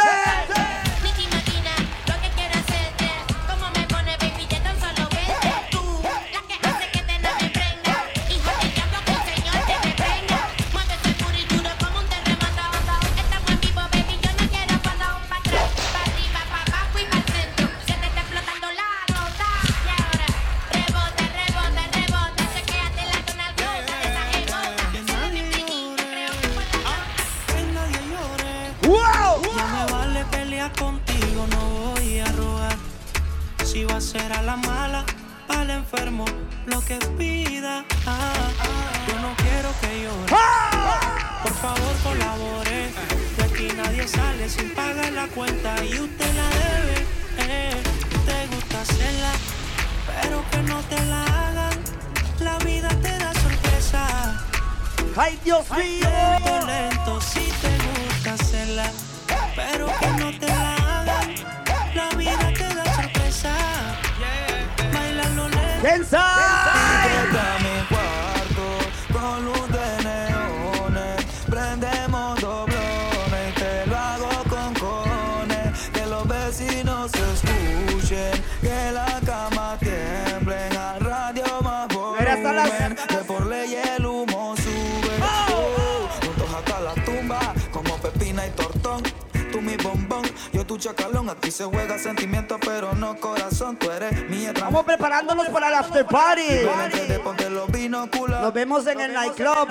Vemos en el nightclub.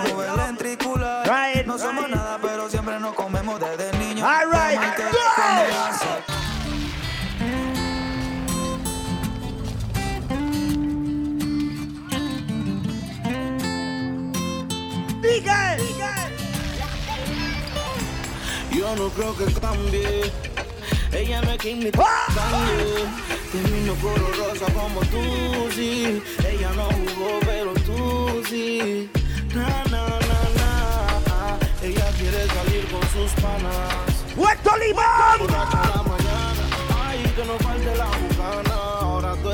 Right. No somos nada, pero siempre nos comemos desde niños. All right. Yo no creo que cambie. Ella no es quien me cambie. Termino color rosa como tú, sí. Ella no jugó,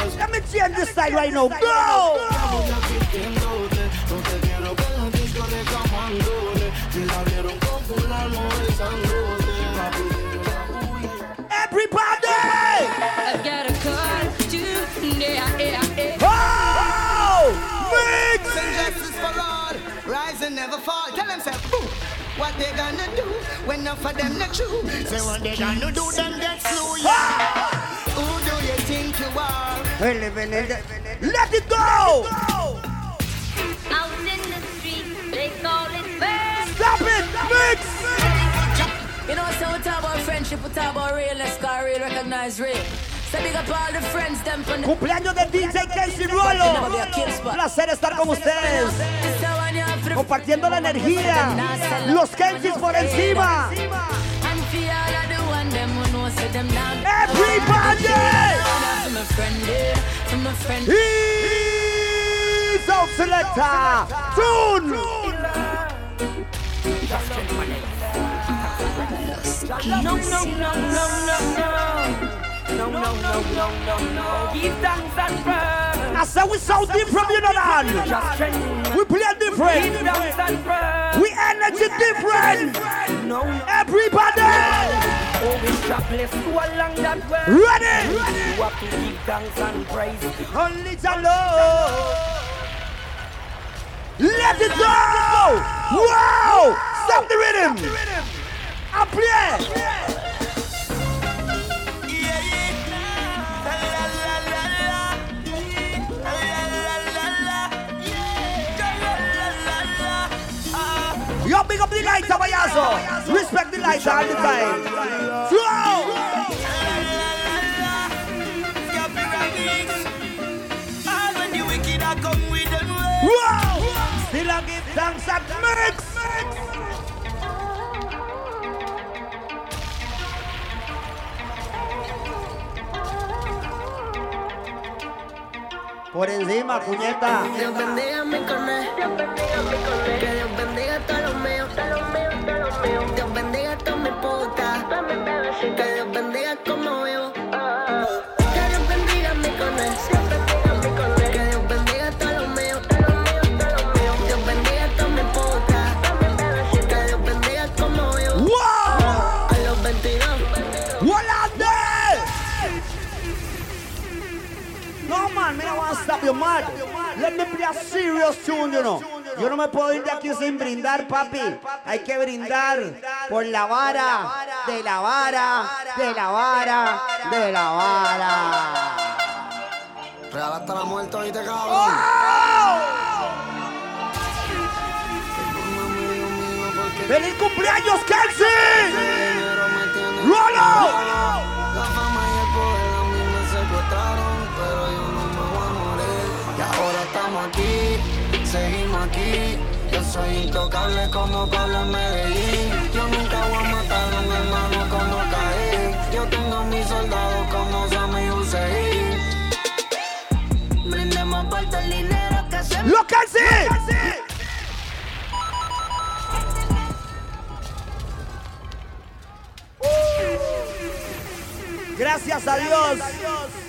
es. Let me change this side right now. Go! They gonna do when enough of them not true? Say what they gonna do, them get slew, yeah. Who do you think you are? Let it go! Out in the street, they call it bad. Stop it! Mix! You know, so we talk about friendship, we talk about realness, cause real recognize real. So big up all the friends, them from the Cumpleaños de DJ Kenzie Ruolo. Placer estar con ustedes. Compartiendo la energía. Los Kenzies por encima. And for all of the one them who know, say them down. Everybody! For my friend, yeah, for my friend. He's out selector. Tune. No, no, no, no, no, no. No, no, no, no, no, no. Give thanks and praise. I said we sound different, you know that. We play different. Give thanks and praise. Energy different. No, Everybody. Always jobless, along that way. Ready? You have to give thanks and praise. Only the Lord. Let it go! Wow! Stop the rhythm! Up play! Payaso! Respect the lighter all the time! Flow! Wow! Still I give thanks at mix! Por encima, puñeta. bendiga. Dios bendiga a todos mis putas. Que Dios bendiga como vivo. Que Dios bendiga mi conexión. Que Dios bendiga a todos los míos, todos. Dios bendiga a todos mis putas. Que Dios bendiga como vivo. ¡Wow! A los 22. ¡Walande! No man, man, I want to stop your. Let me play a serious tune, you know. Yo no me puedo ir de aquí sin brindar, papi. Hay que brindar por la vara, de la vara, de la vara, de la vara. Real hasta la muerte, oíste, cabrón. ¡Feliz cumpleaños, Kelsey! ¡Rolo! La fama y el poder a mí me secuestraron, pero yo no me voy a morir. Y ahora estamos aquí, seguimos aquí. Yo soy intocable como Pablo en Medellín. Yo nunca voy a matar a un hermano como Caín. Yo tengo mis soldados como Sammy Hussein. Brindemos por todo el dinero que hacemos. ¡Lo Kelsey! Gracias a Dios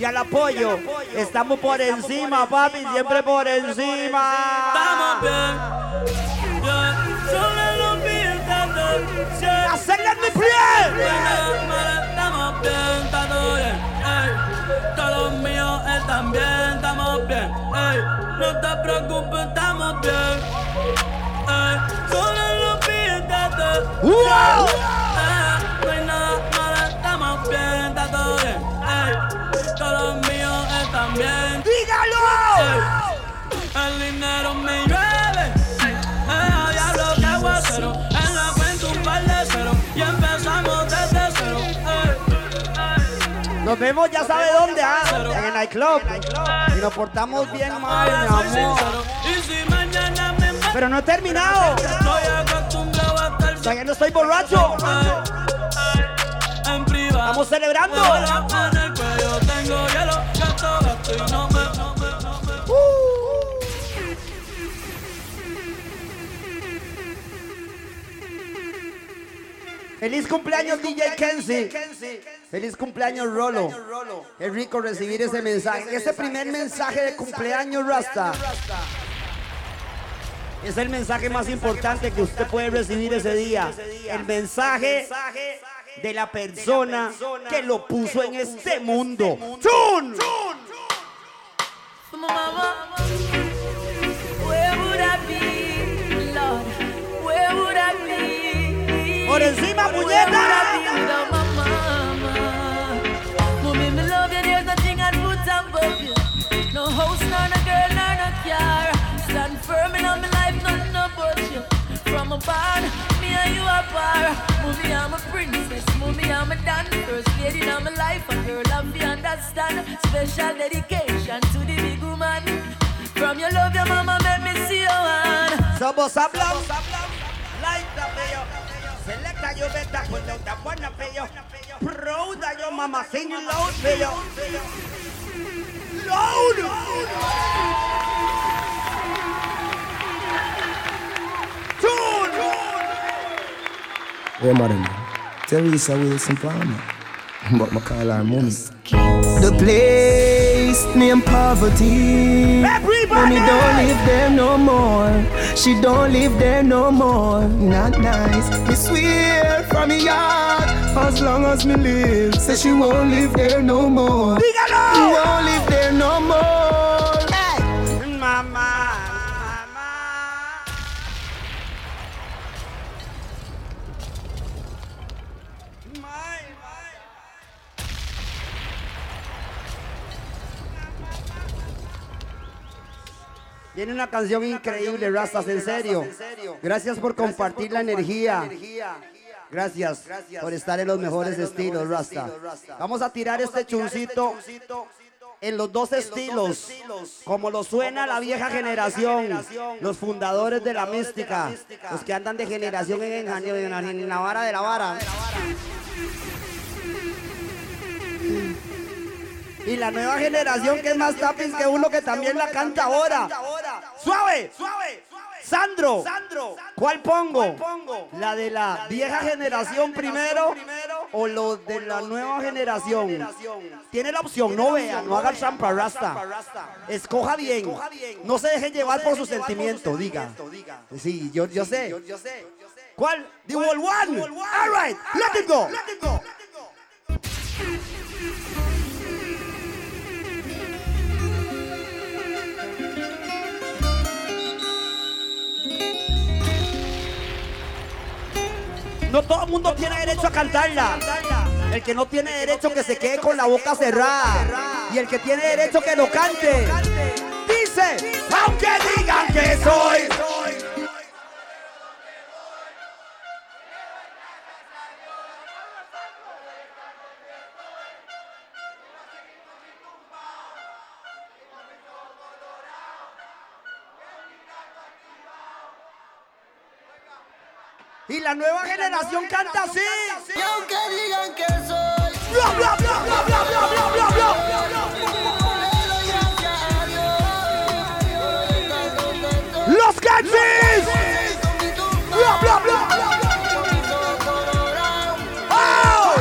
y al apoyo. Estamos por encima, papi, siempre por encima. Estamos bien. Solo billetes de ¡Hacerle mi pie! Estamos bien, está todo bien. Todos los míos están bien, estamos bien. No te preocupes, estamos bien. Solo billetes de ¡Wow! No hay nada malo, estamos bien, está todo bien. ¡Dígalo! El dinero me llueve. Eh, a diablo que aguacero. En la cuenta un par de cero. Y empezamos desde cero. Eh, Nos vemos, ya sabe dónde, ah, en el nightclub. Y nos portamos bien mal, mi amor. Pero no he terminado. Todavía no estoy borracho. Estamos celebrando. Tengo hielo, gasto, gasto y no Feliz cumpleaños DJ Kenzie. Feliz cumpleaños Rolo. Es rico recibir ese mensaje. Ese primer mensaje de cumpleaños Rasta. Es el mensaje más importante que usted puede recibir ese día. El mensaje de la persona que lo puso en este mundo. ¡Chun! Por encima, puñeta. I be without my mama? Mommy, me love you, there's nothing I'd put above you. No house, nor no girl, nor no car. Stand firm in all my life, nothing about you. From a barn, me and you are par. Mommy, I'm a princess. Mommy, I'm a dance first lady in my life. A girl, I'm the understand. Special dedication to the big woman. From your love, your mama made me see your hand. Somos hablamos. Like the mayo. Selecta yo beta con lo da buena peyo. Proud of your mama sing loud peyo. Loud. Tune. Madam. Teresa Wilson Palmer. But I call her mommy. The place named poverty. Money don't live there no more. She don't live there no more. Not nice. Me swear from me heart. As long as me live, say she won't live there no more. She won't live there no more. Tiene una canción increíble, Rastas, en serio. Gracias por compartir la energía. Gracias por estar en los mejores estilos, Rasta. Vamos a tirar este chuncito en los dos estilos, como lo suena la vieja generación, los fundadores de la mística, los que andan de generación en, en- en- en la vara de la vara. Y la nueva generación que es más tapis que uno que también la canta ahora. Suave, suave. Sandro, ¿cuál pongo? ¿La de la vieja generación primero o lo de la nueva generación? Tiene la opción, no vea, no haga trampa rasta. Escoja bien. No se deje llevar por su sentimiento, diga. Sí, yo, yo sé. ¿Cuál? The Wall One. All right, let it go. No todo el mundo tiene derecho a cantarla. El que no tiene derecho que se quede con la boca cerrada. Y el que tiene derecho que lo cante. Dice, aunque digan que soy. Y la nueva generación canta así. Y aunque digan que soy. Bla, bla, bla, bla, bla, bla, bla, bla, bla. Los. Bla, bla, bla. Oh.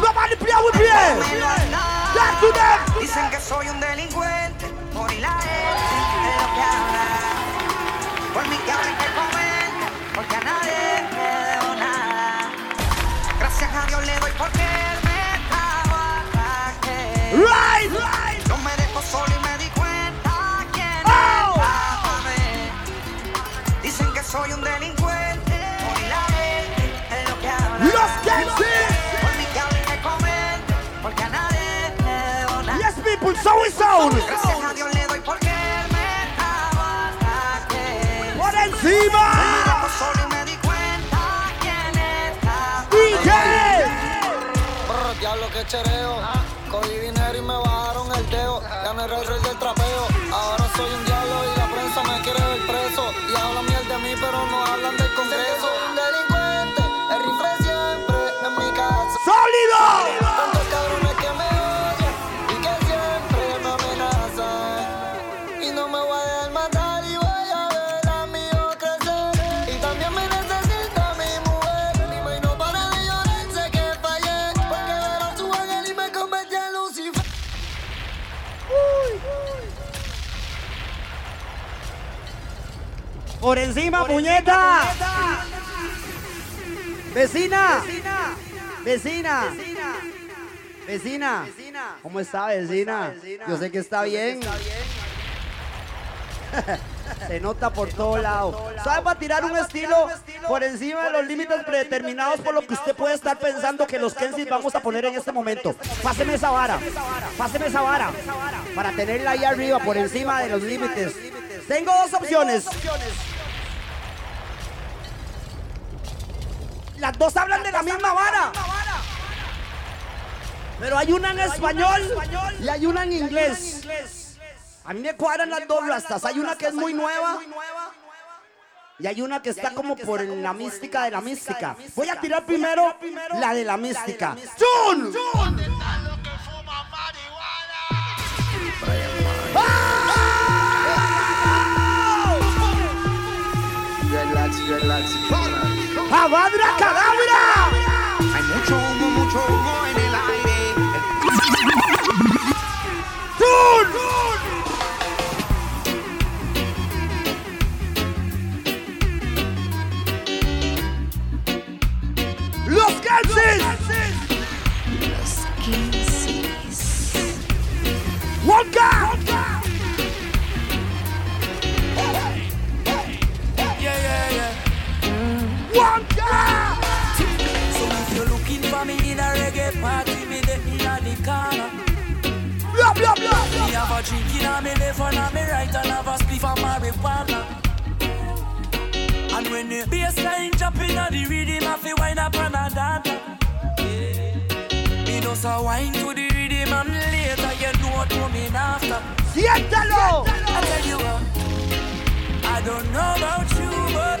Nobody play with me. Back to them. Dicen que soy un delincuente, soy un delincuente, por la gente de lo que habla. Los Gangsters. Por mi que hablen que comenten, porque a nadie le debo nada. Yes, people, so it sound. Gracias a Dios le doy porque me. Por encima. Me solo y me di cuenta quién estaba. DJ. Diablo que chereo. Cogí dinero y me bajaron el dedo. Ya no era el rey del trapeo. Por encima, puñeta. Vecina. Vecina. Vecina. ¿Cómo está, vecina? Yo sé que está bien. [laughs] Se nota por todo lado. ¿Sabe para tirar un estilo por encima de los límites predeterminados por lo que usted puede estar pensando que los Kensis vamos a poner en este momento? Páseme esa vara. Páseme esa vara. Para tenerla ahí arriba, por encima de los límites. Tengo dos opciones. Las dos hablan de la misma vara. Pero hay una en español y hay una en inglés. A mí me cuadran las dos rastas. Hay una que es muy nueva y hay una que está como por la mística de la mística. Voy a tirar primero la de la mística. ¡Jun! ¡Abadra cadabra! Hay mucho humo, mucho humo en el aire. ¡Jun! ¡Los Ganses! ¡Wonka! Yeah, ¡Wonka! So if you're looking for me in a reggae party, me there in a the corner. Blah, blah, blah. Me have a drink in a me left and a me right and have a spliff of marijuana. And when the bassline in a the rhythm, I feel wind up and a dance. Me just a wine to the rhythm and later you know what coming after. ¡Siéntalo! I tell you what, I don't know about you, but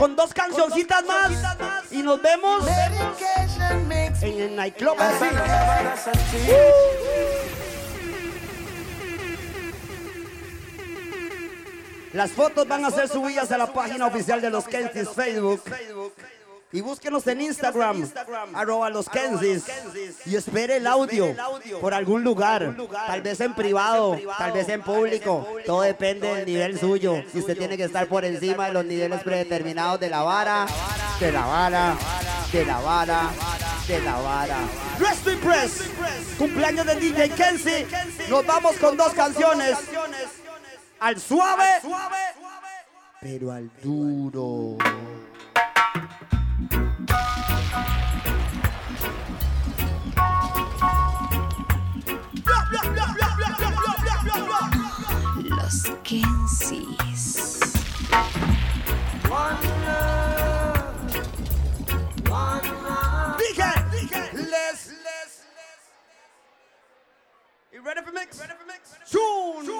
con dos cancioncitas más y nos vemos en el nightclub. Las fotos van a ser subidas a la página oficial de los Kensis Facebook. Y búsquenos en Instagram, arroba los Kensis. Y espere el audio por algún lugar. Tal vez en privado, tal vez en público. Todo depende del nivel suyo. Si usted tiene que estar por encima de los niveles predeterminados de la vara, de la vara, de la vara, de la vara. Rest in Press, cumpleaños del DJ Kenzie. Nos vamos con dos canciones. Al suave, pero al duro. Los Kensis. Ready mix? Ready for mix? Tune.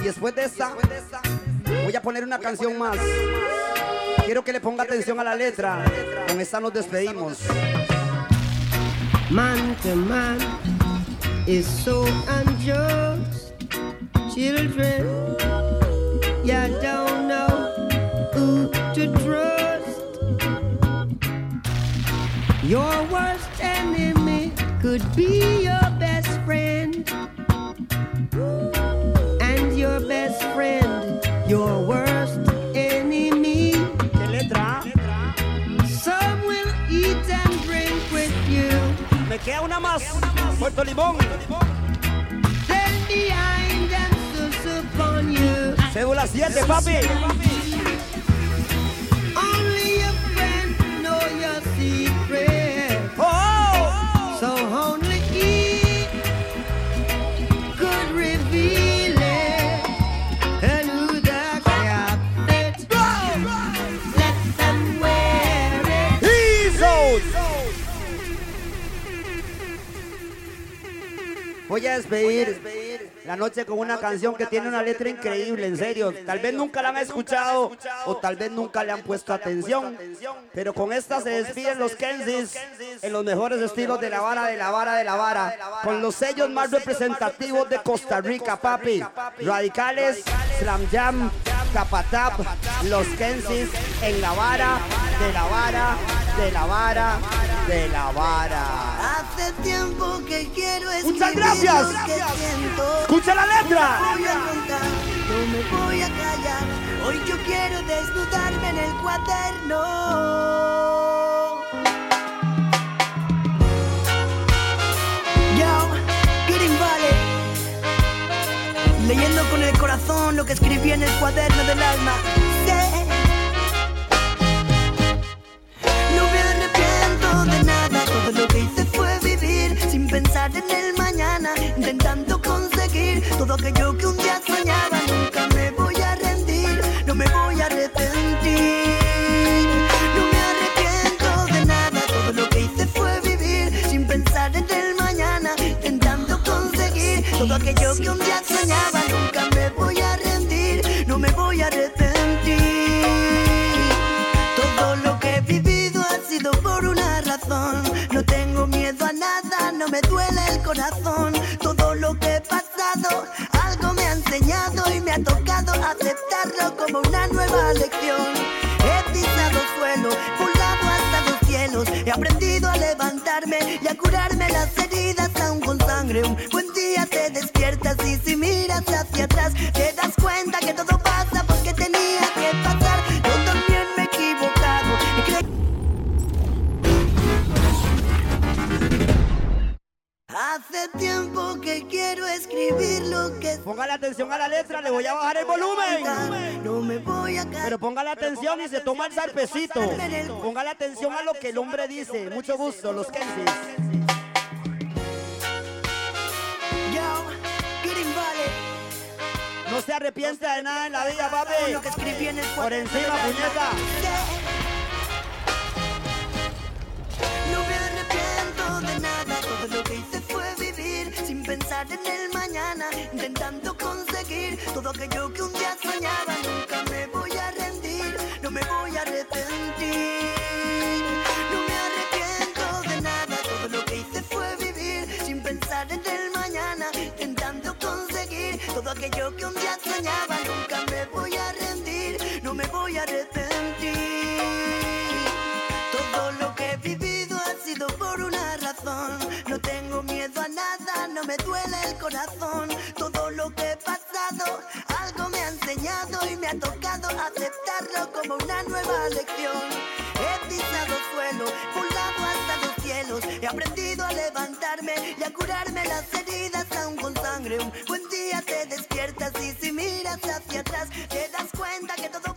Y después de esta, voy a poner una canción más. Quiero que le ponga atención a la letra. Con esta nos despedimos. Man to man is so unjust. Children, you don't know who to trust. Your worst enemy could be your best friend. And your best friend, your worst queda una más. Puerto Limón. Cédula 7, papi. Only your friend know your. Voy a despedir la noche con una canción que tiene una letra increíble, en serio. Tal vez nunca la han escuchado o tal vez nunca le han puesto atención. Pero con esta se despiden los Kensis en los mejores estilos de la vara, de la vara, de la vara. Con los sellos más representativos de Costa Rica, papi. Radicales, Slam Jam, Capatap, los Kensis en la vara, de la vara, de la vara, de la vara. Hace tiempo que quiero Muchas gracias. lo que siento. Escucha la letra. No me voy a callar. Hoy yo quiero desnudarme en el cuaderno. Lo que escribí en el cuaderno del alma. No me hice fue vivir sin pensar en el mañana, intentando conseguir todo aquello que un día soñaba. Nunca me voy a rendir, no me voy a arrepentir. No me arrepiento de nada, todo lo que hice fue vivir sin pensar en el mañana, intentando conseguir todo aquello que un día soñaba. Nunca no me duele el corazón. Todo lo que he pasado, algo me ha enseñado y me ha tocado aceptarlo como una nueva lección. He pisado suelo, volado hasta los cielos. He aprendido a levantarme y a curarme las heridas aún con sangre. Un buen día te despiertas y si miras hacia atrás te Hace tiempo que quiero escribir lo que Póngale atención a la letra, le voy a bajar el volumen. No me voy a Pero póngale atención y se toma el zarpecito. Póngale atención a lo que el hombre dice. Mucho gusto, los Kensis. No se arrepienta de nada en la vida, papi. Por encima, puñeta. Pensar en el mañana, intentando conseguir todo aquello que un día soñaba. Todo lo que he pasado, algo me ha enseñado y me ha tocado aceptarlo como una nueva lección. He pisado suelo, volado hasta los cielos. He aprendido a levantarme y a curarme las heridas aún con sangre. Un buen día te despiertas y si miras hacia atrás te das cuenta que todo